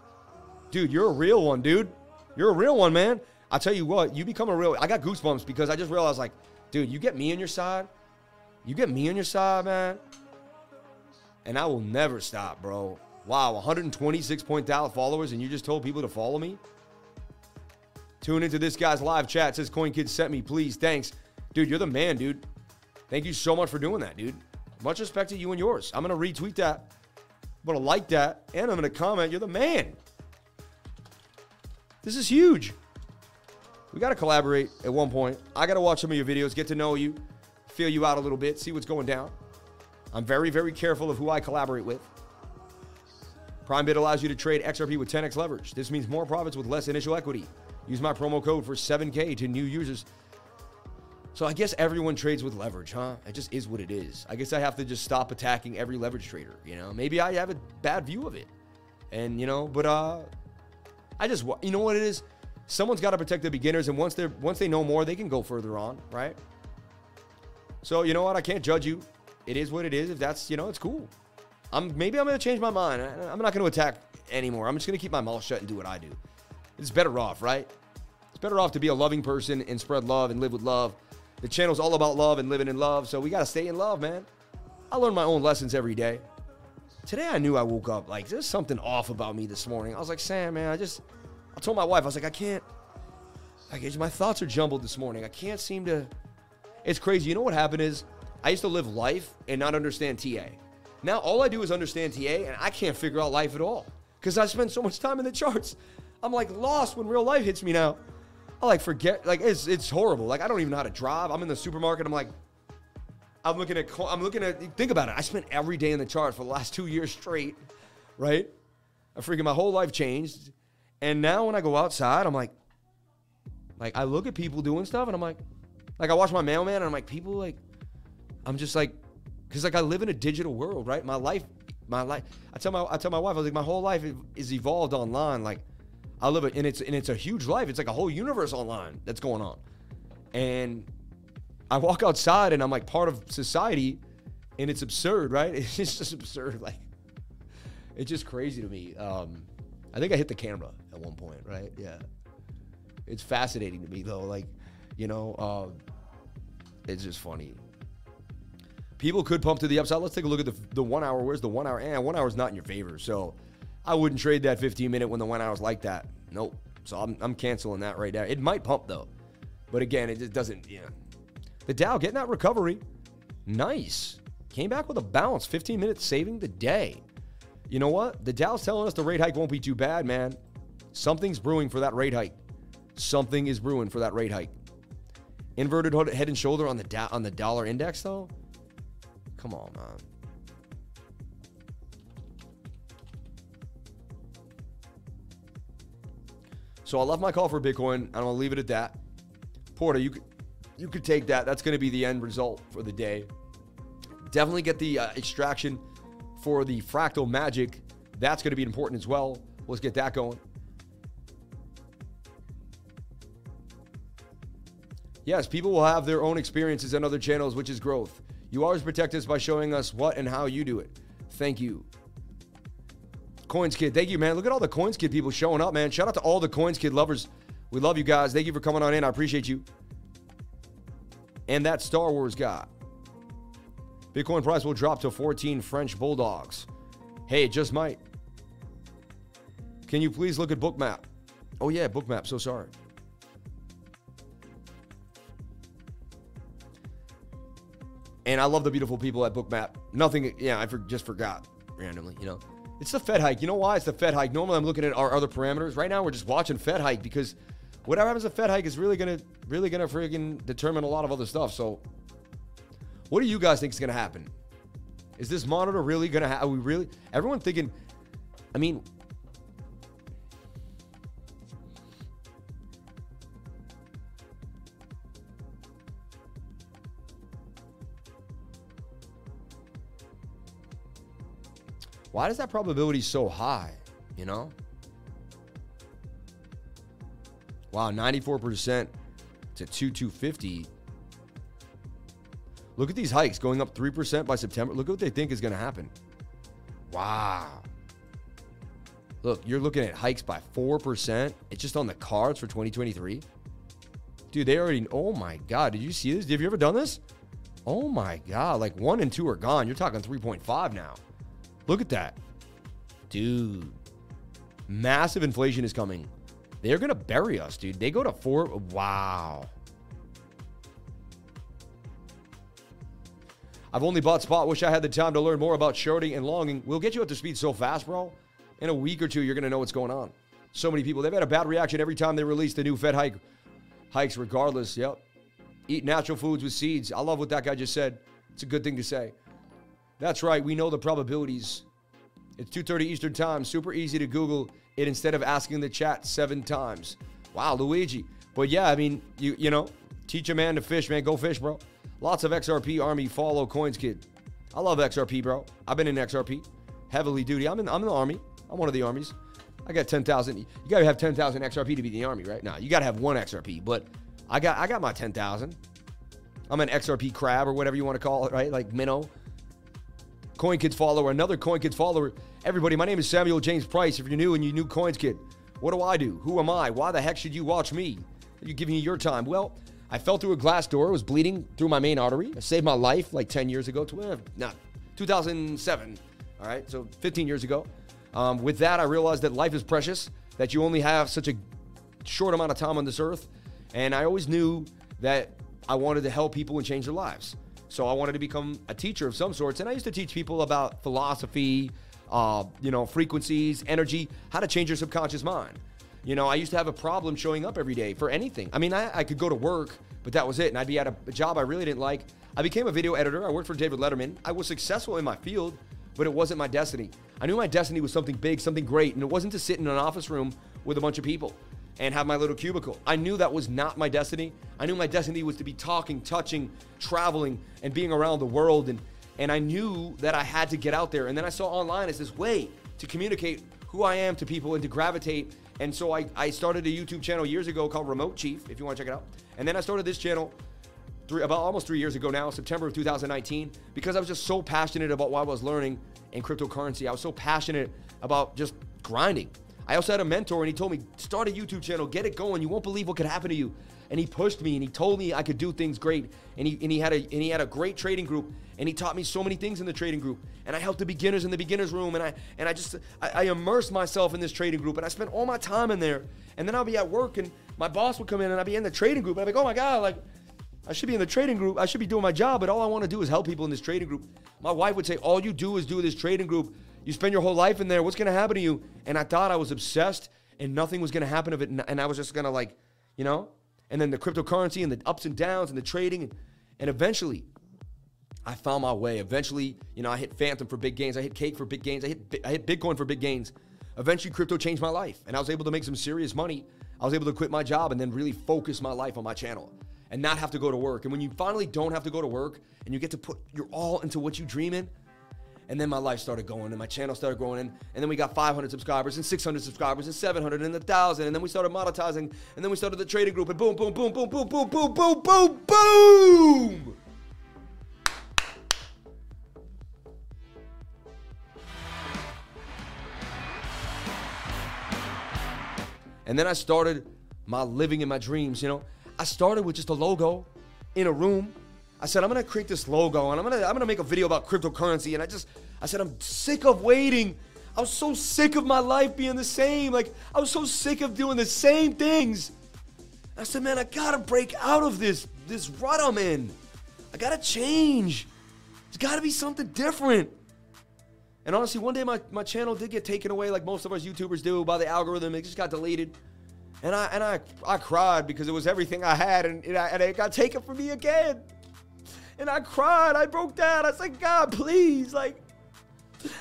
Dude, you're a real one, dude. You're a real one, man. I tell you what, you become a real. I got goosebumps because I just realized, like, dude, you get me on your side. You get me on your side, man. And I will never stop, bro. Wow, 126 point followers, and you just told people to follow me? Tune into this guy's live chat. It says CoinKid sent me, please. Thanks. Dude, you're the man, dude. Thank you so much for doing that, dude. Much respect to you and yours. I'm going to retweet that. I'm going to like that. And I'm going to comment. You're the man. This is huge. We got to collaborate at one point. I got to watch some of your videos, get to know you, feel you out a little bit, see what's going down. I'm very, very careful of who I collaborate with. PrimeBit allows you to trade XRP with 10x leverage. This means more profits with less initial equity. Use my promo code for 7K to new users. So I guess everyone trades with leverage, huh? It just is what it is. I guess I have to just stop attacking every leverage trader, you know? Maybe I have a bad view of it. And, you know, but uh I just you know what it is? someone's got to protect the beginners, and once they're once they know more, they can go further on, right? So you know what? I can't judge you. It is what it is. If that's you know, it's cool. I'm maybe I'm gonna change my mind. I- I'm not gonna attack anymore. I'm just gonna keep my mouth shut and do what I do. It's better off, right? It's better off to be a loving person and spread love and live with love. The channel's all about love and living in love, so we gotta stay in love, man. I learn my own lessons every day. Today I knew I woke up like there's something off about me this morning. I was like, Sam, man, I just I told my wife, I was like, I can't like my thoughts are jumbled this morning. I can't seem to It's crazy. You know what happened is I used to live life and not understand TA. Now all I do is understand TA and I can't figure out life at all. Because I spend so much time in the charts. I'm like lost when real life hits me now. I like forget like it's it's horrible. Like I don't even know how to drive. I'm in the supermarket. I'm like, I'm looking at I'm looking at think about it. I spent every day in the chart for the last two years straight, right? I freaking my whole life changed, and now when I go outside, I'm like, like I look at people doing stuff, and I'm like, like I watch my mailman, and I'm like, people like, I'm just like, because like I live in a digital world, right? My life, my life. I tell my I tell my wife, I was like, my whole life is evolved online. Like I live it, and it's and it's a huge life. It's like a whole universe online that's going on, and I walk outside and I'm like part of society, and it's absurd, right? It's just absurd. Like it's just crazy to me. Um, I think I hit the camera at one point, right? Yeah. It's fascinating to me though. Like, you know, uh, it's just funny. People could pump to the upside. Let's take a look at the, the one hour. Where's the one hour? And one hour is not in your favor. So I wouldn't trade that 15 minute when the one hour's like that. Nope. So I'm, I'm canceling that right now. It might pump though. But again, it just doesn't, know. The Dow getting that recovery. Nice. Came back with a bounce. 15 minutes saving the day. You know what? The Dow's telling us the rate hike won't be too bad, man. Something's brewing for that rate hike. Something is brewing for that rate hike. Inverted head and shoulder on the da- on the dollar index though. Come on, man. So I left my call for Bitcoin. and gonna leave it at that. Porter, you could you could take that. That's gonna be the end result for the day. Definitely get the uh, extraction for the fractal magic. That's gonna be important as well. Let's get that going. Yes, people will have their own experiences and other channels, which is growth. You always protect us by showing us what and how you do it. Thank you. Coins Kid, thank you, man. Look at all the Coins Kid people showing up, man. Shout out to all the Coins Kid lovers. We love you guys. Thank you for coming on in. I appreciate you. And that Star Wars guy. Bitcoin price will drop to 14 French Bulldogs. Hey, it just might. Can you please look at Bookmap? Oh, yeah, Bookmap. So sorry. And I love the beautiful people at Bookmap. Nothing, yeah, I for, just forgot randomly, you know. It's the Fed hike. You know why? It's the Fed hike. Normally I'm looking at our other parameters. Right now we're just watching Fed hike because whatever happens to Fed hike is really gonna really gonna friggin' determine a lot of other stuff. So what do you guys think is gonna happen? Is this monitor really gonna have? Are we really? Everyone thinking? I mean, why is that probability so high? You know? Wow, 94% to 2250. Look at these hikes going up 3% by September. Look at what they think is going to happen. Wow. Look, you're looking at hikes by 4%. It's just on the cards for 2023. Dude, they already, oh my God. Did you see this? Have you ever done this? Oh my God. Like one and two are gone. You're talking 3.5 now. Look at that. Dude. Massive inflation is coming. They're going to bury us, dude. They go to four. Wow. I've only bought spot. Wish I had the time to learn more about shorting and longing. We'll get you up to speed so fast, bro. In a week or two, you're going to know what's going on. So many people. They've had a bad reaction every time they release the new Fed hike hikes, regardless. Yep. Eat natural foods with seeds. I love what that guy just said. It's a good thing to say. That's right. We know the probabilities. It's 2:30 Eastern Time. Super easy to Google it instead of asking the chat seven times. Wow, Luigi. But yeah, I mean, you you know, teach a man to fish, man. Go fish, bro. Lots of XRP Army follow coins, kid. I love XRP, bro. I've been in XRP, heavily duty. I'm in I'm in the army. I'm one of the armies. I got 10,000. You got to have 10,000 XRP to be in the army, right? No, you got to have one XRP, but I got I got my 10,000. I'm an XRP crab or whatever you want to call it, right? Like minnow. Coin Kids follower, another Coin Kids follower. Everybody, my name is Samuel James Price. If you're new and you new Coins Kid, what do I do? Who am I? Why the heck should you watch me? Are you giving me your time? Well, I fell through a glass door. was bleeding through my main artery. I saved my life like 10 years ago. Not 2007. All right, so 15 years ago. Um, with that, I realized that life is precious, that you only have such a short amount of time on this earth. And I always knew that I wanted to help people and change their lives. So I wanted to become a teacher of some sorts. And I used to teach people about philosophy, uh, you know, frequencies, energy, how to change your subconscious mind. You know, I used to have a problem showing up every day for anything. I mean, I, I could go to work, but that was it. And I'd be at a, a job I really didn't like. I became a video editor. I worked for David Letterman. I was successful in my field, but it wasn't my destiny. I knew my destiny was something big, something great, and it wasn't to sit in an office room with a bunch of people and have my little cubicle. I knew that was not my destiny. I knew my destiny was to be talking, touching, traveling, and being around the world. And, and I knew that I had to get out there. And then I saw online as this way to communicate who I am to people and to gravitate. And so I, I started a YouTube channel years ago called Remote Chief, if you want to check it out. And then I started this channel three, about almost three years ago now, September of 2019, because I was just so passionate about what I was learning in cryptocurrency. I was so passionate about just grinding. I also had a mentor and he told me, start a YouTube channel, get it going. You won't believe what could happen to you. And he pushed me and he told me I could do things great. And he, and he had a and he had a great trading group and he taught me so many things in the trading group. And I helped the beginners in the beginners room and I and I just I, I immersed myself in this trading group and I spent all my time in there. And then I'll be at work and my boss would come in and I'd be in the trading group and I'd be like, oh my God, like I should be in the trading group. I should be doing my job, but all I want to do is help people in this trading group. My wife would say, all you do is do this trading group. You spend your whole life in there. What's going to happen to you? And I thought I was obsessed and nothing was going to happen of it. And I was just going to like, you know, and then the cryptocurrency and the ups and downs and the trading. And, eventually, I found my way. Eventually, you know, I hit Fantom for big gains. I hit Cake for big gains. I hit, I hit Bitcoin for big gains. Eventually, crypto changed my life. And I was able to make some serious money. I was able to quit my job and then really focus my life on my channel and not have to go to work. And when you finally don't have to go to work and you get to put your all into what you dream in, and then my life started going, and my channel started growing, and, and then we got 500 subscribers, and 600 subscribers, and 700, and 1,000, and then we started monetizing, and then we started the trading group, and boom, boom, boom, boom, boom, boom, boom, boom, boom, boom. And then I started my living in my dreams, you know. I started with just a logo in a room I said, I'm gonna create this logo and I'm gonna I'm gonna make a video about cryptocurrency. And I just I said, I'm sick of waiting. I was so sick of my life being the same. Like I was so sick of doing the same things. I said, man, I gotta break out of this this rut I'm in. I gotta change. There's gotta be something different. And honestly, one day my, my channel did get taken away like most of us YouTubers do by the algorithm. It just got deleted. And I and I I cried because it was everything I had and it, and it got taken from me again and I cried. I broke down. I said, God, please. Like,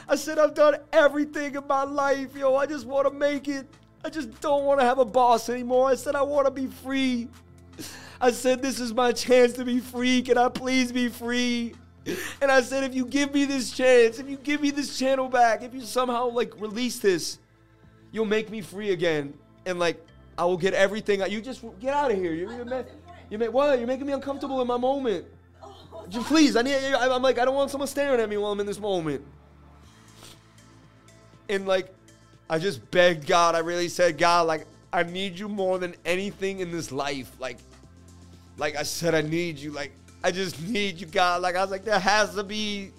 I said, I've done everything in my life, yo. I just want to make it. I just don't want to have a boss anymore. I said, I want to be free. I said, this is my chance to be free. Can I please be free? And I said, if you give me this chance, if you give me this channel back, if you somehow like release this, you'll make me free again. And like, I will get everything. You just get out of here. You're, you're, you're, what? You're making me uncomfortable in my moment. Please, I need. I'm like, I don't want someone staring at me while I'm in this moment. And like, I just begged God. I really said, God, like, I need you more than anything in this life. Like, like I said, I need you. Like, I just need you, God. Like, I was like, there has to be,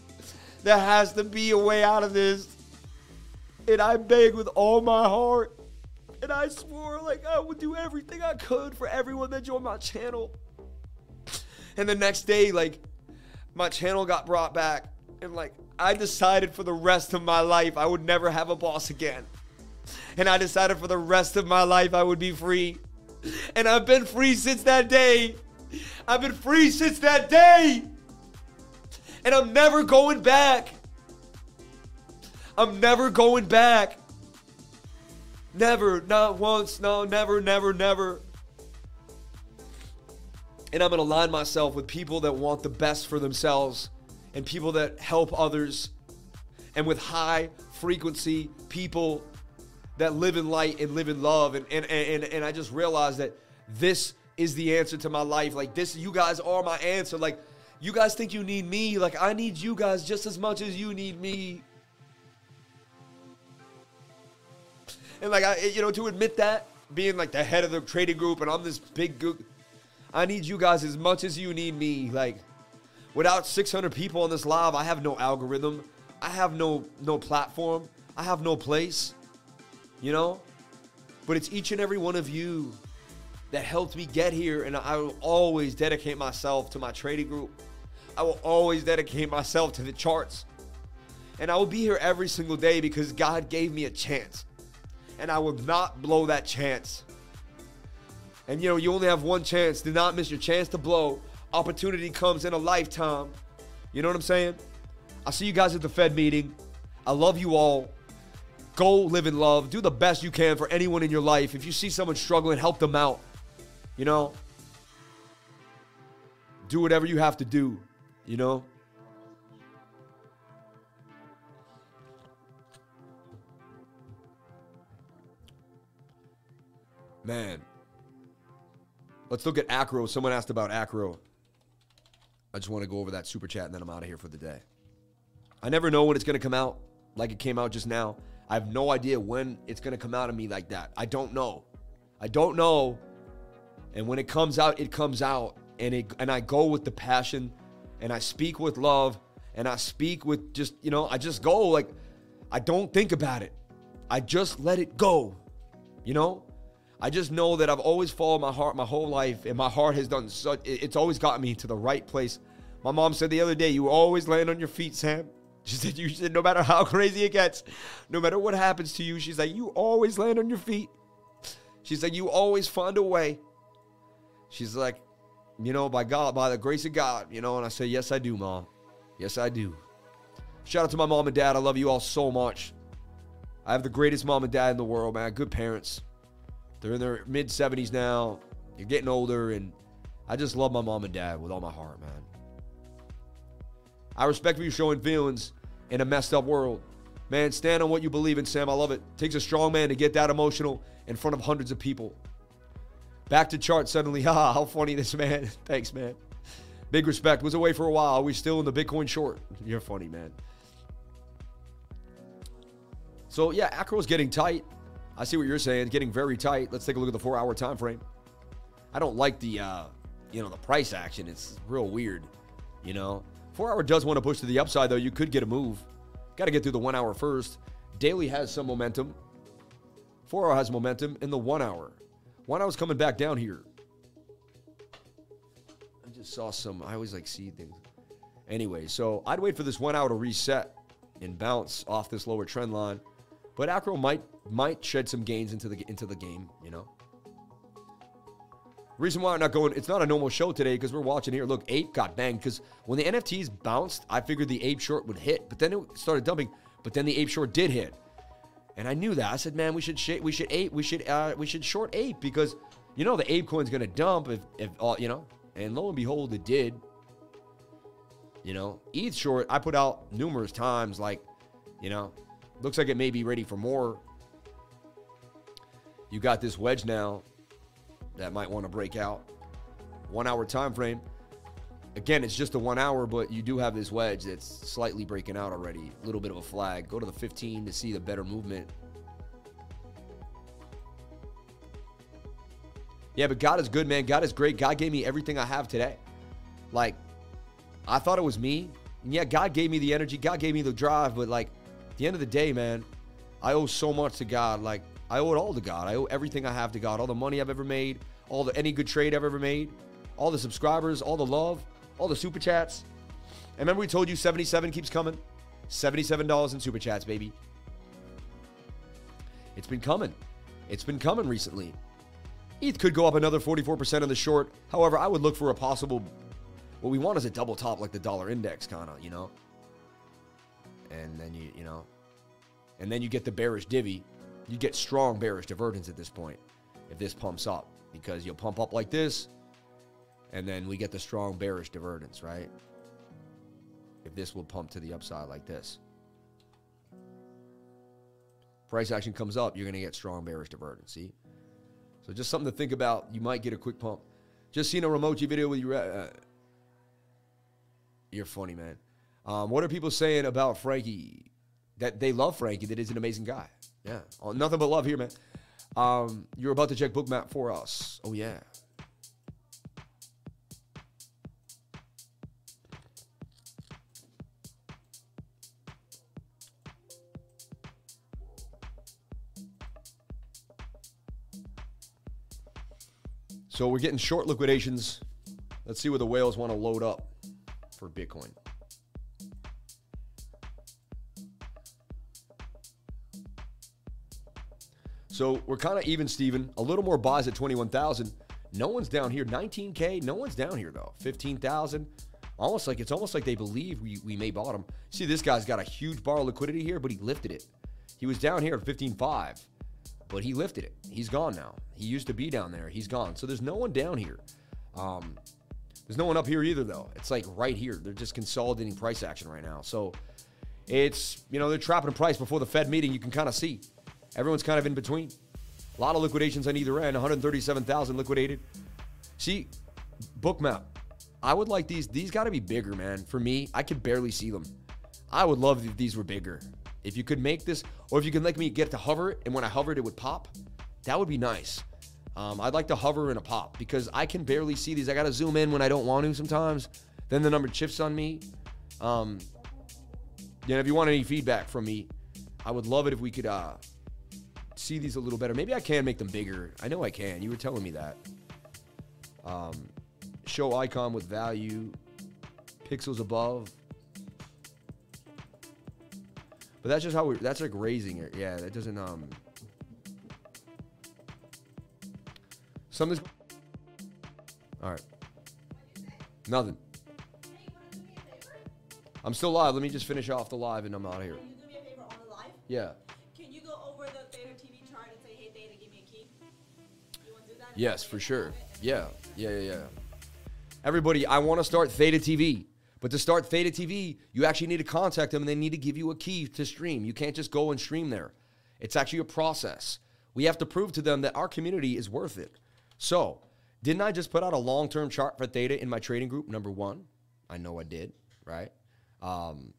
there has to be a way out of this. And I begged with all my heart. And I swore, like, I would do everything I could for everyone that joined my channel. And the next day, like, my channel got brought back and like I decided for the rest of my life I would never have a boss again. And I decided for the rest of my life I would be free. And I've been free since that day. I've been free since that day. And I'm never going back. I'm never going back. Never, not once, no, never, never, never. And I'm going to align myself with people that want the best for themselves and people that help others and with high frequency people that live in light and live in love. And, and, and, and I just realized that this is the answer to my life. Like, this, you guys are my answer. Like, you guys think you need me. Like, I need you guys just as much as you need me. And, like, I, you know, to admit that, being like the head of the trading group and I'm this big group, I need you guys as much as you need me. Like, without 600 people on this live, I have no algorithm. I have no no platform. I have no place. You know? But it's each and every one of you that helped me get here and I will always dedicate myself to my trading group. I will always dedicate myself to the charts. And I will be here every single day because God gave me a chance. And I will not blow that chance. And you know, you only have one chance. Do not miss your chance to blow. Opportunity comes in a lifetime. You know what I'm saying? I'll see you guys at the Fed meeting. I love you all. Go live in love. Do the best you can for anyone in your life. If you see someone struggling, help them out. You know? Do whatever you have to do. You know? Man. Let's look at Acro. Someone asked about Acro. I just want to go over that super chat and then I'm out of here for the day. I never know when it's going to come out like it came out just now. I have no idea when it's going to come out of me like that. I don't know. I don't know. And when it comes out, it comes out and it and I go with the passion and I speak with love and I speak with just, you know, I just go like I don't think about it. I just let it go. You know? I just know that I've always followed my heart my whole life, and my heart has done such. It's always gotten me to the right place. My mom said the other day, "You always land on your feet, Sam." She said, "You said no matter how crazy it gets, no matter what happens to you, she's like, you always land on your feet." She's like, "You always find a way." She's like, "You know, by God, by the grace of God, you know." And I say, "Yes, I do, mom. Yes, I do." Shout out to my mom and dad. I love you all so much. I have the greatest mom and dad in the world, man. Good parents. They're in their mid 70s now. You're getting older, and I just love my mom and dad with all my heart, man. I respect you showing feelings in a messed up world. Man, stand on what you believe in, Sam. I love it. Takes a strong man to get that emotional in front of hundreds of people. Back to chart suddenly. Ha, how funny this man. Thanks, man. Big respect. Was away for a while. Are we still in the Bitcoin short? You're funny, man. So yeah, Acro's getting tight. I see what you're saying. Getting very tight. Let's take a look at the four-hour time frame. I don't like the uh, you know, the price action. It's real weird. You know, four hour does want to push to the upside though. You could get a move. Got to get through the one hour first. Daily has some momentum. Four hour has momentum in the one hour. One hour's coming back down here. I just saw some. I always like see things. Anyway, so I'd wait for this one hour to reset and bounce off this lower trend line. But Acro might might shed some gains into the into the game, you know. Reason why I'm not going, it's not a normal show today because we're watching here. Look, Ape got banged because when the NFTs bounced, I figured the Ape short would hit, but then it started dumping. But then the Ape short did hit, and I knew that. I said, man, we should sh- we should ape we should uh, we should short Ape because you know the Ape coin's gonna dump if if all you know, and lo and behold, it did. You know, ETH short, I put out numerous times, like, you know, Looks like it may be ready for more. You got this wedge now that might want to break out. One hour time frame. Again, it's just a one hour, but you do have this wedge that's slightly breaking out already. A little bit of a flag. Go to the 15 to see the better movement. Yeah, but God is good, man. God is great. God gave me everything I have today. Like, I thought it was me. And yeah, God gave me the energy. God gave me the drive, but like, the end of the day, man, I owe so much to God. Like I owe it all to God. I owe everything I have to God. All the money I've ever made, all the any good trade I've ever made, all the subscribers, all the love, all the super chats. And remember we told you 77 keeps coming? $77 in super chats, baby. It's been coming. It's been coming recently. ETH could go up another 44% in the short. However, I would look for a possible what we want is a double top like the dollar index kind of, you know and then you you know, and then you get the bearish divvy. You get strong bearish divergence at this point if this pumps up because you'll pump up like this, and then we get the strong bearish divergence, right? If this will pump to the upside like this. Price action comes up, you're going to get strong bearish divergence. See? So just something to think about. You might get a quick pump. Just seen a Remote Chief video with you. Uh, you're funny, man. Um, what are people saying about Frankie? That they love Frankie, that he's an amazing guy. Yeah. Oh, nothing but love here, man. Um, you're about to check bookmap for us. Oh, yeah. So we're getting short liquidations. Let's see where the whales want to load up for Bitcoin. So we're kind of even, Steven. A little more buys at 21,000. No one's down here. 19K. No one's down here, though. 15,000. Almost like it's almost like they believe we, we may bottom. See, this guy's got a huge bar of liquidity here, but he lifted it. He was down here at 15.5 but he lifted it. He's gone now. He used to be down there. He's gone. So there's no one down here. Um, there's no one up here either, though. It's like right here. They're just consolidating price action right now. So it's, you know, they're trapping price before the Fed meeting. You can kind of see. Everyone's kind of in between. A lot of liquidations on either end. 137,000 liquidated. See, bookmap. I would like these. These got to be bigger, man. For me, I could barely see them. I would love if these were bigger. If you could make this, or if you could let me get to hover it, and when I hovered, it would pop, that would be nice. Um, I'd like to hover in a pop because I can barely see these. I got to zoom in when I don't want to sometimes. Then the number chips on me. Um, if you want any feedback from me, I would love it if we could uh, see these a little better. Maybe I can make them bigger. I know I can. You were telling me that. Um, show icon with value, pixels above. But that's just how we. That's like raising it. Yeah, that doesn't. Um. Something's. All right. Nothing. I'm still live. Let me just finish off the live and I'm out of here. Can Yes, for sure. Yeah. Yeah, yeah, yeah. Everybody, I want to start Theta TV. But to start Theta TV, you actually need to contact them and they need to give you a key to stream. You can't just go and stream there. It's actually a process. We have to prove to them that our community is worth it. So, didn't I just put out a long term chart for Theta in my trading group? Number one, I know I did, right? Um,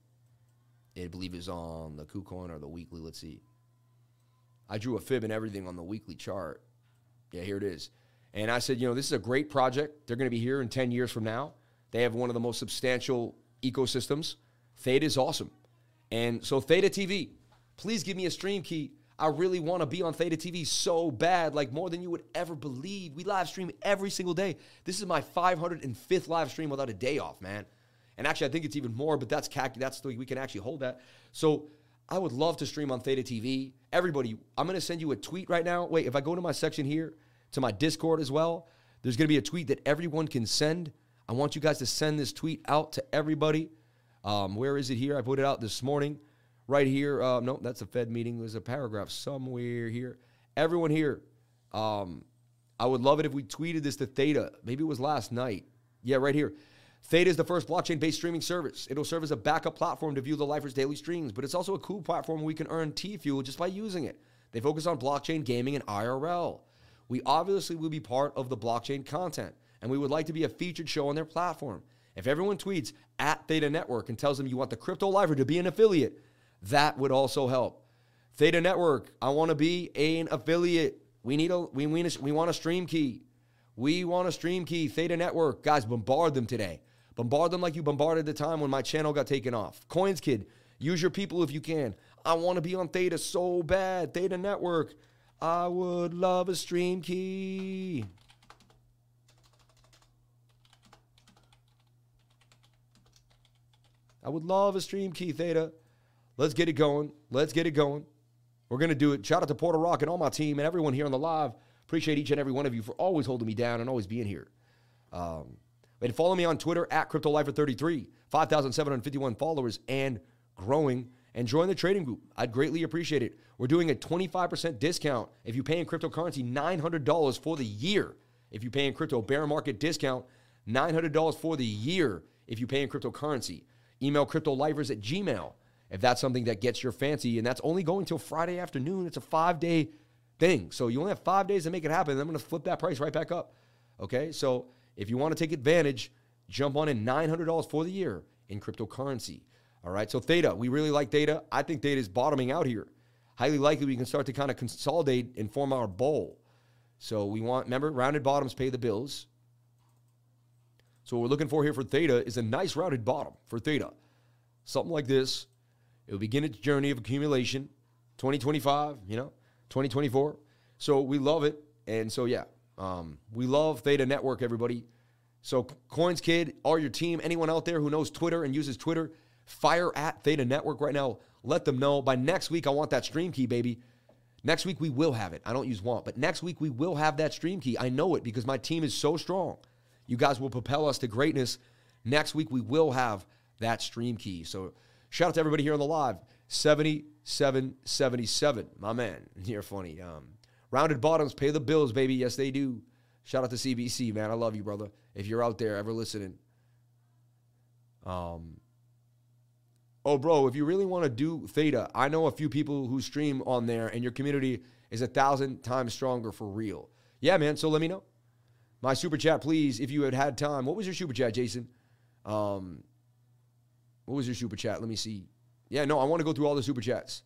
I believe it's on the KuCoin or the weekly. Let's see. I drew a fib and everything on the weekly chart. Yeah, here it is. And I said, you know, this is a great project. They're going to be here in 10 years from now. They have one of the most substantial ecosystems. Theta is awesome. And so, Theta TV, please give me a stream key. I really want to be on Theta TV so bad, like more than you would ever believe. We live stream every single day. This is my 505th live stream without a day off, man. And actually, I think it's even more, but that's. That's the we can actually hold that. So I would love to stream on Theta TV. Everybody, I'm going to send you a tweet right now. Wait, if I go to my section here, to my Discord as well, there's going to be a tweet that everyone can send. I want you guys to send this tweet out to everybody. Um, where is it here? I put it out this morning. Right here. Uh, no, that's a Fed meeting. There's a paragraph somewhere here. Everyone here. Um, I would love it if we tweeted this to Theta. Maybe it was last night. Yeah, right here. Theta is the first blockchain based streaming service. It'll serve as a backup platform to view the Lifers daily streams, but it's also a cool platform where we can earn T Fuel just by using it. They focus on blockchain gaming and IRL. We obviously will be part of the blockchain content, and we would like to be a featured show on their platform. If everyone tweets at Theta Network and tells them you want the Crypto Lifer to be an affiliate, that would also help. Theta Network, I want to be an affiliate. We need a we, we, we want a stream key. We want a stream key. Theta Network, guys, bombard them today. Bombard them like you bombarded the time when my channel got taken off. Coins Kid, use your people if you can. I want to be on Theta so bad. Theta Network. I would love a stream key. I would love a stream key, Theta. Let's get it going. Let's get it going. We're going to do it. Shout out to Porter Rock and all my team and everyone here on the live. Appreciate each and every one of you for always holding me down and always being here. Um, and follow me on Twitter at CryptoLifer33, 5,751 followers and growing. And join the trading group. I'd greatly appreciate it. We're doing a 25% discount if you pay in cryptocurrency, $900 for the year. If you pay in crypto, bear market discount, $900 for the year if you pay in cryptocurrency. Email cryptolifers at gmail. if that's something that gets your fancy, and that's only going till Friday afternoon. It's a five day thing. So you only have five days to make it happen. I'm going to flip that price right back up. Okay. So if you want to take advantage, jump on in $900 for the year in cryptocurrency. All right. So Theta, we really like Theta. I think Theta is bottoming out here. Highly likely we can start to kind of consolidate and form our bowl. So we want, remember, rounded bottoms pay the bills. So what we're looking for here for Theta is a nice rounded bottom for Theta. Something like this. It will begin its journey of accumulation. 2025, you know, 2024. So we love it. And so, yeah, um, we love Theta Network, everybody. So, Coins Kid, all your team, anyone out there who knows Twitter and uses Twitter, fire at Theta Network right now. Let them know. By next week, I want that stream key, baby. Next week, we will have it. I don't use want, but next week, we will have that stream key. I know it because my team is so strong. You guys will propel us to greatness. Next week, we will have that stream key. So, shout out to everybody here on the live. 7777. My man, you're funny. Um, rounded bottoms pay the bills, baby. Yes, they do. Shout out to CBC, man. I love you, brother. If you're out there ever listening. Um, oh, bro, if you really want to do Theta, I know a few people who stream on there, and your community is a thousand times stronger for real. Yeah, man. So let me know. My super chat, please, if you had had time. What was your super chat, Jason? Um, what was your super chat? Let me see. Yeah, no, I want to go through all the super chats.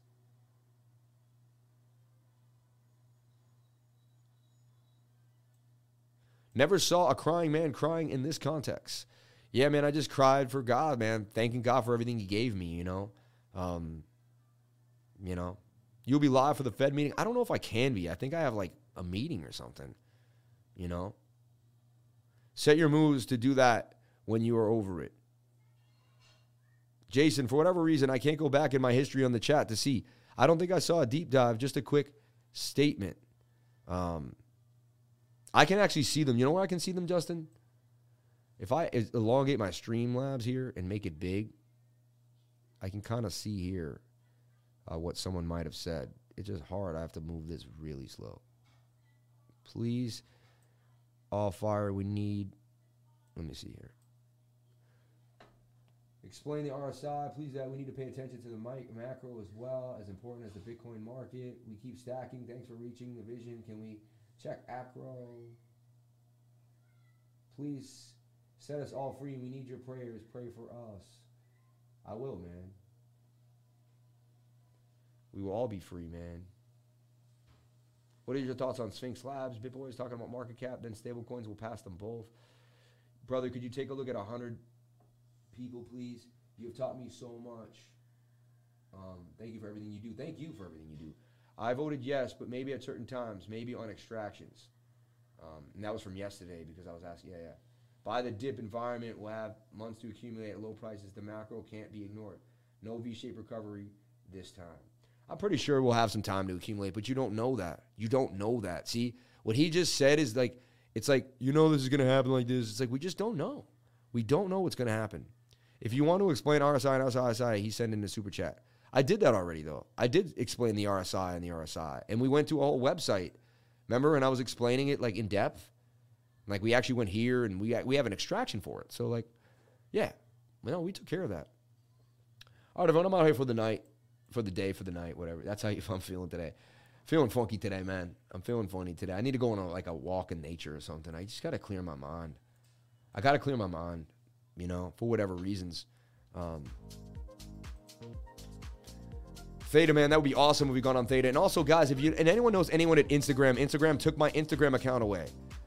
Never saw a crying man crying in this context. Yeah, man, I just cried for God, man, thanking God for everything He gave me. You know, um, you know, you'll be live for the Fed meeting. I don't know if I can be. I think I have like a meeting or something. You know, set your moves to do that when you are over it. Jason, for whatever reason, I can't go back in my history on the chat to see. I don't think I saw a deep dive, just a quick statement. Um, I can actually see them. You know where I can see them, Justin? If I elongate my Streamlabs here and make it big, I can kind of see here uh, what someone might have said. It's just hard. I have to move this really slow. Please, all fire we need. Let me see here. Explain the RSI. Please, that we need to pay attention to the mic macro as well as important as the Bitcoin market. We keep stacking. Thanks for reaching the vision. Can we check acro? Please set us all free. We need your prayers. Pray for us. I will, man. We will all be free, man. What are your thoughts on Sphynx Labs? BitBoy is talking about market cap, then stablecoins will pass them both. Brother, could you take a look at 100 people, please. You have taught me so much. Um, thank you for everything you do. Thank you for everything you do. I voted yes, but maybe at certain times, maybe on extractions. Um, and that was from yesterday because I was asking, yeah, yeah. By the dip environment, we'll have months to accumulate at low prices. The macro can't be ignored. No V-shaped recovery this time. I'm pretty sure we'll have some time to accumulate, but you don't know that. You don't know that. See, what he just said is like, it's like, you know, this is going to happen like this. It's like, we just don't know. We don't know what's going to happen. If you want to explain RSI and RSI, he's sending in a super chat. I did that already, though. I did explain the RSI and the RSI. And we went to a whole website. Remember? And I was explaining it like in depth. Like we actually went here and we, we have an extraction for it. So, like, yeah, know, we took care of that. All right, everyone, I'm out here for the night, for the day, for the night, whatever. That's how I'm feeling today. Feeling funky today, man. I'm feeling funny today. I need to go on a, like a walk in nature or something. I just got to clear my mind. I got to clear my mind you know, for whatever reasons. Um, Theta, man, that would be awesome if we got on Theta. And also, guys, if you and anyone knows anyone at Instagram, Instagram took my Instagram account away.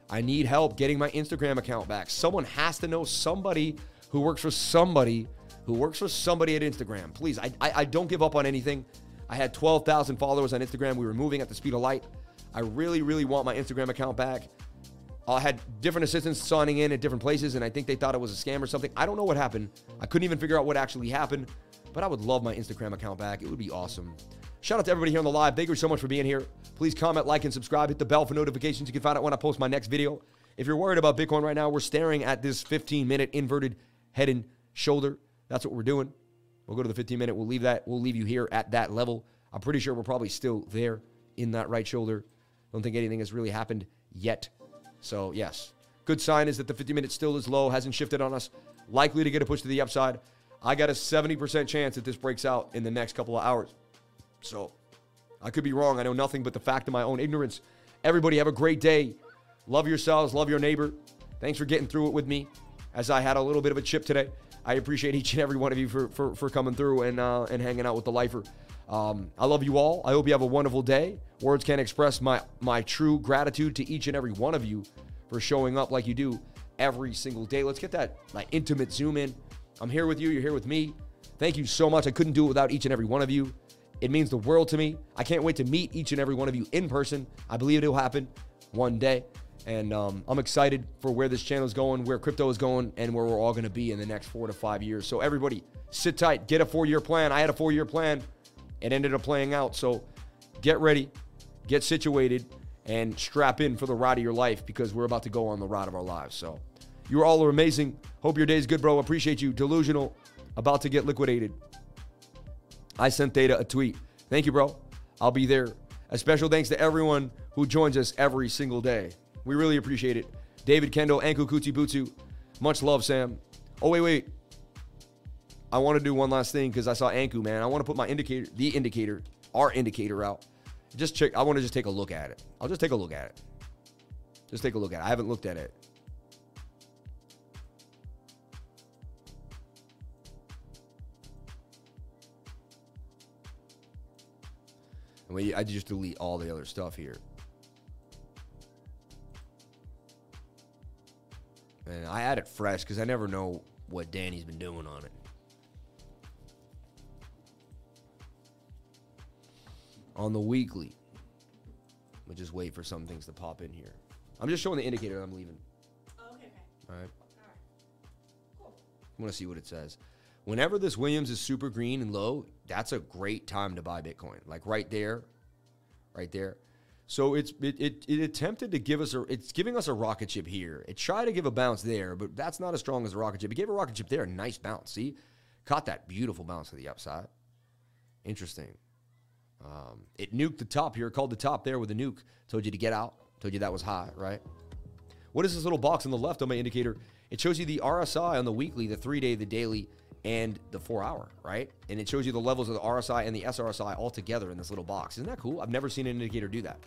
I need help getting my Instagram account back. Someone has to know somebody who works for somebody who works for somebody at Instagram. Please, I, I, I don't give up on anything. I had 12,000 followers on Instagram. We were moving at the speed of light. I really, really want my Instagram account back. I had different assistants signing in at different places, and I think they thought it was a scam or something. I don't know what happened. I couldn't even figure out what actually happened, but I would love my Instagram account back. It would be awesome. Shout out to everybody here on the live. Thank you so much for being here. Please comment, like, and subscribe. Hit the bell for notifications. You can find out when I post my next video. If you're worried about Bitcoin right now, we're staring at this 15 minute inverted head and shoulder. That's what we're doing. We'll go to the 15 minute. We'll leave that. We'll leave you here at that level. I'm pretty sure we're probably still there in that right shoulder. Don't think anything has really happened yet. So, yes, Good sign is that the 50 minute still is low, hasn't shifted on us. Likely to get a push to the upside. I got a 70% chance that this breaks out in the next couple of hours. So I could be wrong. I know nothing but the fact of my own ignorance. Everybody have a great day. Love yourselves, love your neighbor. Thanks for getting through it with me as I had a little bit of a chip today. I appreciate each and every one of you for, for, for coming through and, uh, and hanging out with the lifer. Um, I love you all. I hope you have a wonderful day. Words can't express my, my true gratitude to each and every one of you for showing up like you do every single day. Let's get that like intimate zoom in. I'm here with you. You're here with me. Thank you so much. I couldn't do it without each and every one of you. It means the world to me. I can't wait to meet each and every one of you in person. I believe it'll happen one day. And um, I'm excited for where this channel is going, where crypto is going, and where we're all going to be in the next four to five years. So, everybody, sit tight. Get a four year plan. I had a four year plan. It ended up playing out. So, get ready, get situated, and strap in for the ride of your life because we're about to go on the ride of our lives. So, you all are amazing. Hope your day is good, bro. Appreciate you. Delusional, about to get liquidated. I sent Theta a tweet. Thank you, bro. I'll be there. A special thanks to everyone who joins us every single day. We really appreciate it. David Kendall, Anku Kuti Butsu. Much love, Sam. Oh, wait, wait. I want to do one last thing because I saw Anku, man. I want to put my indicator, the indicator, our indicator out. Just check. I want to just take a look at it. I'll just take a look at it. Just take a look at it. I haven't looked at it. And we, I just delete all the other stuff here. And I add it fresh because I never know what Danny's been doing on it. On the weekly, we'll just wait for some things to pop in here. I'm just showing the indicator that I'm leaving. Oh, okay, okay. All right. All right. Cool. I want to see what it says. Whenever this Williams is super green and low, that's a great time to buy Bitcoin. Like right there, right there. So it's it, it, it attempted to give us a it's giving us a rocket ship here. It tried to give a bounce there, but that's not as strong as a rocket ship. It gave a rocket ship there, a nice bounce. See, caught that beautiful bounce to the upside. Interesting. Um, it nuked the top here, called the top there with a nuke. Told you to get out. Told you that was high, right? What is this little box on the left on my indicator? It shows you the RSI on the weekly, the three day, the daily, and the four hour, right? And it shows you the levels of the RSI and the SRSI all together in this little box. Isn't that cool? I've never seen an indicator do that.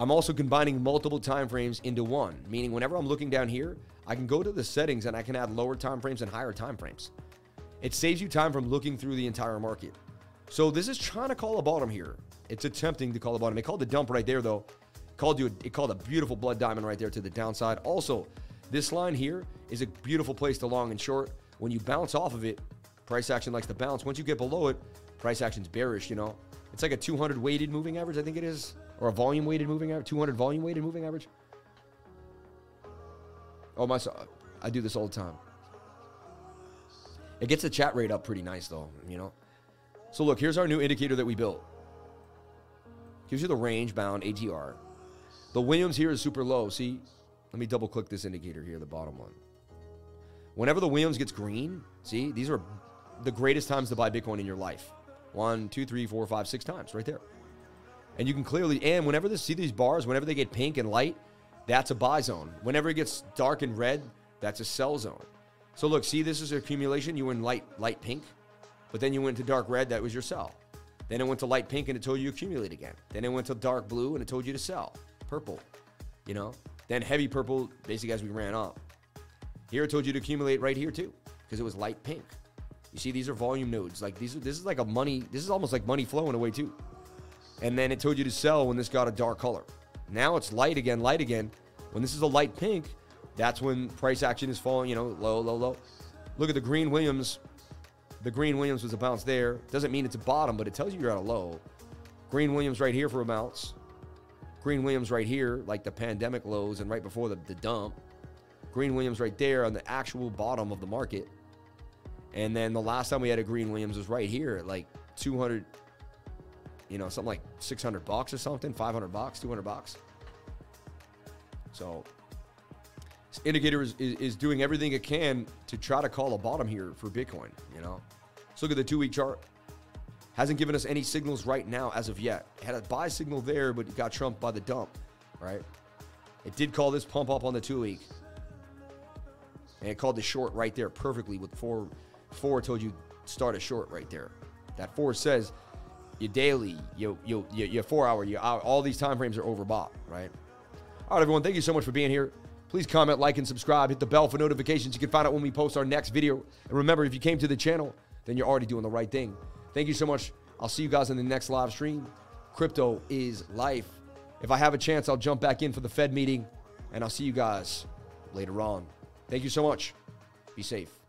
I'm also combining multiple time frames into one, meaning whenever I'm looking down here, I can go to the settings and I can add lower time frames and higher time frames. It saves you time from looking through the entire market. So this is trying to call a bottom here. It's attempting to call a bottom. It called the dump right there though. Called you. It called a beautiful blood diamond right there to the downside. Also, this line here is a beautiful place to long and short. When you bounce off of it, price action likes to bounce. Once you get below it, price action's bearish. You know, it's like a 200 weighted moving average. I think it is, or a volume weighted moving average. 200 volume weighted moving average. Oh my! I do this all the time. It gets the chat rate up pretty nice though. You know. So look, here's our new indicator that we built. Gives you the range bound ATR. The Williams here is super low. See, let me double click this indicator here, the bottom one. Whenever the Williams gets green, see, these are the greatest times to buy Bitcoin in your life. One, two, three, four, five, six times right there. And you can clearly, and whenever they see these bars, whenever they get pink and light, that's a buy zone. Whenever it gets dark and red, that's a sell zone. So look, see, this is accumulation. You in light, light pink, but then you went to dark red, that was your sell. Then it went to light pink and it told you to accumulate again. Then it went to dark blue and it told you to sell. Purple, you know? Then heavy purple, basically as we ran up. Here it told you to accumulate right here too, because it was light pink. You see, these are volume nodes. Like these, this is like a money. This is almost like money flowing away too. And then it told you to sell when this got a dark color. Now it's light again, light again. When this is a light pink, that's when price action is falling. You know, low, low, low. Look at the green Williams. The green Williams was a bounce there. Doesn't mean it's a bottom, but it tells you you're at a low. Green Williams right here for a bounce. Green Williams right here, like the pandemic lows and right before the, the dump. Green Williams right there on the actual bottom of the market. And then the last time we had a Green Williams was right here at like 200, you know, something like 600 bucks or something, 500 bucks, 200 bucks. So this indicator is, is, is doing everything it can to try to call a bottom here for Bitcoin, you know. Let's look at the two week chart. Hasn't given us any signals right now as of yet. Had a buy signal there, but got trumped by the dump, right? It did call this pump up on the two week. And it called the short right there perfectly with four four told you start a short right there. That four says your daily, your your your, four hour, your hour, all these time frames are overbought, right? All right, everyone, thank you so much for being here. Please comment, like, and subscribe. Hit the bell for notifications. You can find out when we post our next video. And remember, if you came to the channel, then you're already doing the right thing. Thank you so much. I'll see you guys in the next live stream. Crypto is life. If I have a chance, I'll jump back in for the Fed meeting, and I'll see you guys later on. Thank you so much. Be safe.